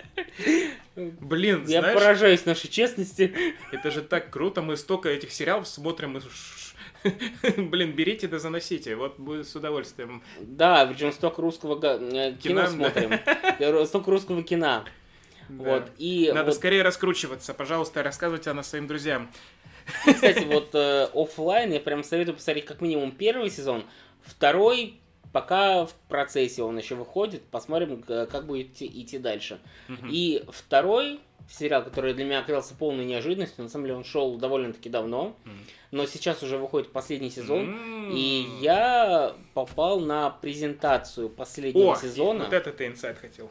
Блин, Я поражаюсь нашей честности. это же так круто, мы столько этих сериалов смотрим. и ш- Блин, берите да заносите, вот будет с удовольствием. Да, причем столько русского га- э, кино Кино, да. смотрим. Э, Столько русского кино. Вот, и Надо скорее раскручиваться. Пожалуйста, рассказывайте о нас своим друзьям. кстати, вот э, оффлайн я прям советую посмотреть как минимум первый сезон, второй пока в процессе он еще выходит, посмотрим, как будет идти, дальше. Мгм. И второй сериал, который для меня оказался полной неожиданностью, на самом деле он шел довольно-таки давно, Мгм. но сейчас уже выходит последний сезон, М. и я попал на презентацию последнего О, сезона. вот это ты инсайт хотел.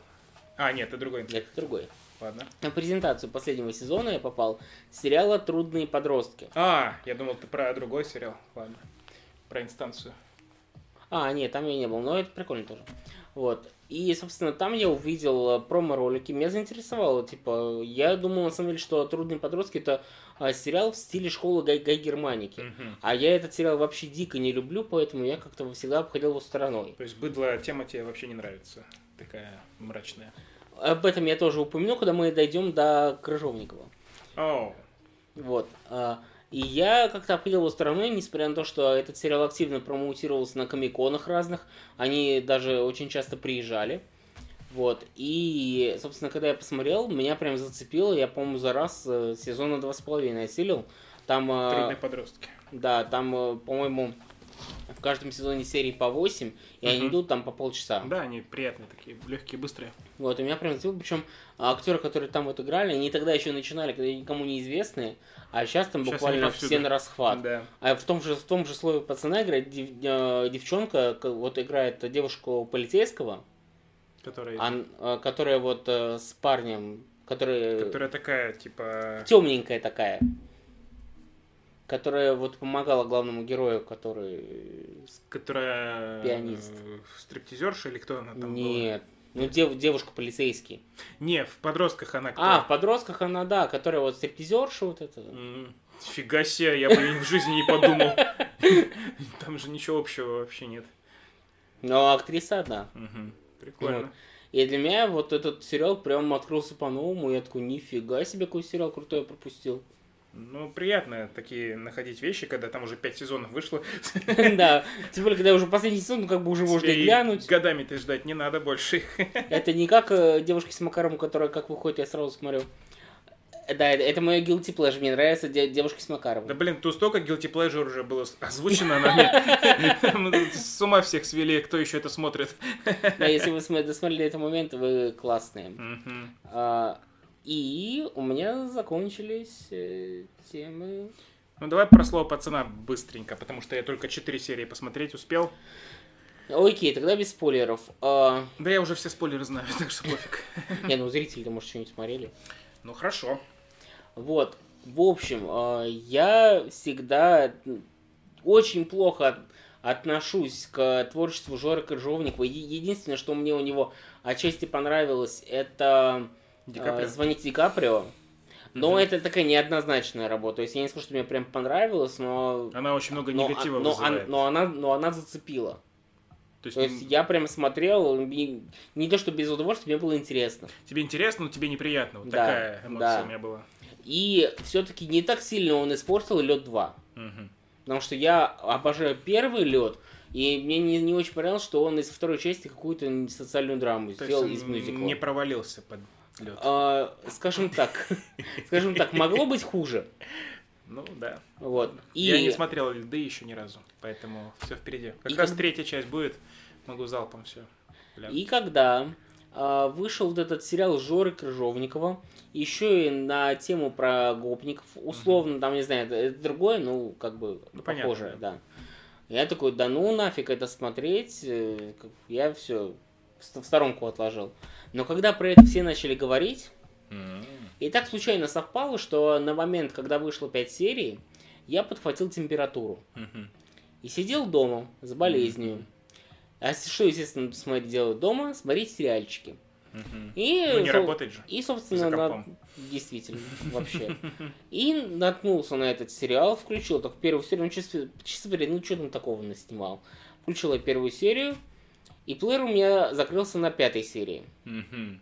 А, нет, это другой инсайт. Это другой. Ладно. На презентацию последнего сезона я попал сериала «Трудные подростки». А, я думал, ты про другой сериал. Ладно. Про инстанцию. А, нет, там я не был, но это прикольно тоже. Вот. И, собственно, там я увидел э, промо-ролики, меня заинтересовало, типа, я думал, на самом деле, что «Трудные подростки» это а, сериал в стиле школы Гай, Гай Германики. Мгм. А я этот сериал вообще дико не люблю, поэтому я как-то всегда обходил его стороной. То есть быдло тема тебе вообще не нравится. Такая мрачная. Об этом я тоже упомяну, когда мы дойдем до Крыжовникова. О, Вот. а, И я как-то обходил его стороной, несмотря на то, что этот сериал активно промоутировался на комиконах разных. Они даже очень часто приезжали. Вот. И, собственно, когда я посмотрел, меня прям зацепило. Я, по-моему, за раз э, сезона два с половиной осилил. Там, э, трудные подростки. да, там, э, по-моему, в каждом сезоне серии по 8, и они Мгм. идут там по полчаса. Да, они приятные такие, легкие, быстрые. Вот, и меня прям зацепило, причем актеры, которые там вот играли, они тогда еще начинали, когда никому неизвестные, а сейчас там Щас буквально они все на расхват. Да. А в том же, в том же слове пацана играет дев- э, девчонка, вот играет девушку полицейского, Которые, ан- э, которая вот э, с парнем, который которая такая, типа... темненькая такая, которая вот помогала главному герою, который... Которая... Пианист. э, Стриптизерша или кто она там была? Нет, ну дев- девушка полицейский. Не, в подростках она кто? А, в подростках она, да, которая вот стриптизерша вот это. М, Фига себе, я бы в жизни не подумал. Там же ничего общего вообще нет. Но актриса одна. Прикольно. И для меня вот этот сериал прям открылся по-новому. Я такой, нифига себе, какой сериал крутой я пропустил. Ну, приятно такие находить вещи, когда там уже пять сезонов вышло. Да, тем более, когда уже последний сезон, ну как бы уже можно и глянуть. Годами ты ждать не надо больше. Это не как э, девушки с макаром, которая как выходит, я сразу смотрю. Да, это, это мое guilty pleasure. Мне нравятся де- девушки с Макаровым. Да блин, тут столько guilty pleasure уже было озвучено нами. С ума всех свели, кто еще это смотрит. Да, если вы см- досмотрели этот момент, вы классные. А, и у меня закончились э, темы. Ну давай про слово пацана быстренько, потому что я только четыре серии посмотреть успел. Окей, тогда без спойлеров. А, Да я уже все спойлеры знаю, так что пофиг. не, ну зрители-то, может, что-нибудь смотрели. Ну хорошо. Вот. В общем, э, я всегда очень плохо от- отношусь к творчеству Жоры Крыжовникова. Единственное, что мне у него отчасти понравилось, это Ди Каприо. «Звонить Ди Каприо». Но Мгм. это такая неоднозначная работа. То есть я не скажу, что мне прям понравилось, но... Она очень много но, негатива но, вызывает. но она, но она зацепила. То есть, То есть я прям смотрел, и не то что без удовольствия, мне было интересно. тебе интересно, но тебе неприятно. Вот Да, такая эмоция да. у меня была. И все-таки не так сильно он испортил лед 2. Мгм. Потому что я обожаю первый лед, и мне не, не очень понравилось, что он из второй части какую-то социальную драму То сделал из мюзикла. не провалился под лед. А, скажем так, скажем так, могло быть хуже. Ну да. Вот. И, Я не смотрел льды еще ни разу, поэтому все впереди. Как И раз как- третья часть будет, могу залпом все. и когда а, вышел вот этот сериал Жоры Крыжовникова, еще и на тему про гопников, условно, там, не знаю, это, это другое, ну, как бы, Ну, похожее, да. Я такой, да ну нафиг это смотреть, э, я все в сторонку отложил. Но когда про это все начали говорить, и так случайно совпало, что на момент, когда вышло 5 серий, я подхватил температуру. Мгм. И сидел дома с болезнью. А с- что, естественно, смотреть делать дома? Смотреть сериальчики. Мгм. И, Ну не со- работает же. И, собственно, на- действительно, вообще. И наткнулся на этот сериал, включил только первую серию, ну, говоря, ну, что там такого наснимал. Включил я первую серию, и плеер у меня закрылся на пятой серии. Мгм.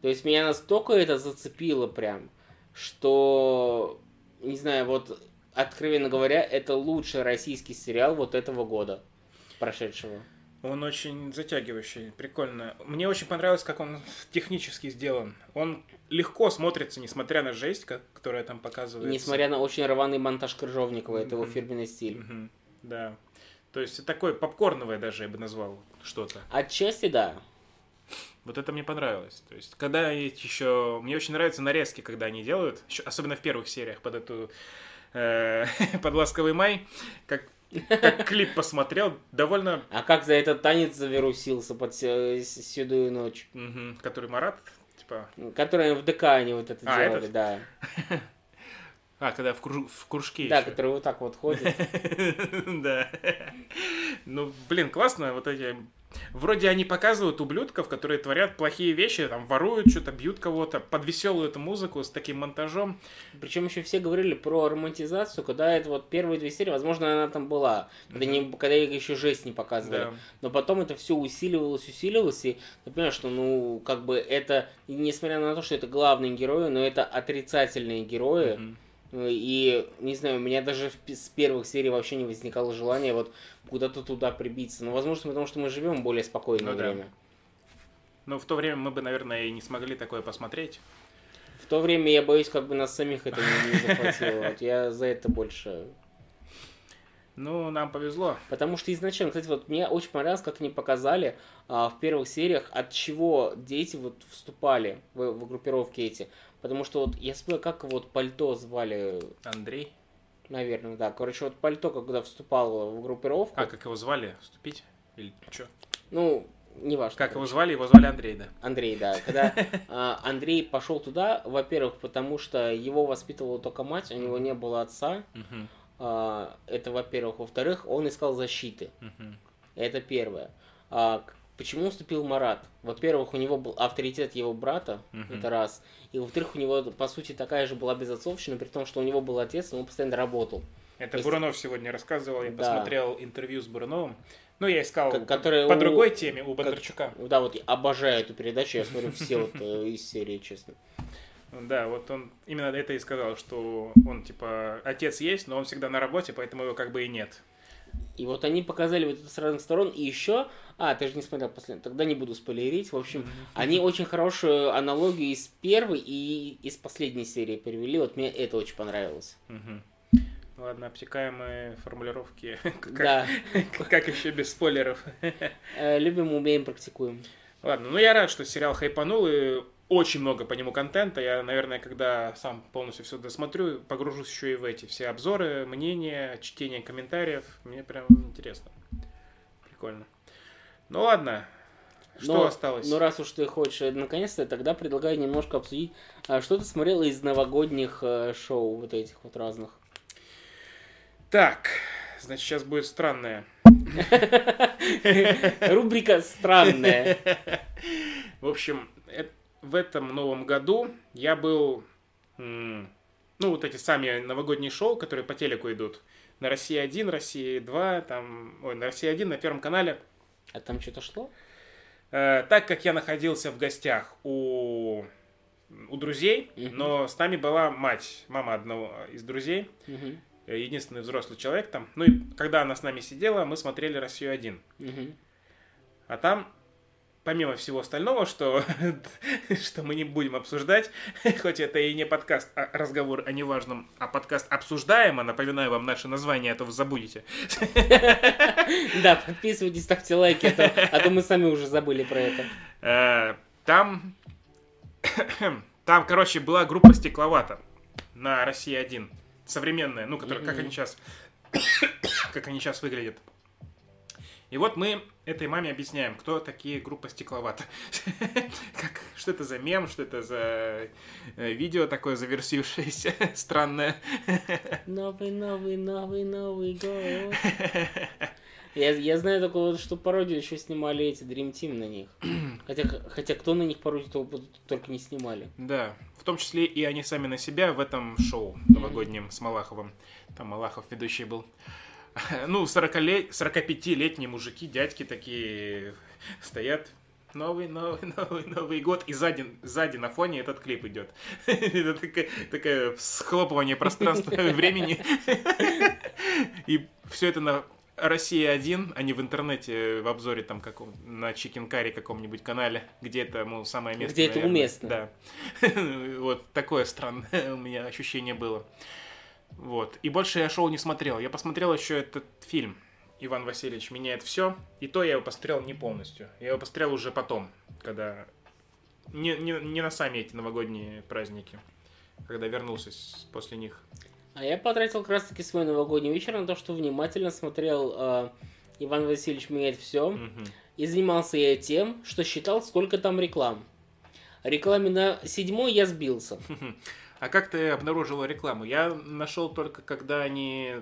То есть меня настолько это зацепило прям, что, не знаю, вот, откровенно говоря, это лучший российский сериал вот этого года, прошедшего. Он очень затягивающий, прикольно. Мне очень понравилось, как он технически сделан. Он легко смотрится, несмотря на жесть, как, которая там показывается. Несмотря на очень рваный монтаж Крыжовникова, это его фирменный стиль. Мгм, Да. То есть такое попкорновое даже, я бы назвал, что-то. Отчасти да. Вот это мне понравилось. То есть, когда еще... Мне очень нравятся нарезки, когда они делают, особенно в первых сериях, под эту... э, под «Ласковый май», как, как клип посмотрел, довольно... А как за этот танец завирусился под седую ночь? мгм, который Марат, типа... Который в ДК они вот это А, делали, этот? да. А, когда в, кру- в кружке Да, ещё. который вот так вот ходит. Да. Ну, блин, классно, вот эти... Вроде они показывают ублюдков, которые творят плохие вещи, там, воруют что-то, бьют кого-то, под веселую эту музыку с таким монтажом. Причем еще все говорили про романтизацию, когда это вот первые две серии, возможно, она там была, когда, не, когда их еще жесть не показывали. Да. Но потом это все усиливалось, усиливалось, и ты понимаешь, что, ну, как бы это, несмотря на то, что это главные герои, но это отрицательные герои. Мгм. И, не знаю, у меня даже с первых серий вообще не возникало желания вот куда-то туда прибиться. Ну, возможно, потому что мы живем в более спокойное Ну да. время. Ну, в то время мы бы, наверное, и не смогли такое посмотреть. В то время, я боюсь, как бы нас самих это не, не захватило. Вот я за это больше Ну, нам повезло. Потому что изначально, кстати, вот мне очень понравилось, как они показали а, в первых сериях, от чего дети вот вступали в, в группировки эти. Потому что вот я вспомнил, как вот пальто звали, Андрей. наверное, да. Короче, вот пальто, когда вступал в группировку, А, как его звали? Вступить? Или что? ну, неважно. Как его короче. звали? Его звали Андрей, да. Андрей, да. Когда а, Андрей пошел туда, во-первых, потому что его воспитывала только мать, у него не было отца. А, это, во-первых. Во-вторых, он искал защиты. Это первое. К- почему вступил Марат? Во-первых, у него был авторитет его брата, Мгм. это раз. И во-вторых, у него, по сути, такая же была безотцовщина, при том, что у него был отец, но он постоянно работал. Это То есть- Бурунов сегодня рассказывал, я Да. посмотрел интервью с Буруновым. Ну, я искал которое по у- другой теме, у Как- Бондарчука. Да, вот я обожаю эту передачу, я смотрю все вот э, из серии, честно. Да, вот он именно это и сказал, что он, типа, отец есть, но он всегда на работе, поэтому его как бы и нет. И вот они показали вот это с разных сторон. И еще... А, ты же не смотрел последний. Тогда не буду спойлерить. В общем, они очень хорошую аналогию из первой и из последней серии перевели. Вот мне это очень понравилось. Мгм. Ладно, обтекаемые формулировки. Как- Да. Как еще без спойлеров? Э, Любим, умеем, практикуем. Ладно, ну я рад, что сериал хайпанул, и очень много по нему контента. Я, наверное, когда сам полностью все досмотрю, погружусь еще и в эти все обзоры, мнения, чтение комментариев. Мне прям интересно. Прикольно. Ну ладно, что Но- осталось? Ну, раз уж ты хочешь, э, наконец-то, тогда предлагаю немножко обсудить, а, что ты смотрела из новогодних э, шоу вот этих вот разных. Так, значит, сейчас будет странное. Рубрика «Странная». В общем, в этом новом году я был... Ну, вот эти сами новогодние шоу, которые по телеку идут. На России 1, России 2, там... Ой, на России 1, на Первом канале. А там что-то шло? Э, так как я находился в гостях у, у друзей, Мгм. но с нами была мать, мама одного из друзей, э, единственный взрослый человек там. Ну и когда она с нами сидела, мы смотрели Россию 1. мгм. А там, помимо всего остального, что, что мы не будем обсуждать, хоть это и не подкаст, а разговор о неважном, а подкаст обсуждаемо, напоминаю вам наше название, а то вы забудете. Да, подписывайтесь, ставьте лайки, а то, а то мы сами уже забыли про это. Э, Там, там, короче, была группа Стекловата на России 1, современная, ну, которая, как они сейчас, как они сейчас выглядят. И вот мы этой маме объясняем, кто такие группа Стекловата. Как, что это за мем, что это за э, видео такое заверсившееся, странное. Новый, новый, новый, новый год. Я, я знаю только, вот, что пародию еще снимали эти Dream Team на них. Хотя, хотя кто на них пародию то- только не снимали. Да, в том числе и они сами на себя в этом шоу новогоднем с Малаховым. Там Малахов ведущий был. Ну, 40-лет... 45-летние мужики, дядьки такие стоят. Новый, новый, новый, Новый год. И сзади, сзади на фоне этот клип идет. Это такое, такое схлопывание пространства и времени. И все это на Россия-1, а не в интернете в обзоре там каком на Curry каком-нибудь канале, где это, ну, самое место. Где это наверное. уместно. Да. Вот такое странное у меня ощущение было. Вот. И больше я шоу не смотрел. Я посмотрел еще этот фильм. Иван Васильевич меняет все. И то я его посмотрел не полностью. Я его посмотрел уже потом, когда... Не, не, не на сами эти новогодние праздники. Когда вернулся после них. А я потратил как раз таки свой новогодний вечер на то, что внимательно смотрел э, Иван Васильевич меняет все. Мгм. И занимался я тем, что считал, сколько там реклам. Рекламе на седьмой я сбился. А как ты обнаружила рекламу? Я нашел только, когда они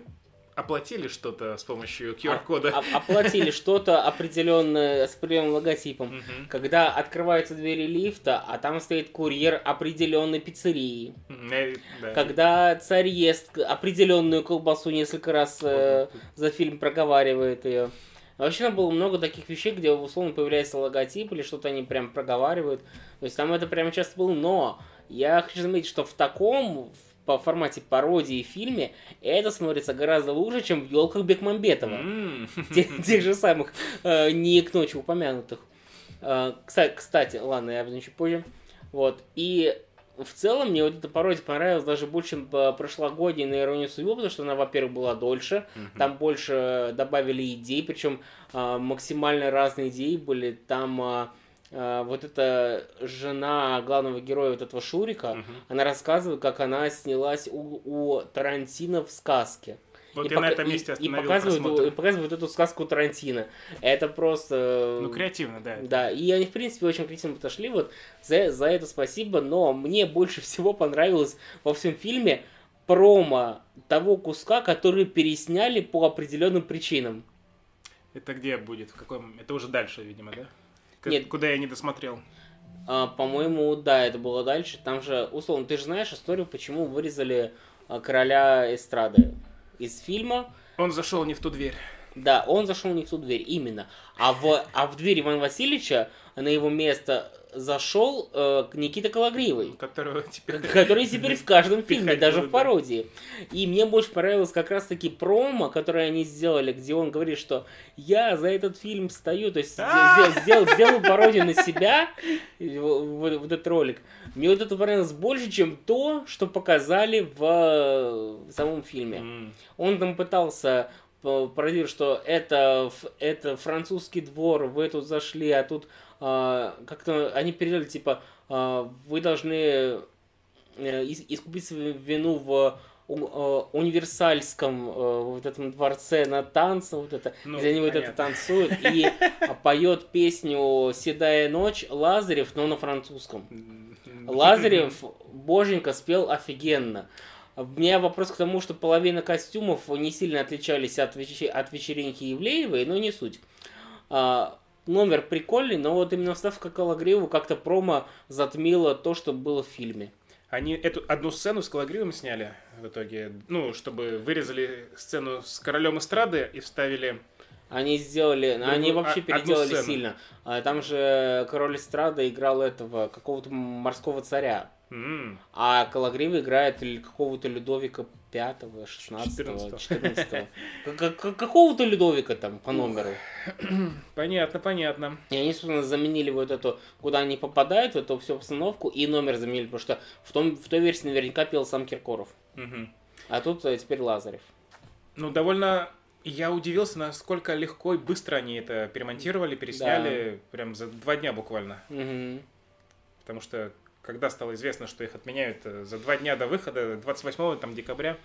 оплатили что-то с помощью QR-кода. А- оплатили что-то определенное с определенным логотипом. Мгм. Когда открываются двери лифта, а там стоит курьер определенной пиццерии. Да. Когда царь ест определенную колбасу несколько раз э, за фильм проговаривает ее. Вообще там было много таких вещей, где условно появляется логотип или что-то они прям проговаривают. То есть там это прям часто было. Но я хочу заметить, что в таком по формате пародии фильме это смотрится гораздо лучше, чем в елках Бекмамбетова. Тех, тех же самых э, не к ночи упомянутых. Э, кстати, кстати, ладно, я об этом чуть позже. Вот. И в целом мне вот эта пародия понравилась даже больше, чем э, прошлогодняя на иронию судьбы, потому что она, во-первых, была дольше, Мгм. там больше добавили идей, причем э, максимально разные идеи были. Там э, э, вот эта жена главного героя вот этого Шурика, Мгм. она рассказывает, как она снялась у, у Тарантино в сказке. Вот И я на пока- этом и- месте и, остановил показывают, просмотр. и показывают эту сказку Тарантино. Это просто... Ну, креативно, да. Да, и они, в принципе, очень креативно подошли. Вот за, за это спасибо. Но мне больше всего понравилось во всем фильме промо того куска, который пересняли по определенным причинам. Это где будет? В каком? Это уже дальше, видимо, да? Нет. Куда я не досмотрел. А, по-моему, да, это было дальше. Там же, условно, ты же знаешь историю, почему вырезали а, короля эстрады из фильма. Он зашел не в ту дверь. Да, он зашел не в ту дверь, именно. А в, а в дверь Ивана Васильевича на его место зашел э, Никита Калагриевый. Которого теперь... Который теперь в каждом фильме, даже в пародии. И мне больше понравилось как раз-таки промо, которое они сделали, где он говорит, что я за этот фильм стою, то есть сделал, пародию на себя, вот, этот ролик. Мне вот это понравилось больше, чем то, что показали в, э, самом фильме. Он там пытался п- пародировать, что это, французский двор, вы тут зашли, а тут как-то они передали, типа, а, вы должны э, ис- искупить свою вину в э, универсальском э, вот этом дворце на танце, вот это, Ну, где они вот это понятно. танцуют, и а, поет песню «Седая ночь» Лазарев, но на французском. Лазарев, боженька, спел офигенно. У меня вопрос к тому, что половина костюмов не сильно отличались от, вече- от вечеринки Евлеевой, но не суть. А, номер прикольный, но вот именно вставка Калагриева как-то промо затмила то, что было в фильме. Они эту одну сцену с Калагривым сняли в итоге, ну, чтобы вырезали сцену с королем эстрады и вставили... Они сделали, Другую- они вообще а- одну переделали сильно. А, там же король эстрада играл этого, какого-то морского царя. М, А Калагрива играет какого-то Людовика пятого, 16 14-го. 14 Какого-то Людовика там по номеру. Понятно, понятно. И они, собственно, заменили вот эту, куда они попадают, в эту всю обстановку, и номер заменили, потому что в, том, в той версии наверняка пел сам Киркоров. А тут э, теперь Лазарев. Ну, довольно... Я удивился, насколько легко и быстро они это перемонтировали, пересняли, прям за два дня буквально. Мгм. Потому что когда стало известно, что их отменяют э, за два дня до выхода, 28 там, декабря,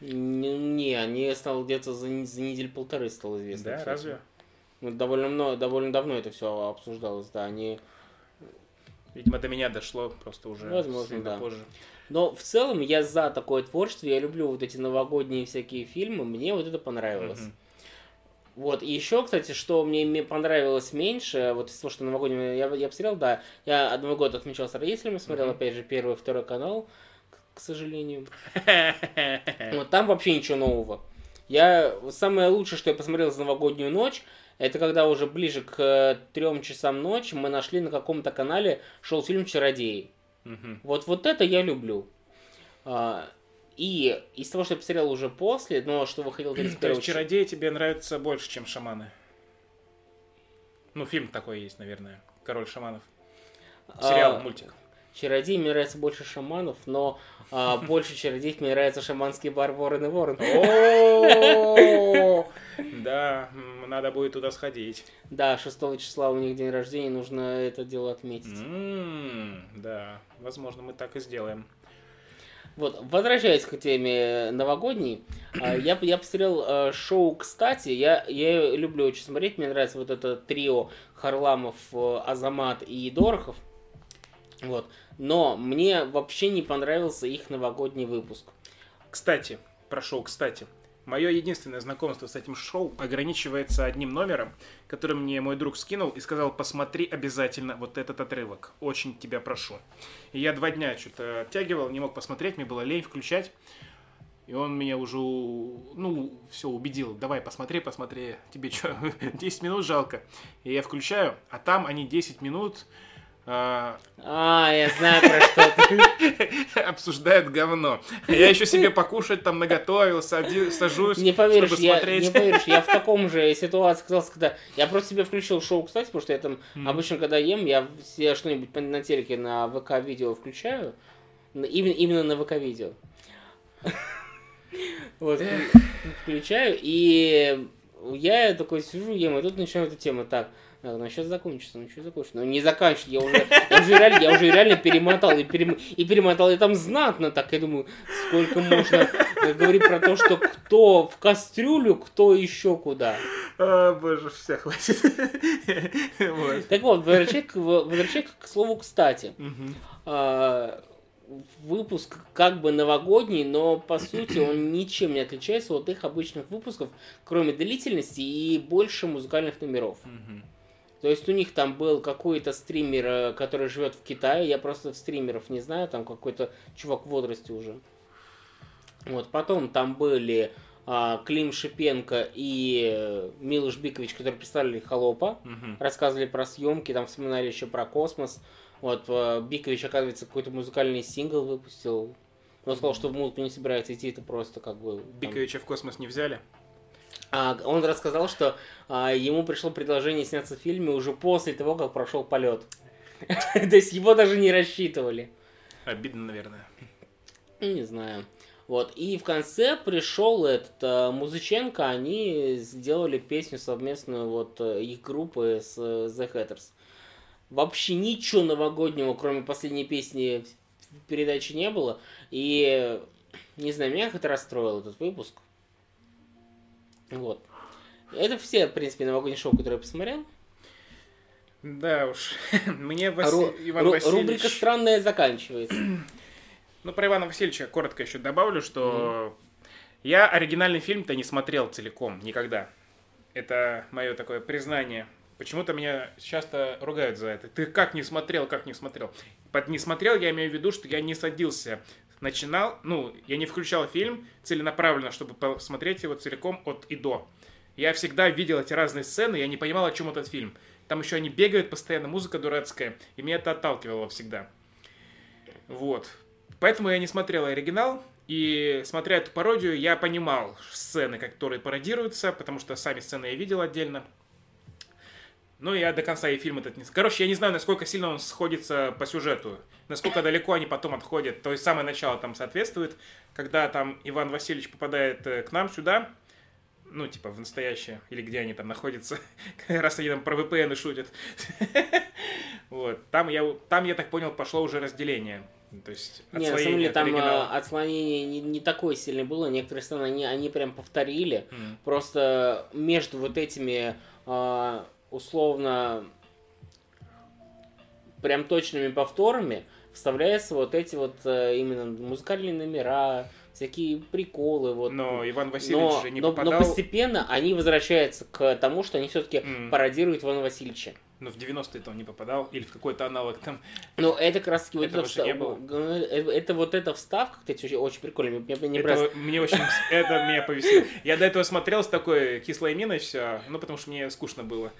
Не, они стало где-то за, за неделю полторы стало известно. да, кстати. разве? Ну, довольно, много, довольно давно это все обсуждалось, да. Они... Видимо, до меня дошло просто уже Возможно, да. позже. Но в целом я за такое творчество, я люблю вот эти новогодние всякие фильмы, мне вот это понравилось. Мгм. Вот, и еще, кстати, что мне понравилось меньше, вот из того, что новогоднее, я, я посмотрел, да, я Новый год отмечал с родителями, смотрел, Мгм. опять же, первый второй канал, к, к сожалению. Вот там вообще ничего нового. Я, самое лучшее, что я посмотрел за новогоднюю ночь, это когда уже ближе к э, трем часам ночи мы нашли на каком-то канале шел фильм «Чародеи». Мгм. Вот, вот это я люблю. А, и из того, что я посмотрел уже после, но что выходил То 31 есть чародеи тебе нравятся больше, чем шаманы? Ну, фильм такой есть, наверное. Король шаманов. Сериал, А, мультик. Чародей мне нравится больше шаманов, но а, больше чародеев мне нравятся шаманские бар Ворон и Ворон. Да, надо будет туда сходить. Да, 6 числа у них день рождения, нужно это дело отметить. Да, возможно, мы так и сделаем. Вот, возвращаясь к теме новогодней, а, я, я посмотрел э, шоу «Кстати», я, я люблю очень смотреть, мне нравится вот это трио Харламов, э, Азамат и Дорохов, вот, но мне вообще не понравился их новогодний выпуск. Кстати, про шоу «Кстати». Мое единственное знакомство с этим шоу ограничивается одним номером, который мне мой друг скинул и сказал, посмотри обязательно вот этот отрывок. Очень тебя прошу. И я два дня что-то оттягивал, не мог посмотреть, мне было лень включать. И он меня уже, ну, все, убедил. Давай, посмотри, посмотри. Тебе что, 10 минут жалко? И я включаю, а там они 10 минут а, я знаю про что ты. обсуждают говно. Я еще себе покушать там наготовил, сажусь, Не поверишь, чтобы я, смотреть. не поверишь, я в таком же ситуации оказался, когда я просто себе включил шоу, кстати, потому что я там обычно, когда ем, я себе что-нибудь на телеке на ВК-видео включаю, именно, именно на ВК-видео. Вот, вклю- включаю, и я такой сижу, ем, и тут начинаю эту тему, так, так, ну сейчас закончится, ну что закончится, ну не заканчивается, я уже, я уже реально, я уже реально перемотал, и, перем- и перемотал, и там знатно так, я думаю, сколько можно э, говорить про то, что кто в кастрюлю, кто еще куда. А, боже, все, хватит. Так вот, возвращаясь к слову «кстати». Выпуск как бы новогодний, но по сути он ничем не отличается от их обычных выпусков, кроме длительности и больше музыкальных номеров. То есть у них там был какой-то стример, э, который живет в Китае, я просто стримеров не знаю, там какой-то чувак в возрасте уже. Вот, потом там были а, Клим Шипенко и э, Милуш Бикович, которые представили Холопа, Мгм. рассказывали про съемки, там вспоминали еще про космос. Вот, э, Бикович, оказывается, какой-то музыкальный сингл выпустил. Он сказал, что в музыку не собирается идти, это просто как бы... там, Биковича в космос не взяли? а, он рассказал, что а, ему пришло предложение сняться в фильме уже после того, как прошел полет. То есть его даже не рассчитывали. Обидно, наверное. Ну, не знаю. Вот. И в конце пришел этот э, Музыченко, они сделали песню совместную вот э, их группы с э, The Hatters. Вообще ничего новогоднего, кроме последней песни в передаче не было. И не знаю, меня это расстроил этот выпуск. Вот. Это все, в принципе, новогодние шоу, которые я посмотрел. Да уж. Мне Васи- ру- Иван ру- Васильевич... Рубрика странная заканчивается. Ну, про Ивана Васильевича коротко еще добавлю, что я оригинальный фильм-то не смотрел целиком никогда. Это мое такое признание. Почему-то меня часто ругают за это. Ты как не смотрел, как не смотрел? Под не смотрел я имею в виду, что я не садился. Начинал, ну, я не включал фильм целенаправленно, чтобы посмотреть его целиком от и до. Я всегда видел эти разные сцены, я не понимал, о чем этот фильм. Там еще они бегают постоянно, музыка дурацкая, и меня это отталкивало всегда. Вот. Поэтому я не смотрел оригинал, и смотря эту пародию, я понимал сцены, которые пародируются, потому что сами сцены я видел отдельно. Ну, я до конца и фильм этот не... Короче, я не знаю, насколько сильно он сходится по сюжету, насколько далеко они потом отходят. То есть самое начало там соответствует, когда там Иван Васильевич попадает э, к нам сюда, ну, типа, в настоящее, или где они там находятся, раз они там про VPN шутят. Вот, там я, там, я так понял, пошло уже разделение. То есть Не, на самом деле там оригинала. а, не, не такое сильное было. Некоторые сцены они, они прям повторили. Просто между вот этими а, условно прям точными повторами вставляются вот эти вот э, именно музыкальные номера, всякие приколы. Вот. Но Иван Васильевич но, же не но- но попадал... постепенно они возвращаются к тому, что они все-таки М. пародируют Ивана Васильевича. Но в 90-е-то он не попадал, или в какой-то аналог там. Ну, это как раз таки вот это, же не вста- было. г- это, вот эта вставка, кстати, очень, прикольная. Мне, мне Это нравится. мне очень, это меня повеселило. Я до этого смотрел с такой кислой миной все, ну потому что мне скучно было.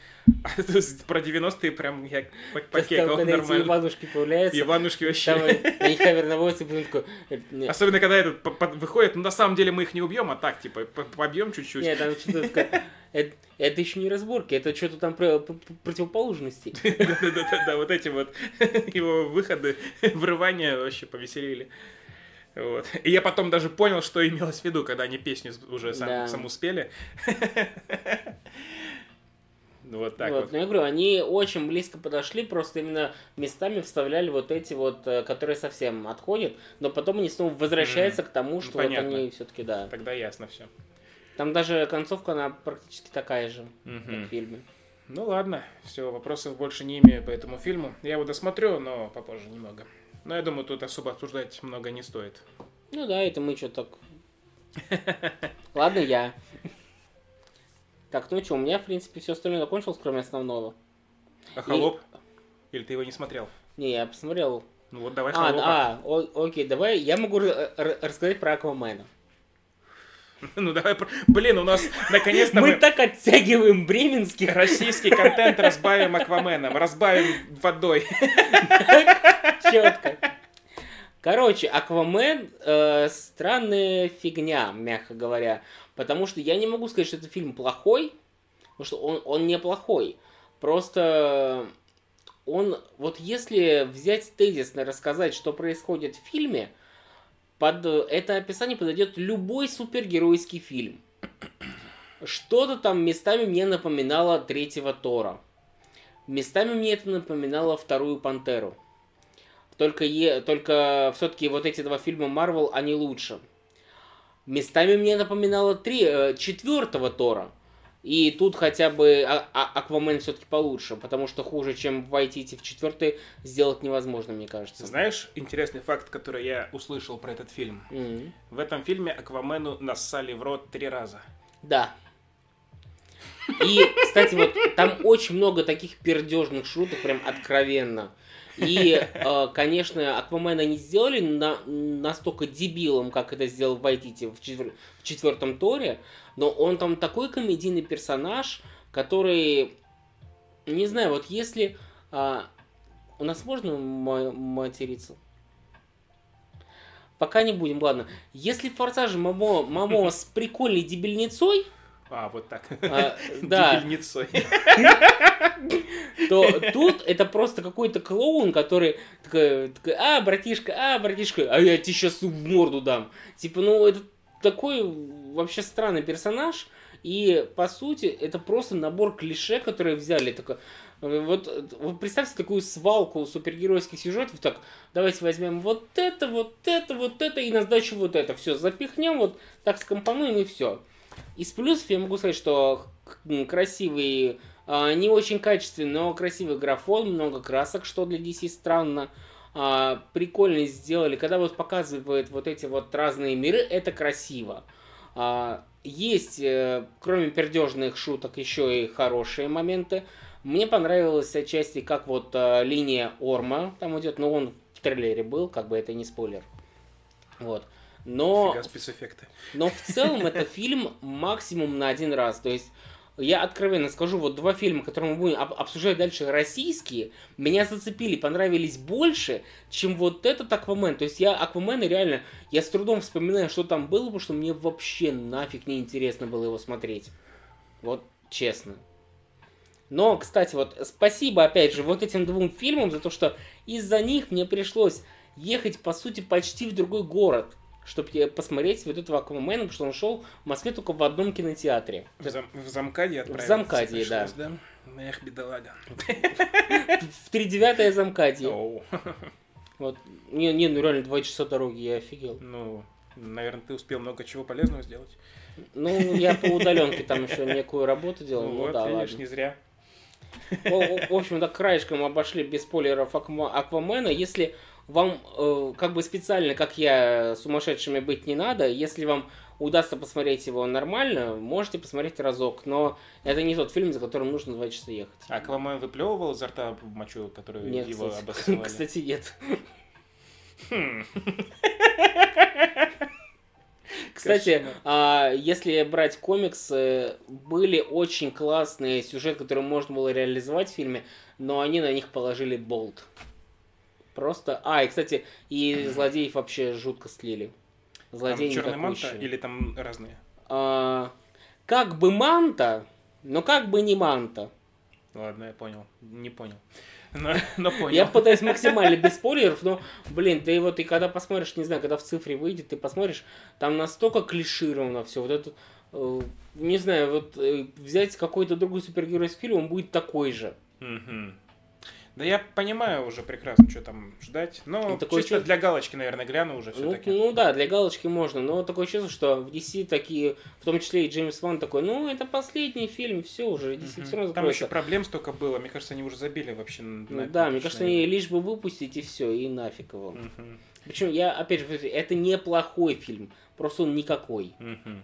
А про 90-е прям я там, покекал когда нормально. Иванушки появляются, Иванушки там вообще. на них камера наводится, и потом такой... э, Особенно, когда этот выходит, ну на самом деле мы их не убьем, а так, типа, по- побьем чуть-чуть. Нет, там что-то это, это еще не разборки, это что-то там про- про- противоположности. Да-да-да, вот эти вот его выходы, врывания вообще повеселили. Вот. И я потом даже понял, что имелось в виду, когда они песню уже сам, Да. саму спели. Вот так вот. вот. Но я говорю, они очень близко подошли, просто именно местами вставляли вот эти вот, э, которые совсем отходят, но потом они снова возвращаются к тому, что вот Ну, они все-таки, да. Тогда ясно все. Там даже концовка, она практически такая же, как в фильме. Ну ладно, все, вопросов больше не имею по этому фильму. Я его досмотрю, но попозже немного. Но я думаю, тут особо обсуждать много не стоит. Ну да, это мы что так... Ладно, я. Так, ну что, у меня, в принципе, все остальное закончилось, кроме основного. А холоп? Или ты его не смотрел? Не, я посмотрел. Ну вот давай А, холопа. а, о- окей, давай, я могу рассказать про Аквамена. Ну давай, блин, у нас наконец-то Мы мы так оттягиваем бременских. российский контент разбавим Акваменом, разбавим водой. Четко. Короче, Аквамен э, странная фигня, мягко говоря. Потому что я не могу сказать, что это фильм плохой. Потому что он, он неплохой. Просто он, вот если взять тезисно рассказать, что происходит в фильме, под это описание подойдет любой супергеройский фильм. Что-то там местами мне напоминало третьего Тора. Местами мне это напоминало вторую Пантеру. Только, е, только все-таки вот эти два фильма Марвел, они лучше. Местами мне напоминало три, э, четвертого Тора. И тут хотя бы А- А- Аквамен все-таки получше, потому что хуже, чем войти в четвертый, сделать невозможно, мне кажется. Знаешь интересный факт, который я услышал про этот фильм? М. В этом фильме Аквамену нассали в рот три раза. Да. И, кстати, вот там очень много таких пердежных шуток, прям откровенно. И, э, конечно, Аквамена не сделали на- настолько дебилом, как это сделал Вайтити в, четвер- в четвертом Торе, но он там такой комедийный персонаж, который, не знаю, вот если... а, у нас можно ма- материться? Пока не будем, ладно. Если в Форсаже Мамо, Мамо с прикольной дебильницой, А, вот так. а, да, то тут это просто какой-то клоун, который такой, такой, а, братишка, а, братишка, а я тебе сейчас в морду дам. Типа, ну, это такой вообще странный персонаж, и, по сути, это просто набор клише, которые взяли. Такой, э, вот, вот представьте такую свалку супергеройских сюжетов, так, давайте возьмем вот это, вот это, вот это, и на сдачу вот это. Все, запихнем, вот так скомпонуем, и все. Из плюсов я могу сказать, что красивый, а, не очень качественный, но красивый графон, много красок, что для DC странно. А, прикольно сделали. Когда вот показывают вот эти вот разные миры, это красиво. А, есть, э, кроме пердежных шуток, еще и хорошие моменты. Мне понравилось отчасти, как вот линия Орма там идет, но он в трейлере был, как бы это не спойлер. Вот. Но Фига спецэффекты. но в целом это фильм максимум на один раз. То есть я откровенно скажу, вот два фильма, которые мы будем об- обсуждать дальше, российские, меня зацепили, понравились больше, чем вот этот Аквамен. То есть я Аквамена реально, я с трудом вспоминаю, что там было, потому что мне вообще нафиг не интересно было его смотреть. Вот честно. Но, кстати, вот спасибо, опять же, вот этим двум фильмам за то, что из-за них мне пришлось ехать, по сути, почти в другой город, чтобы посмотреть вот этого Аквамена, потому что он шел в Москве только в одном кинотеатре. В, зам- в Замкаде отправиться Замкаде, пришлось, да. Эх, бедолага. В тридевятое замкадье. Оу. Вот. Не, не, ну реально два часа дороги, я офигел. Ну, наверное, ты успел много чего полезного сделать. Ну, я по удаленке там еще некую работу делал, Ну ну, вот, да, видишь, ладно. не зря. В в общем, так краешком обошли без спойлеров Аква- Аквамена. Если вам э, как бы специально, как я, сумасшедшими быть не надо, если вам удастся посмотреть его нормально, можете посмотреть разок, но это не тот фильм, за которым нужно два часа ехать. А Аквамен выплевывал изо рта мочу, которую Нет, его обосновали? кстати, нет. Хм. Кстати, а, если брать комиксы, были очень классные сюжеты, которые можно было реализовать в фильме, но они на них положили болт. Просто... А, и, кстати, и злодеев вообще жутко слили. Там Злодеи черный манта никакущие. или там разные? А, как бы манта, но как бы не манта. Ладно, я понял. Не понял. Но, но понял. Я пытаюсь максимально без спойлеров, но, блин, ты вот и когда посмотришь, не знаю, когда в цифре выйдет, ты посмотришь, там настолько клишировано все. Вот это, э, не знаю, вот э, взять какой-то другой супергеройский фильм, он будет такой же. Мгм. Да я понимаю уже прекрасно, что там ждать. Но И такое чисто чувство- для галочки, наверное, гляну уже Ну, все-таки. ну да, для галочки можно, но такое чувство, что в DC такие, в том числе и Джеймс Ван такой, ну это последний фильм, все уже, DC все равно Там еще проблем столько было. Мне кажется, они уже забили вообще на Ну да, мне кажется, они лишь бы выпустить и все, и нафиг его. Мгм. Причем я, опять же, это неплохой фильм, просто он никакой. Мгм.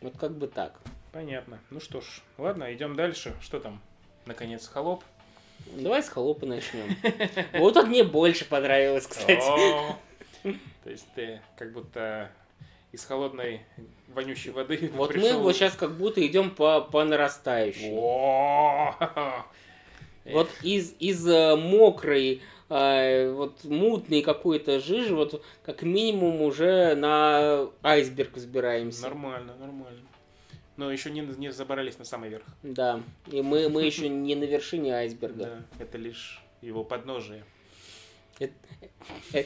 Вот как бы так. Понятно. Ну что ж, ладно, идем дальше. Что там? Наконец, холоп. Давай с холопа начнем. Вот он мне больше понравилось, кстати. То есть ты как будто из холодной вонючей воды Вот мы вот сейчас как будто идем по, по нарастающей. Вот из, из э, мокрой, э, вот мутной какой-то жижи, вот как минимум уже на айсберг взбираемся. Нормально, нормально. Но еще не, не забрались на самый верх. Да, и мы, мы еще не на вершине айсберга. Да, это лишь его подножие. Э- э-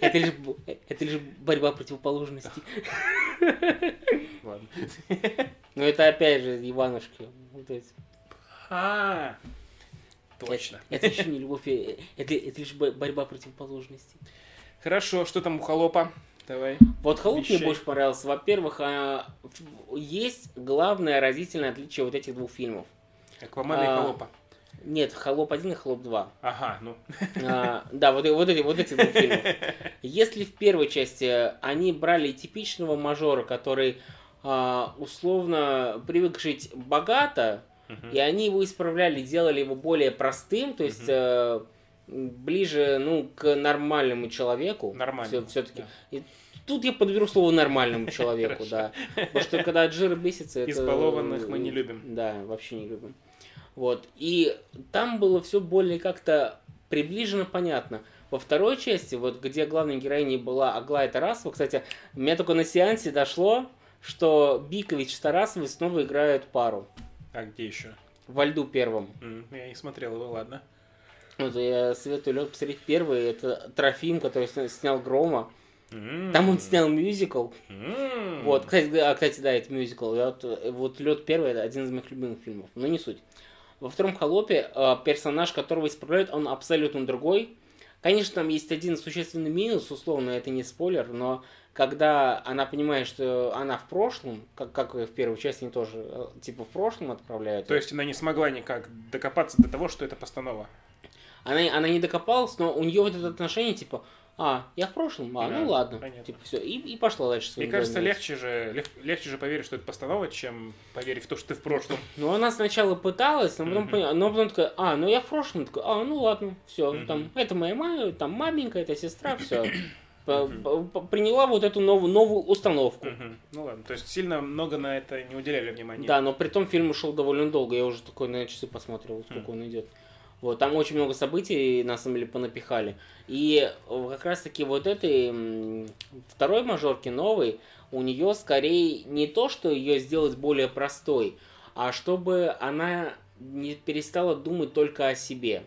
Это лишь, это лишь борьба противоположностей. Ладно. Но это опять же Иванушки. Ну, А, точно. Это еще не любовь, э, это, это лишь бо- борьба противоположностей. Хорошо, что там у холопа? Давай. Вот Холоп мне больше понравился. Во-первых, а, есть главное разительное отличие вот этих двух фильмов. Аквамена и А. холопа. Нет, Холоп 1 и Холоп 2. Ага, ну. А, да, вот, вот эти, вот эти два фильма. Если в первой части они брали типичного мажора, который а, условно привык жить богато, Мгм. и они его исправляли, делали его более простым, то есть Мгм. Э, ближе ну, к нормальному человеку. Нормально. Все-таки. да. Тут я подберу слово нормальному человеку, да. Потому что когда Джир бесится, это... Избалованных мы не любим. Да, вообще не любим. Вот. И там было все более как-то приближенно понятно. Во второй части, вот где главной героиней была Аглая Тарасова, кстати, меня только на сеансе дошло, что Бикович с Тарасовой снова играют пару. А где еще? Во льду первом. Я не смотрел его, ладно. Вот я советую лед посмотреть первый. Это Трофим, который сня- снял Грома. Там он снял мюзикл. Вот, кстати, а, кстати, да, это мюзикл. Я вот, вот Лед первый это один из моих любимых фильмов, но не суть. Во втором холопе э, персонаж, которого исправляют, он абсолютно другой. Конечно, там есть один существенный минус, условно, это не спойлер, но когда она понимает, что она в прошлом, как, как и в первой части, они тоже э, типа в прошлом отправляют. То есть она не смогла никак докопаться до того, что это постанова. Она, она не докопалась, но у нее вот это отношение, типа, а, я в прошлом, а, Да, ну ладно. понятно. Типа, все, и, и пошла дальше. Мне кажется, легче же, лег- легче же поверить, что это постанова, чем поверить в то, что ты в прошлом. Ну, она сначала пыталась, но потом, Мгм. поняла, но потом такая, а, ну я в прошлом, такой, а, ну ладно, все, Мгм. там, это моя мама, там маменька, это сестра, все. Приняла вот эту новую, новую установку. Ну ладно, то есть сильно много на это не уделяли внимания. Да, но при том фильм ушел довольно долго, я уже такой на часы посмотрел, сколько он идет. Вот, там очень много событий, на самом деле, понапихали. И э, как раз-таки вот этой второй мажорки новой, у нее скорее не то, что ее сделать более простой, а чтобы она не перестала думать только о себе.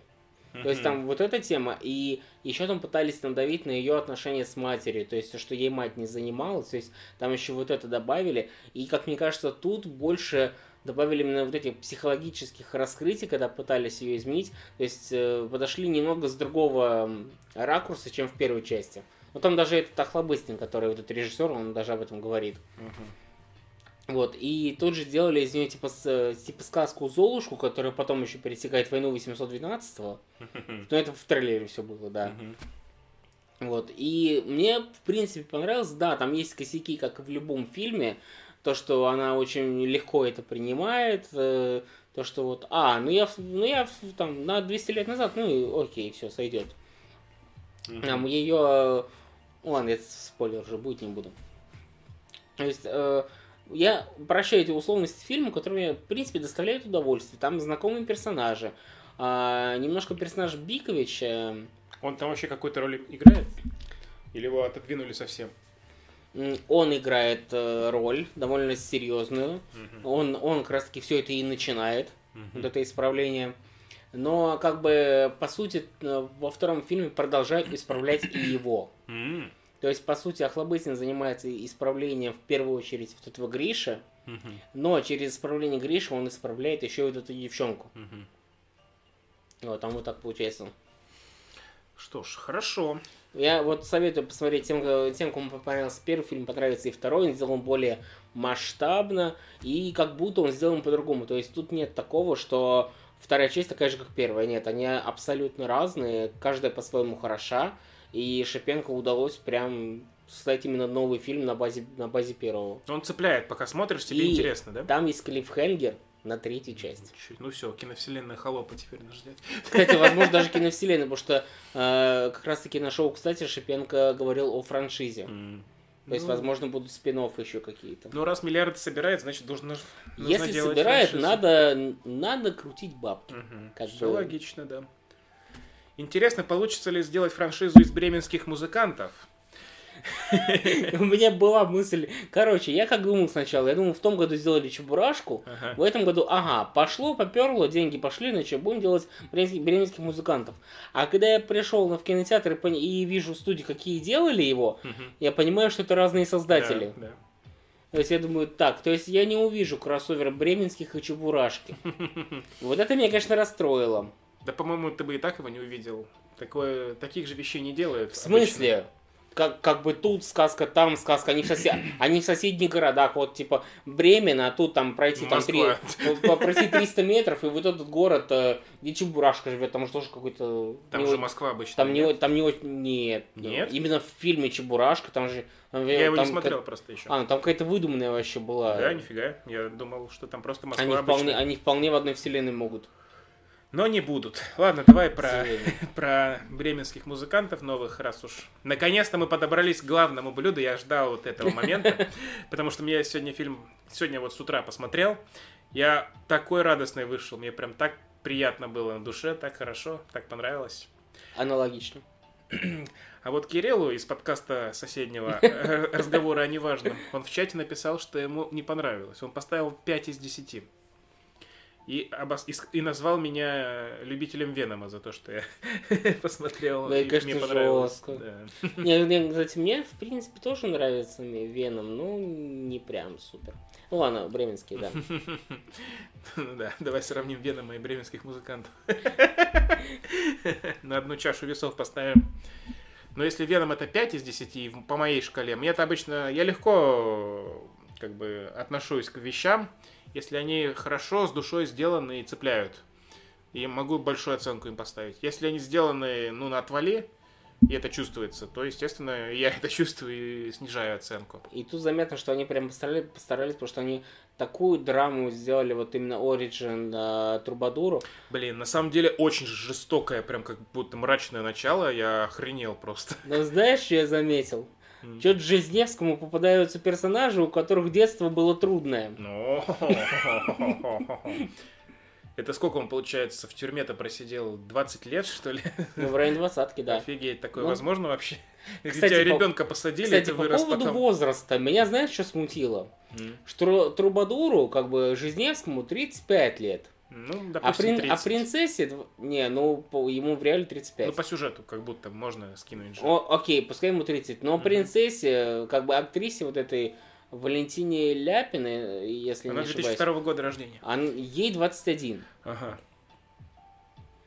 То есть там вот эта тема, и еще там пытались надавить на ее отношения с матерью, то есть что ей мать не занималась, то есть там еще вот это добавили, и как мне кажется, тут больше добавили именно вот этих психологических раскрытий, когда пытались ее изменить, то есть э, подошли немного с другого ракурса, чем в первой части. Ну там даже этот Охлобыстин, который вот этот режиссер, он даже об этом говорит. Вот, и тут же сделали из нее типа, с- типа сказку Золушку, которая потом еще пересекает войну 812-го. Но это в трейлере все было, да. Вот. И мне, в принципе, понравилось. Да, там есть косяки, как и в любом фильме. То, что она очень легко это принимает. э, То, что вот, а, ну я, ну я там на 200 лет назад, ну и окей, все, сойдет. Там ее... Ладно, это спойлер уже будет, не буду. То есть, э, я прощаю эти условности фильма, которые в принципе, доставляют удовольствие. Там знакомые персонажи. А, немножко персонаж Бикович... э, Он там вообще какую-то роль играет? Или его отодвинули совсем? Он играет э, роль довольно серьезную. Мгм. Он, он как раз таки все это и начинает, Мгм. вот это исправление. Но, как бы, по сути, э, во втором фильме продолжают исправлять и его. М. То есть, по сути, Охлобыстин занимается исправлением в первую очередь вот этого Гриша, Мгм. но через исправление Гриша он исправляет еще вот эту девчонку. Мгм. Вот, там вот так получается. Что ж, хорошо. Я вот советую посмотреть тем, э, тем, кому понравился первый фильм, понравится и второй. Он сделан более масштабно, и как будто он сделан по-другому. То есть тут нет такого, что вторая часть такая же, как первая. Нет, они абсолютно разные, каждая по-своему хороша. И Шипенко удалось прям создать именно новый фильм на базе, на базе первого. Он цепляет, пока смотришь, тебе И интересно, да? Там есть клиффхенгер на третью часть. Чуть- Ну все, киновселенная холопа теперь нас ждет. Кстати, возможно, даже киновселенная, потому что э, как раз-таки на шоу, кстати, Шипенко говорил о франшизе. М. То есть, Ну, возможно, будут спин еще какие-то. Ну, раз миллиарды собирает, значит, должен нужно Если делать собирает, франшизу. надо, надо крутить бабки. Мгм. Как Всё бы- логично, да. Интересно, получится ли сделать франшизу из бременских музыкантов? У меня была мысль... Короче, я как думал сначала, я думал, в том году сделали Чебурашку, в этом году, ага, пошло, поперло, деньги пошли, ну что, будем делать бременских, музыкантов. А когда я пришел в кинотеатр и, вижу студии, какие делали его, я понимаю, что это разные создатели. Да, да. То есть я думаю, так, то есть я не увижу кроссовер бременских и Чебурашки. Вот это меня, конечно, расстроило. Да, по-моему, ты бы и так его не увидел. Такое, таких же вещей не делают. В смысле? Как, как бы тут сказка, там сказка, они в, сосед... они в соседних городах, вот типа Бремен, а тут там пройти там три... Пройти 300 метров, и вот этот город, э, где Чебурашка живет, там же тоже какой-то... Там не же Москва обычно. Там не, там не очень... Нет. Нет? Именно в фильме Чебурашка, там же... там, Я его там не смотрел просто еще. А, ну там какая-то выдуманная вообще была. Да, нифига. Я думал, что там просто Москва они, вполне, они вполне в одной вселенной могут. Но не будут. Ладно, давай про, про бременских музыкантов новых, раз уж. Наконец-то мы подобрались к главному блюду. Я ждал вот этого момента, потому что я сегодня фильм, сегодня вот с утра посмотрел. Я такой радостный вышел. Мне прям так приятно было на душе, так хорошо, так понравилось. Аналогично. А вот Кириллу из подкаста соседнего э, разговора о неважном, он в чате написал, что ему не понравилось. Он поставил 5 из 10. И, обос- и и назвал меня любителем Венома за то, что я посмотрел. Да, и, конечно, мне понравилось. Да. Не, не, кстати, мне, в принципе, тоже нравится Веном, но не прям супер. Ну ладно, бременский, да. Ну да, давай сравним Венома и бременских музыкантов. На одну чашу весов поставим. Но если Веном это 5 из 10 в- по моей шкале, мне это обычно... Я легко как бы отношусь к вещам, если они хорошо, с душой сделаны и цепляют. И могу большую оценку им поставить. Если они сделаны, ну, на отвали, и это чувствуется, то, естественно, я это чувствую и снижаю оценку. И тут заметно, что они прям постарались, постарались потому что они такую драму сделали, вот именно Origin э, Трубадуру. Блин, на самом деле очень жестокое, прям как будто мрачное начало, я охренел просто. Но знаешь, что я заметил? Чё Жизневскому попадаются персонажи, у которых детство было трудное. Это сколько он, получается, в тюрьме-то просидел? 20 лет, что ли? Ну, в районе двадцатки, да. Офигеть, такое Ну, возможно вообще? Кстати, тебя по- ребенка посадили, Кстати, ты по вырос поводу потом. возраста, меня знаешь, что смутило? М. Что Трубадуру, как бы, Жизневскому 35 лет. Ну, А, допустим, прин- 30. а принцессе, не, ну, по- ему в реале 35. Ну, по сюжету, как будто можно скинуть же. О, окей, пускай ему 30. Но Мгм. принцессе, как бы актрисе вот этой Валентине Ляпиной, если Она не ошибаюсь, 2002 года рождения. он- ей 21. Ага.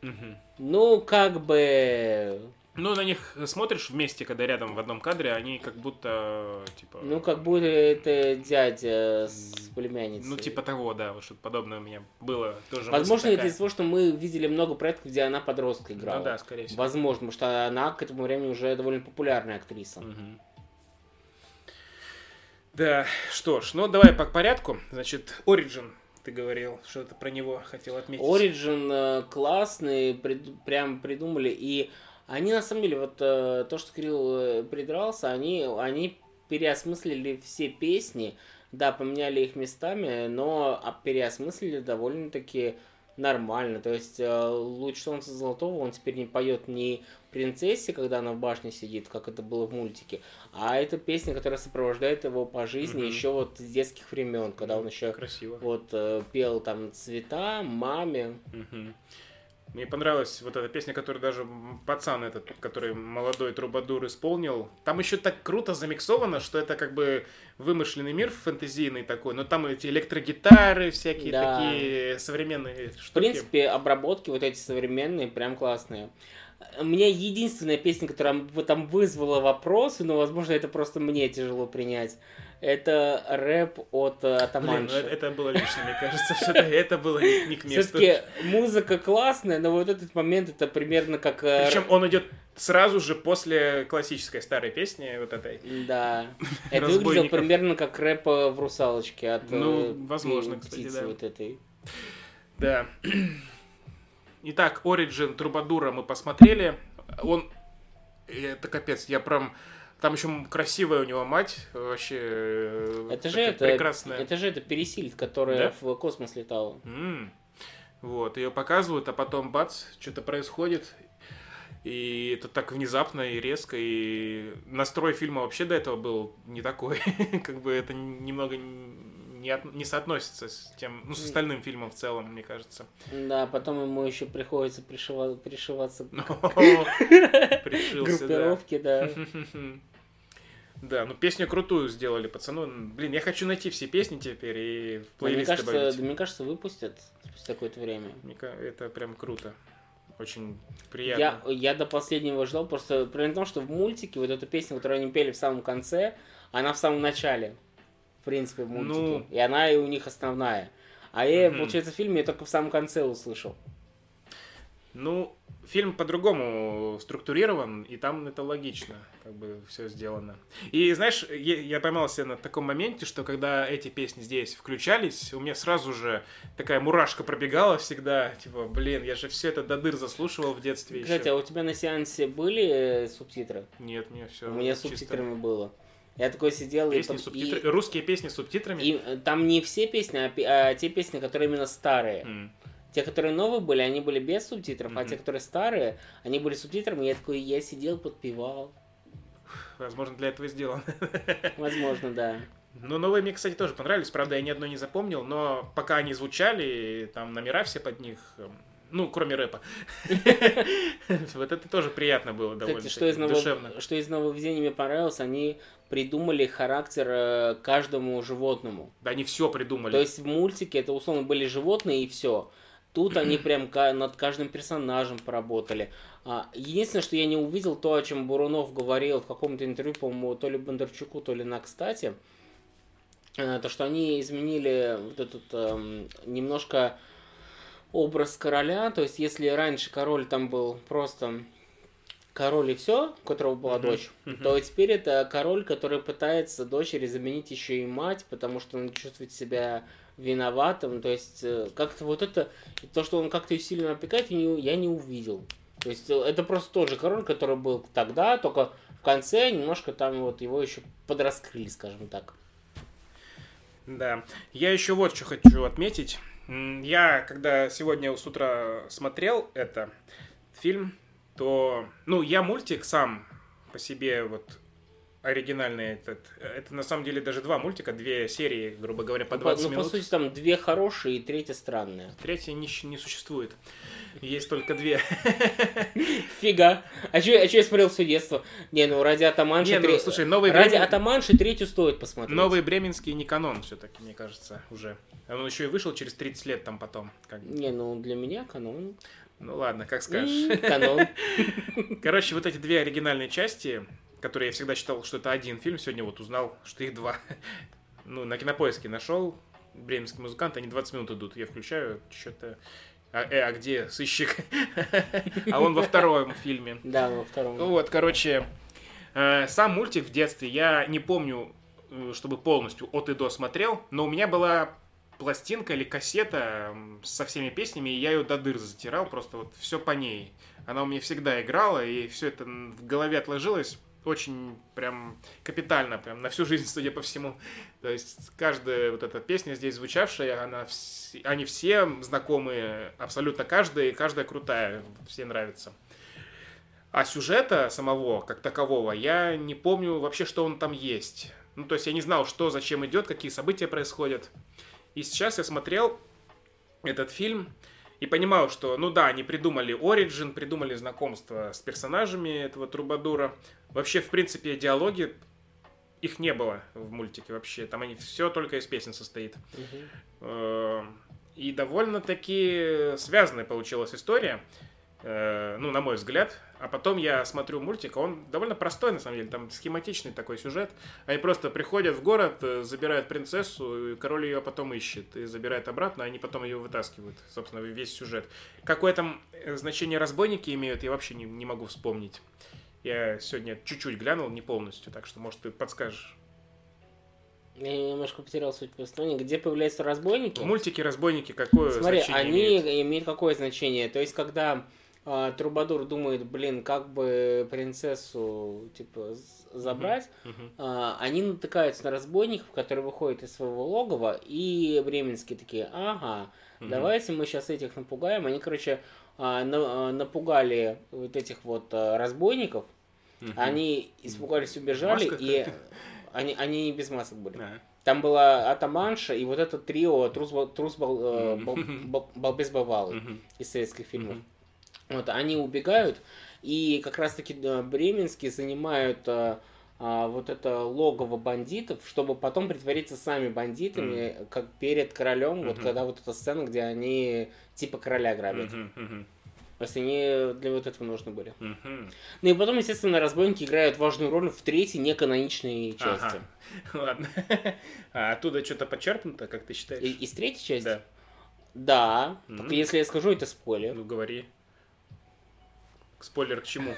Мгм. Ну, как бы... Ну, на них смотришь вместе, когда рядом в одном кадре, они как будто, типа... Ну, как будто это дядя с племянницей. Ну, типа того, да, вот что-то подобное у меня было тоже. Возможно, это из-за того, что мы видели много проектов, где она подростка играла. Ну да, скорее всего. Возможно, потому что она к этому времени уже довольно популярная актриса. Мгм. Да, что ж, ну давай по порядку. Значит, Origin, ты говорил, что ты про него хотел отметить. Origin э, классный, прид- прям придумали. И они, на самом деле, вот э, то, что Кирилл э, придрался, они, они переосмыслили все песни, да, поменяли их местами, но а, переосмыслили довольно-таки нормально. То есть э, «Луч солнца золотого» он теперь не поет не принцессе, когда она в башне сидит, как это было в мультике, а это песня, которая сопровождает его по жизни Мгм. еще вот с детских времен, когда он еще Красиво. вот э, пел там цвета маме. Мгм. Мне понравилась вот эта песня, которую даже пацан этот, который молодой трубадур исполнил. Там еще так круто замиксовано, что это как бы вымышленный мир фэнтезийный такой, но там эти электрогитары всякие Да. такие современные штуки. В принципе, обработки вот эти современные прям классные. У меня единственная песня, которая там вызвала вопросы, но, возможно, это просто мне тяжело принять. Это рэп от э, Блин, Атаманши. ну это, было лишнее, мне кажется. всё-таки Это было не, не к месту. Все-таки музыка классная, но вот этот момент это примерно как... э, Причем он идет сразу же после классической старой песни вот этой. Да. Это выглядело примерно как рэп э, в «Русалочке» от Ну, возможно, кстати, да. вот этой. Да. Итак, Origin Трубадура мы посмотрели. Он... Это капец, я прям... Там еще красивая у него мать, вообще э, Это же это, прекрасная. это же это Пересильд, которая Да? в космос летала. М. Вот, ее показывают, а потом бац, что-то происходит. И это так внезапно и резко, и настрой фильма вообще до этого был не такой. как бы это немного не, от- не соотносится с тем, ну, с остальным фильмом в целом, мне кажется. Да, потом ему еще приходится пришива- пришиваться Пришился, да. да. Ну песню крутую сделали, пацану. Блин, я хочу найти все песни теперь и в Но Мне плейлист кажется, добавить. мне кажется, выпустят спустя какое-то время. Это прям круто. Очень Я, приятно. я до последнего ждал, просто при том, что в мультике вот эту песню, которую они пели в самом конце, она в самом начале, в принципе, в мультике. Ну. И она и у них основная. А я, Мгм. получается, в фильме я только в самом конце услышал. Ну, фильм по-другому структурирован, и там это логично, как бы все сделано. И знаешь, я, я поймался на таком моменте, что когда эти песни здесь включались, у меня сразу же такая мурашка пробегала всегда, типа, блин, я же все это до дыр заслушивал в детстве Кстати, еще. а у тебя на сеансе были э, субтитры? Нет, мне все. у меня с субтитрами было. Я такой сидел и Песни, под- субтитры, и- русские песни с субтитрами. И э, там не все песни, а, а те песни, которые именно старые. М. Те, которые новые были, они были без субтитров, а Мгм. те, которые старые, они были с субтитрами. И я такой, я сидел, подпевал. Возможно, для этого и сделано. Возможно, да. Ну, новые мне, кстати, тоже понравились. Правда, я ни одной не запомнил, но пока они звучали, там номера все под них, эм, ну, кроме рэпа. Вот это тоже приятно было довольно Кстати, что из, душевно. ново... что из нововведений мне понравилось, они придумали характер э, каждому животному. Да, они все придумали. То есть в мультике это условно были животные и все. Тут они прям над каждым персонажем поработали. А, Единственное, что я не увидел, то, о чем Бурунов говорил в каком-то интервью, по-моему, то ли Бондарчуку, то ли на кстати, э, то, что они изменили вот этот эм, немножко образ короля. То есть, если раньше король там был просто король и все, у которого была Мгм, дочь, мгм. то теперь это король, который пытается дочери заменить еще и мать, потому что он чувствует себя виноватым. То есть, э, как-то вот это, то, что он как-то ее сильно опекает, я не, увидел. То есть, э, это просто тот же король, который был тогда, только в конце немножко там вот его еще подраскрыли, скажем так. Да. Я еще вот что хочу отметить. Я, когда сегодня с утра смотрел это фильм, то, ну, я мультик сам по себе вот оригинальный этот. Это на самом деле даже два мультика, две серии, грубо говоря, по Ну, 20 ну, минут. по сути, там две хорошие и третья странная. Третья не, не существует. Есть только две. Фига. А что а я смотрел все детство? Не, ну ради Атаманши... Не, ну, слушай, новый Ради Атаманши третью стоит посмотреть. Новый Бременский не канон все-таки, мне кажется, уже. Он еще и вышел через 30 лет там потом. Как. Не, ну для меня канон. Ну ладно, как скажешь. Канон. Короче, вот эти две оригинальные части, которые я всегда считал, что это один фильм, сегодня вот узнал, что их два. Ну, на кинопоиске нашел. Бременский музыкант, они 20 минут идут. Я включаю, что-то... А, э, а где сыщик? А он во втором фильме. Да, во втором. Вот, короче, э, сам мультик в детстве я не помню, э, чтобы полностью от и до смотрел, но у меня была пластинка или кассета со всеми песнями, и я ее до дыр затирал, просто вот все по ней. Она у меня всегда играла, и все это в голове отложилось очень прям капитально, прям на всю жизнь, судя по всему. То есть каждая вот эта песня здесь звучавшая, она вс- они все знакомые, абсолютно каждая, и каждая крутая, все нравится. А сюжета самого, как такового, я не помню вообще, что он там есть. Ну, то есть я не знал, что, зачем идет, какие события происходят. И сейчас я смотрел этот фильм и понимал, что, ну да, они придумали Origin, придумали знакомство с персонажами этого Трубадура. Вообще, в принципе, диалоги, их не было в мультике вообще. Там они все только из песен состоит. Э, И довольно-таки связанная получилась история, ну, на мой взгляд. А потом я смотрю мультик, а он довольно простой, на самом деле, там схематичный такой сюжет. Они просто приходят в город, э, забирают принцессу, и король ее потом ищет и забирает обратно, а они потом ее вытаскивают, собственно, весь сюжет. Какое там э, значение разбойники имеют, я вообще не, не могу вспомнить. Я сегодня чуть-чуть глянул, не полностью, так что, может, ты подскажешь. Я немножко потерял суть повествования. Где появляются разбойники? В мультике разбойники какое Смотри, значение они имеют? имеют какое значение? То есть, когда а, Трубадур думает, блин, как бы принцессу, типа, забрать, Мгм. а, они натыкаются на разбойников, которые выходят из своего логова, и бременские такие, ага, Мгм. давайте мы сейчас этих напугаем. Они, короче, а, на- а, напугали вот этих вот а, разбойников, Мгм. они испугались, убежали, и они, они без масок были. Да. Там была Атаманша и вот это трио Трус, Трус Бал- э. Бал- Бал- Балбес Бавалы Мгм. из советских фильмов. Мгм. Вот, они убегают, и как раз-таки бременские занимают а, а, вот это логово бандитов, чтобы потом притвориться сами бандитами, как перед королем, вот Мгм. когда вот эта сцена, где они типа короля грабят. Мгм. Мгм. То есть они для вот этого нужны были. Мгм. Ну и потом, естественно, разбойники играют важную роль в третьей неканоничной части. Ага. Ладно. А оттуда что-то подчеркнуто, как ты считаешь? И- из третьей части? Да. Да. Мгм. Только если я скажу, это спойлер. Ну, говори. Спойлер к чему?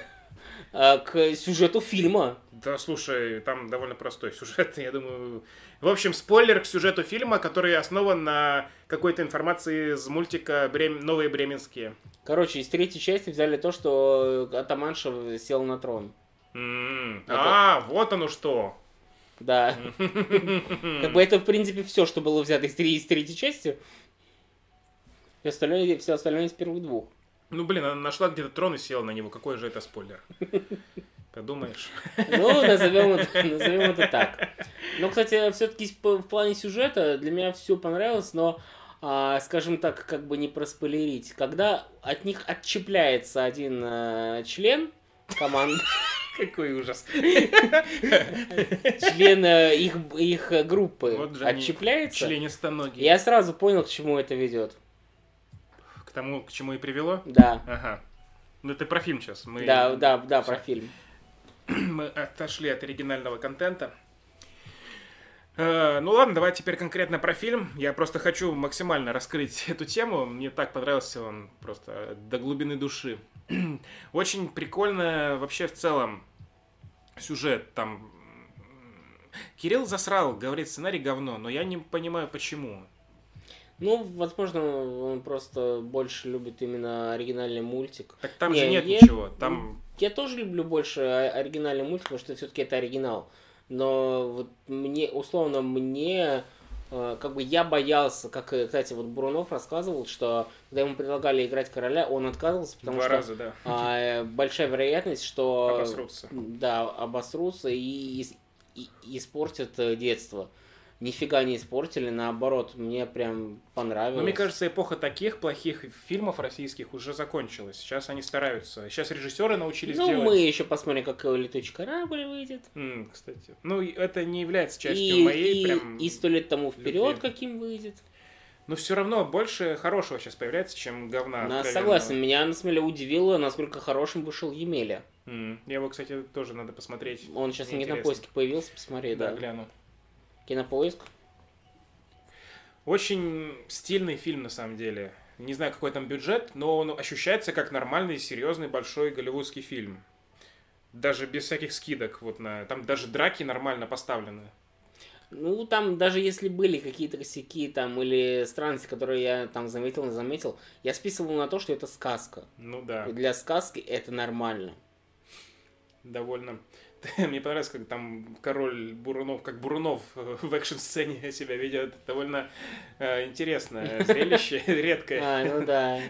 А, к сюжету фильма. Да, слушай, там довольно простой сюжет, я думаю. В общем, спойлер к сюжету фильма, который основан на какой-то информации из мультика «Брем- «Новые бременские». Короче, из третьей части взяли то, что Атаманша сел на трон. М, Это- А, вот оно что. Да. Как бы это, в принципе, все, что было взято из, тре- из третьей части. Все остальное, все остальное из первых двух. Ну, блин, она нашла где-то трон и села на него. Какой же это спойлер? Подумаешь. Ну, назовем это, назовем это так. Но, кстати, все-таки в плане сюжета для меня все понравилось, но, а, скажем так, как бы не проспойлерить. Когда от них отчепляется один а, член команды, Какой ужас. член э, их, их группы Вот отчепляется, Членистоногие. я сразу понял, к чему это ведет. К тому, к чему и привело? Да. Ага. Ну, это про фильм сейчас. Мы, Да, да, да, Всё. про фильм. мы отошли от оригинального контента. Э, Ну ладно, давай теперь конкретно про фильм. Я просто хочу максимально раскрыть эту тему. Мне так понравился он просто до глубины души. Очень прикольно вообще в целом сюжет. Там Кирилл засрал, говорит, сценарий говно, но я не понимаю, почему. Ну, возможно, он просто больше любит именно оригинальный мультик. Так там Не, же нет я- ничего. Там Я тоже люблю больше оригинальный мультик, потому что все-таки это оригинал. Но вот мне, условно, мне, э, как бы я боялся, как, э, кстати, вот Бурунов рассказывал, что когда ему предлагали играть короля, он отказывался, потому два что раза, да. а, большая вероятность, что... Обосрутся. Да, обосрутся и, ис- и- испортят э, детство. Нифига не испортили, наоборот, мне прям понравилось. Но мне кажется, эпоха таких плохих фильмов российских уже закончилась. Сейчас они стараются. Сейчас режиссеры научились ну, делать. мы еще посмотрим, как летучий корабль выйдет. М, кстати. Ну, это не является частью и, моей и, прям... и сто лет тому вперед, любви. каким выйдет. Но все равно больше хорошего сейчас появляется, чем говна. Ну, откровенного. согласен, меня на самом деле удивило, насколько хорошим вышел Емеля. М, Его, кстати, тоже надо посмотреть. Он сейчас на Мне кинопоиске появился, посмотри, Да, да. гляну. Кинопоиск. Очень стильный фильм, на самом деле. Не знаю, какой там бюджет, но он ощущается как нормальный, серьезный, большой голливудский фильм. Даже без всяких скидок. Вот на... Там даже драки нормально поставлены. Ну, там даже если были какие-то косяки там или странности, которые я там заметил, не заметил, я списывал на то, что это сказка. Ну да, И для сказки это нормально. довольно. Мне понравилось, как там король Бурунов, как Бурунов э, в экшн-сцене себя ведет. Довольно э, интересное зрелище, редкое. А, ну да.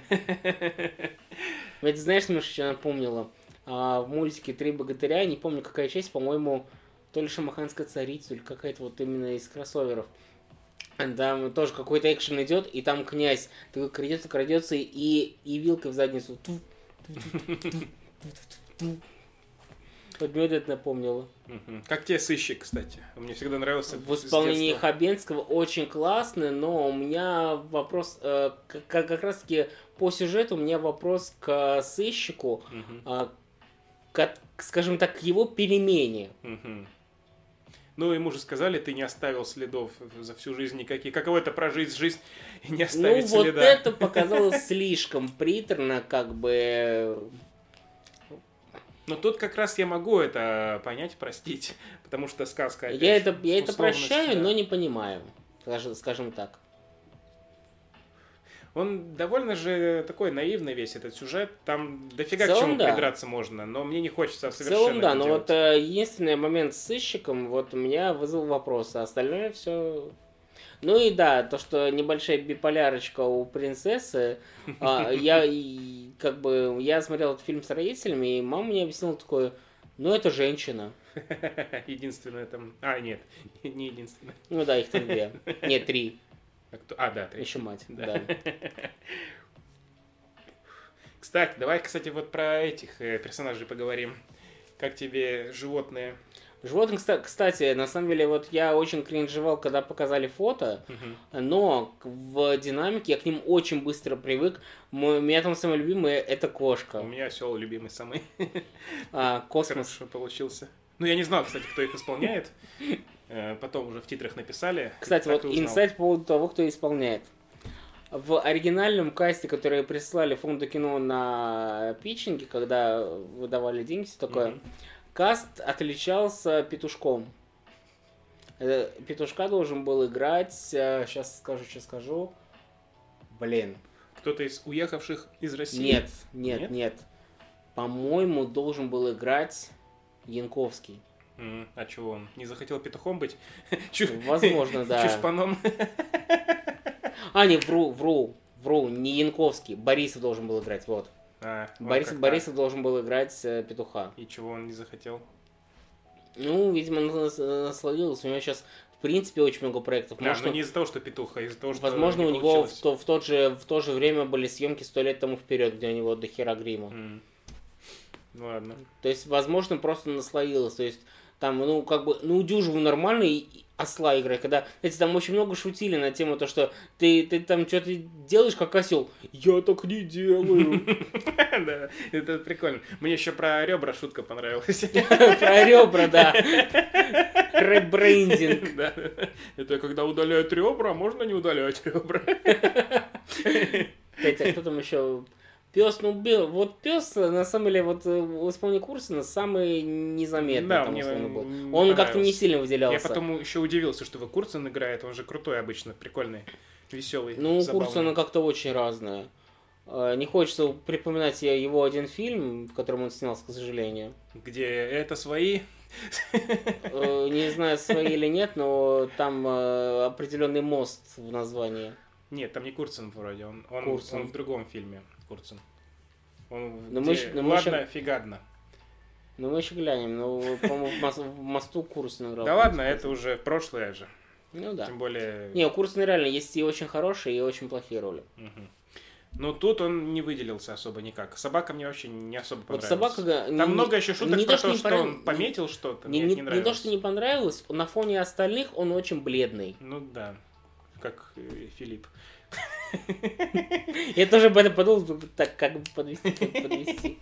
Ведь знаешь, немножко что напомнило? А, в мультике «Три богатыря», не помню какая часть, по-моему, то ли «Шамаханская царица», или какая-то вот именно из кроссоверов. Там тоже какой-то экшен идет, и там князь такой крадется, крадется, и, и вилкой в задницу. Вот мне вот это напомнило. Мгм. Как тебе сыщик, кстати? Мне всегда нравился В исполнении. Хабенского очень классно, но у меня вопрос, э, как, как раз таки по сюжету у меня вопрос к сыщику, Мгм. а, к, скажем так, к его перемене. Мгм. Ну, ему же сказали, ты не оставил следов за всю жизнь никаких. Каково это прожить жизнь и не Ну, оставить вот следа? это показалось слишком приторно, как бы... Но тут как раз я могу это понять, простить, потому что сказка... опять Я это, я это прощаю, да. но не понимаю, скажем, скажем так. Он довольно же такой наивный весь этот сюжет. Там дофига В к чему да. придраться можно, но мне не хочется В совершенно целом, да, но делать. вот э, единственный момент с сыщиком, вот у меня вызвал вопрос, а остальное все... Ну и да, то, что небольшая биполярочка у принцессы, а, я как бы, я смотрел этот фильм с родителями, и мама мне объяснила такое, ну это женщина. Единственное там... А, нет, не единственное. Ну да, их там две. Нет, три. А, кто- а, да, три. Еще мать. Да. Да. Кстати, давай, кстати, вот про этих э, персонажей поговорим. Как тебе животные? Животных, кста- кстати, на самом деле, вот я очень кринжевал, когда показали фото, но к- в динамике я к ним очень быстро привык. Мой, у меня там самый любимый это У кошка. меня осел любимый самый. А, космос. Хорошо получился. Ну, я не знал, кстати, кто их исполняет. Э, Потом уже в титрах написали. Кстати, вот инсайт по поводу того, кто исполняет. В оригинальном касте, который прислали фонду кино на питчинге, когда выдавали деньги, все такое, Мгм. Каст отличался петушком. Э, Петушка должен был играть, сейчас скажу, сейчас скажу. Блин, Кто-то из уехавших из России? нет, нет, Нет? нет. По-моему, должен был играть Янковский. А чего он? Не захотел петухом быть? Возможно, да. Чушпаном? А, не, вру, вру, вру, не Янковский. Борисов должен был играть, вот. А, вот Борис, как Борисов должен был играть э, петуха. И чего он не захотел? Ну, видимо, нас- насладился. У него сейчас, в принципе, очень много проектов. А, Может, ну он- не из-за того, что петуха, а из-за того, что возможно, не у него в, то, в, тот же, в то же время были съемки сто лет тому вперед, где у него до хера грима. Ну ладно. То есть, возможно, просто наслоилось. То есть, там, ну, как бы, ну, дюжеву нормально и осла играть. Когда, кстати, там очень много шутили на тему то, что ты, ты там что-то делаешь как осел. Я так не делаю. Да, это прикольно. Мне еще про ребра шутка понравилась. Про ребра, да. Ребрендинг. Да. Это когда удаляют ребра, можно не удалять ребра. Кстати, а кто там еще? Пес, ну, бе- вот пес, на самом деле, вот э, в исполнении Курсина самый незаметный Да, там мне условно был. Он как-то не сильно Я выделялся. потом еще удивился, что его Курцин играет. Он же крутой обычно, прикольный, веселый. Ну, забавный. Курсина как-то очень разное. Э, Не хочется припоминать я его один фильм, в котором он снялся, к сожалению. Где это свои? Э, Не знаю, свои или нет, но там э, определенный мост в названии. Нет, там не Курцин вроде. Он, он, Курцин. он в другом фильме. Курцин. Он Но где- мы но мы Ладно, ща- фигадно. Ну, мы еще глянем. Ну, по-моему, в мос- в мосту Курсин играл. Да ладно, это уже прошлое же. Ну да. Тем более... Не, у Курсина реально есть и очень хорошие, и очень плохие роли. Мгм. Ну, тут он не выделился особо никак. Собака мне вообще не особо Вот понравилась. собака... да, Там не- много еще шуток не про то, то, не что он пометил что-то. Не, Мне не- это не не нравилось. то, что не понравилось, на фоне остальных он очень бледный. Ну да, как Филипп. Я тоже об этом подумал, так как бы подвести, подвести.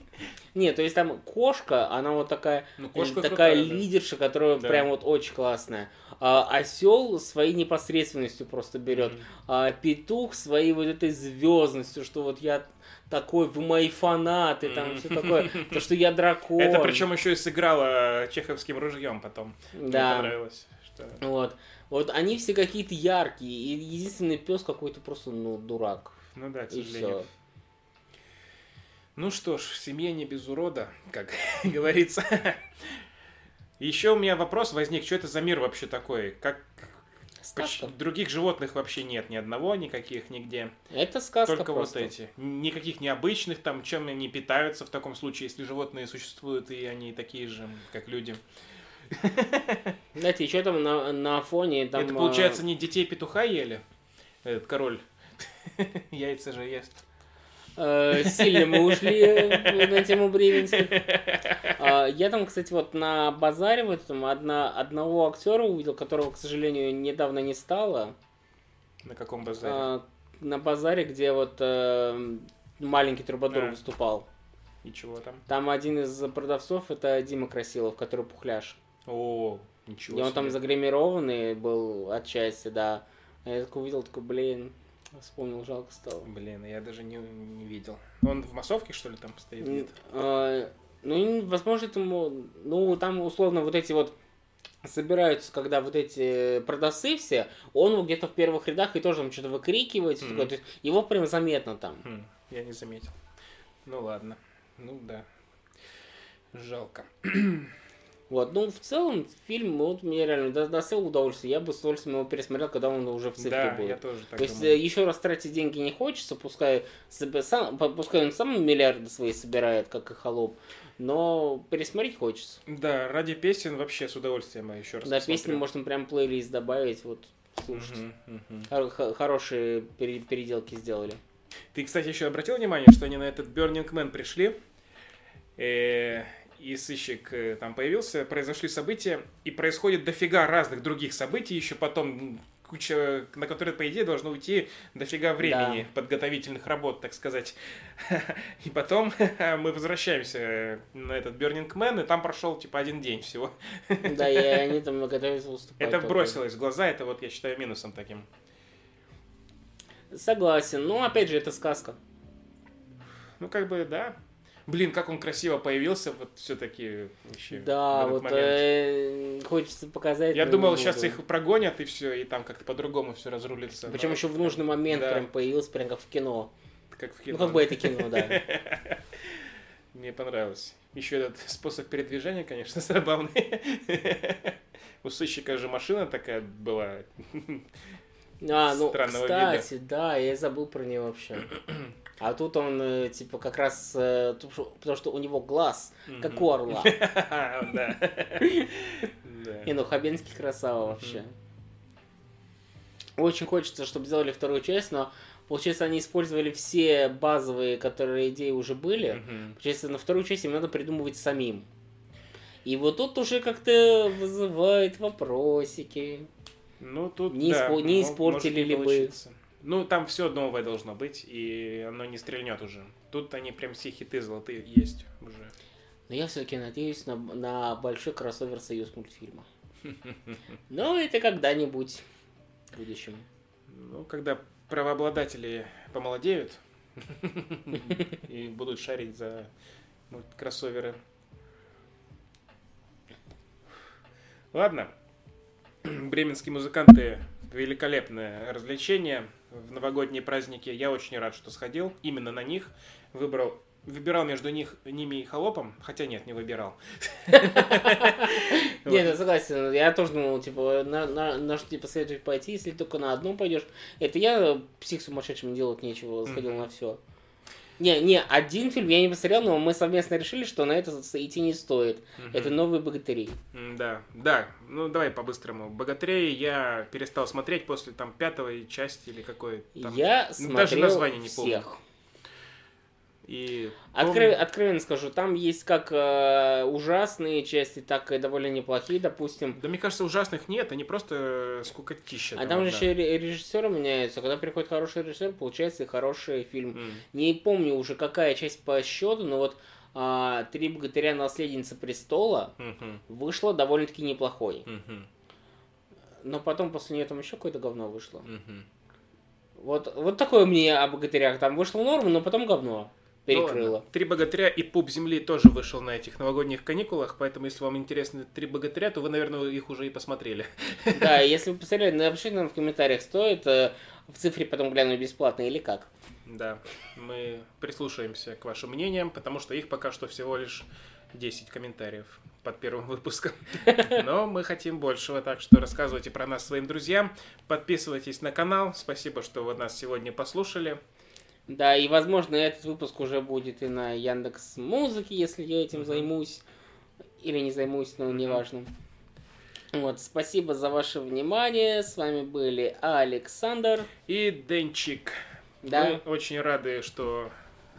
Нет, то есть там кошка, она вот такая, Ну, кошка такая крутая, лидерша, которая Да. прям вот очень классная. А, осел своей непосредственностью просто берет. А петух своей вот этой звездностью, что вот я такой, вы мои фанаты, там все такое, то, что я дракон. Это причем еще и сыграла чеховским ружьем потом. Мне Да. понравилось. Что... Вот. Вот они все какие-то яркие, и единственный пес какой-то просто, ну, дурак. Ну да, к сожалению. все. Ну что ж, в семье не без урода, как говорится. Еще у меня вопрос возник, что это за мир вообще такой? Как Сказка. других животных вообще нет ни одного, никаких нигде. Это сказка Только просто. вот эти. Никаких необычных, там, чем они питаются в таком случае, если животные существуют, и они такие же, как люди. Знаете, еще там на, на фоне там... это, а, получается, не детей петуха ели? Этот король. Яйца же ест. э, сильно мы ушли э, на тему бременских. А, Я там, кстати, вот на базаре в этом одна, одного актера увидел, которого, к сожалению, недавно не стало. На каком базаре? А, На базаре, где вот э, маленький трубадур А. выступал. И чего там? Там один из продавцов это Дима Красилов, который пухляш. О, ничего И он там загримированный был отчасти, да. А Я такой увидел, такой, блин, вспомнил, жалко стало. Блин, я даже не, не видел. Он в массовке, что ли, там стоит? Где-то? э, Ну, возможно, этому, ну, там, условно, вот эти вот собираются, когда вот эти продавцы все, он где-то в первых рядах и тоже там что-то выкрикивает, Мгм. такое. То есть его прям заметно там. Хм, я не заметил. Ну ладно. Ну да. Жалко. Вот, ну, в целом, фильм, вот, мне реально до- доставил удовольствие. Я бы с удовольствием его пересмотрел, когда он уже в цифре Да, будет. я тоже так То есть думаю. еще раз тратить деньги не хочется, пускай, сам, пускай он сам миллиарды свои собирает, как и холоп, но пересмотреть хочется. Да, ради песен вообще с удовольствием я еще раз Да, посмотрю. песни можно прям плейлист добавить, вот слушать. Мгм, мгм. Хор- хо- Хорошие пере- переделки сделали. Ты, кстати, еще обратил внимание, что они на этот Burning Man пришли, э, и сыщик э, там появился, произошли события, и происходит дофига разных других событий, еще потом куча, на которые, по идее, должно уйти дофига времени подготовительных работ, так сказать. И потом мы возвращаемся на этот Burning Man, и там прошел, типа, один день всего. Да, и они там готовятся выступать. Это бросилось в глаза, это вот, я считаю, минусом таким. Согласен, но опять же, это сказка. Ну, как бы, да. Блин, как он красиво появился, вот все-таки вообще. Да, вот э, хочется показать. Я но думал, сейчас буду. их прогонят и все, и там как-то по-другому все разрулится. Причем еще в нужный момент Да. прям появился, прям как в кино. как в кино. Ну, как бы это кино, да. Мне понравилось. Еще этот способ передвижения, конечно, забавный. У сыщика же машина такая была. А, ну, Странного кстати, да, я забыл про нее вообще. А тут он, э, типа, как раз, э, потому что у него глаз, как Мгм. у орла. Не, ну, Хабенский красава вообще. Очень хочется, чтобы сделали вторую часть, но, получается, они использовали все базовые, которые идеи уже были. Получается, на вторую часть им надо придумывать самим. И вот тут уже как-то вызывает вопросики. Ну, тут, Не да, испо- не испортили ли бы. получиться. Ну, там все новое должно быть, и оно не стрельнет уже. Тут они прям все хиты золотые есть уже. Но я все-таки надеюсь на, на большой кроссовер союз мультфильма. Но это когда-нибудь в будущем. Ну, когда правообладатели помолодеют и будут шарить за ну, кроссоверы. Ладно. Бременские музыканты великолепное развлечение в новогодние праздники. Я очень рад, что сходил именно на них. Выбрал, выбирал между них, ними и холопом, хотя нет, не выбирал. Нет, я согласен. Я тоже думал, типа, на, что тебе посоветовать пойти, если только на одном пойдешь. Это я псих сумасшедшим делать нечего, сходил на все. Не, не, один фильм я не посмотрел, но мы совместно решили, что на это идти не стоит. Это новые богатыри. Да, да. Ну, давай по-быстрому. «Богатырей» я перестал смотреть после там пятой части или какой там. Я Ну, смотрел даже название не помню. И Откры- Откровенно скажу, там есть как э, ужасные части, так и довольно неплохие, допустим. Да мне кажется, ужасных нет, они просто скукотища. А там же еще ре- режиссеры меняются. Когда приходит хороший режиссер, получается и хороший фильм. М. Не помню уже какая часть по счету, но вот а, «Три богатыря. Наследница престола» Мгм. вышла довольно-таки неплохой. Мгм. Но потом после нее там еще какое-то говно вышло. Мгм. Вот, вот такое мне о богатырях. Там вышло норма, но потом говно перекрыло. ладно. Три богатыря и пуп земли тоже вышел на этих новогодних каникулах, поэтому если вам интересны три богатыря, то вы, наверное, их уже и посмотрели. Да, если вы посмотрели, напишите нам в комментариях, стоит э, в цифре потом гляну бесплатно или как. Да, мы прислушаемся к вашим мнениям, потому что их пока что всего лишь 10 комментариев под первым выпуском. Но мы хотим большего, так что рассказывайте про нас своим друзьям, подписывайтесь на канал. Спасибо, что вы нас сегодня послушали. Да, и возможно этот выпуск уже будет и на Яндекс Музыке, если я этим займусь. Или не займусь, но неважно. Вот, спасибо за ваше внимание. С вами были Александр. И Денчик. Да. Мы очень рады, что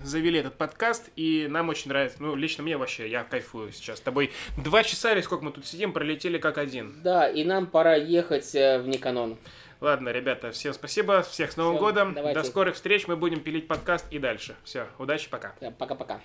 завели этот подкаст, и нам очень нравится. Ну, лично мне вообще, я кайфую сейчас. С тобой два часа или сколько мы тут сидим, пролетели как один. Да, и нам пора ехать э, в Никанон. Ладно, ребята, всем спасибо, всех с Новым Всё, годом. давайте. До скорых встреч, мы будем пилить подкаст и дальше. Все, удачи, пока. Пока-пока.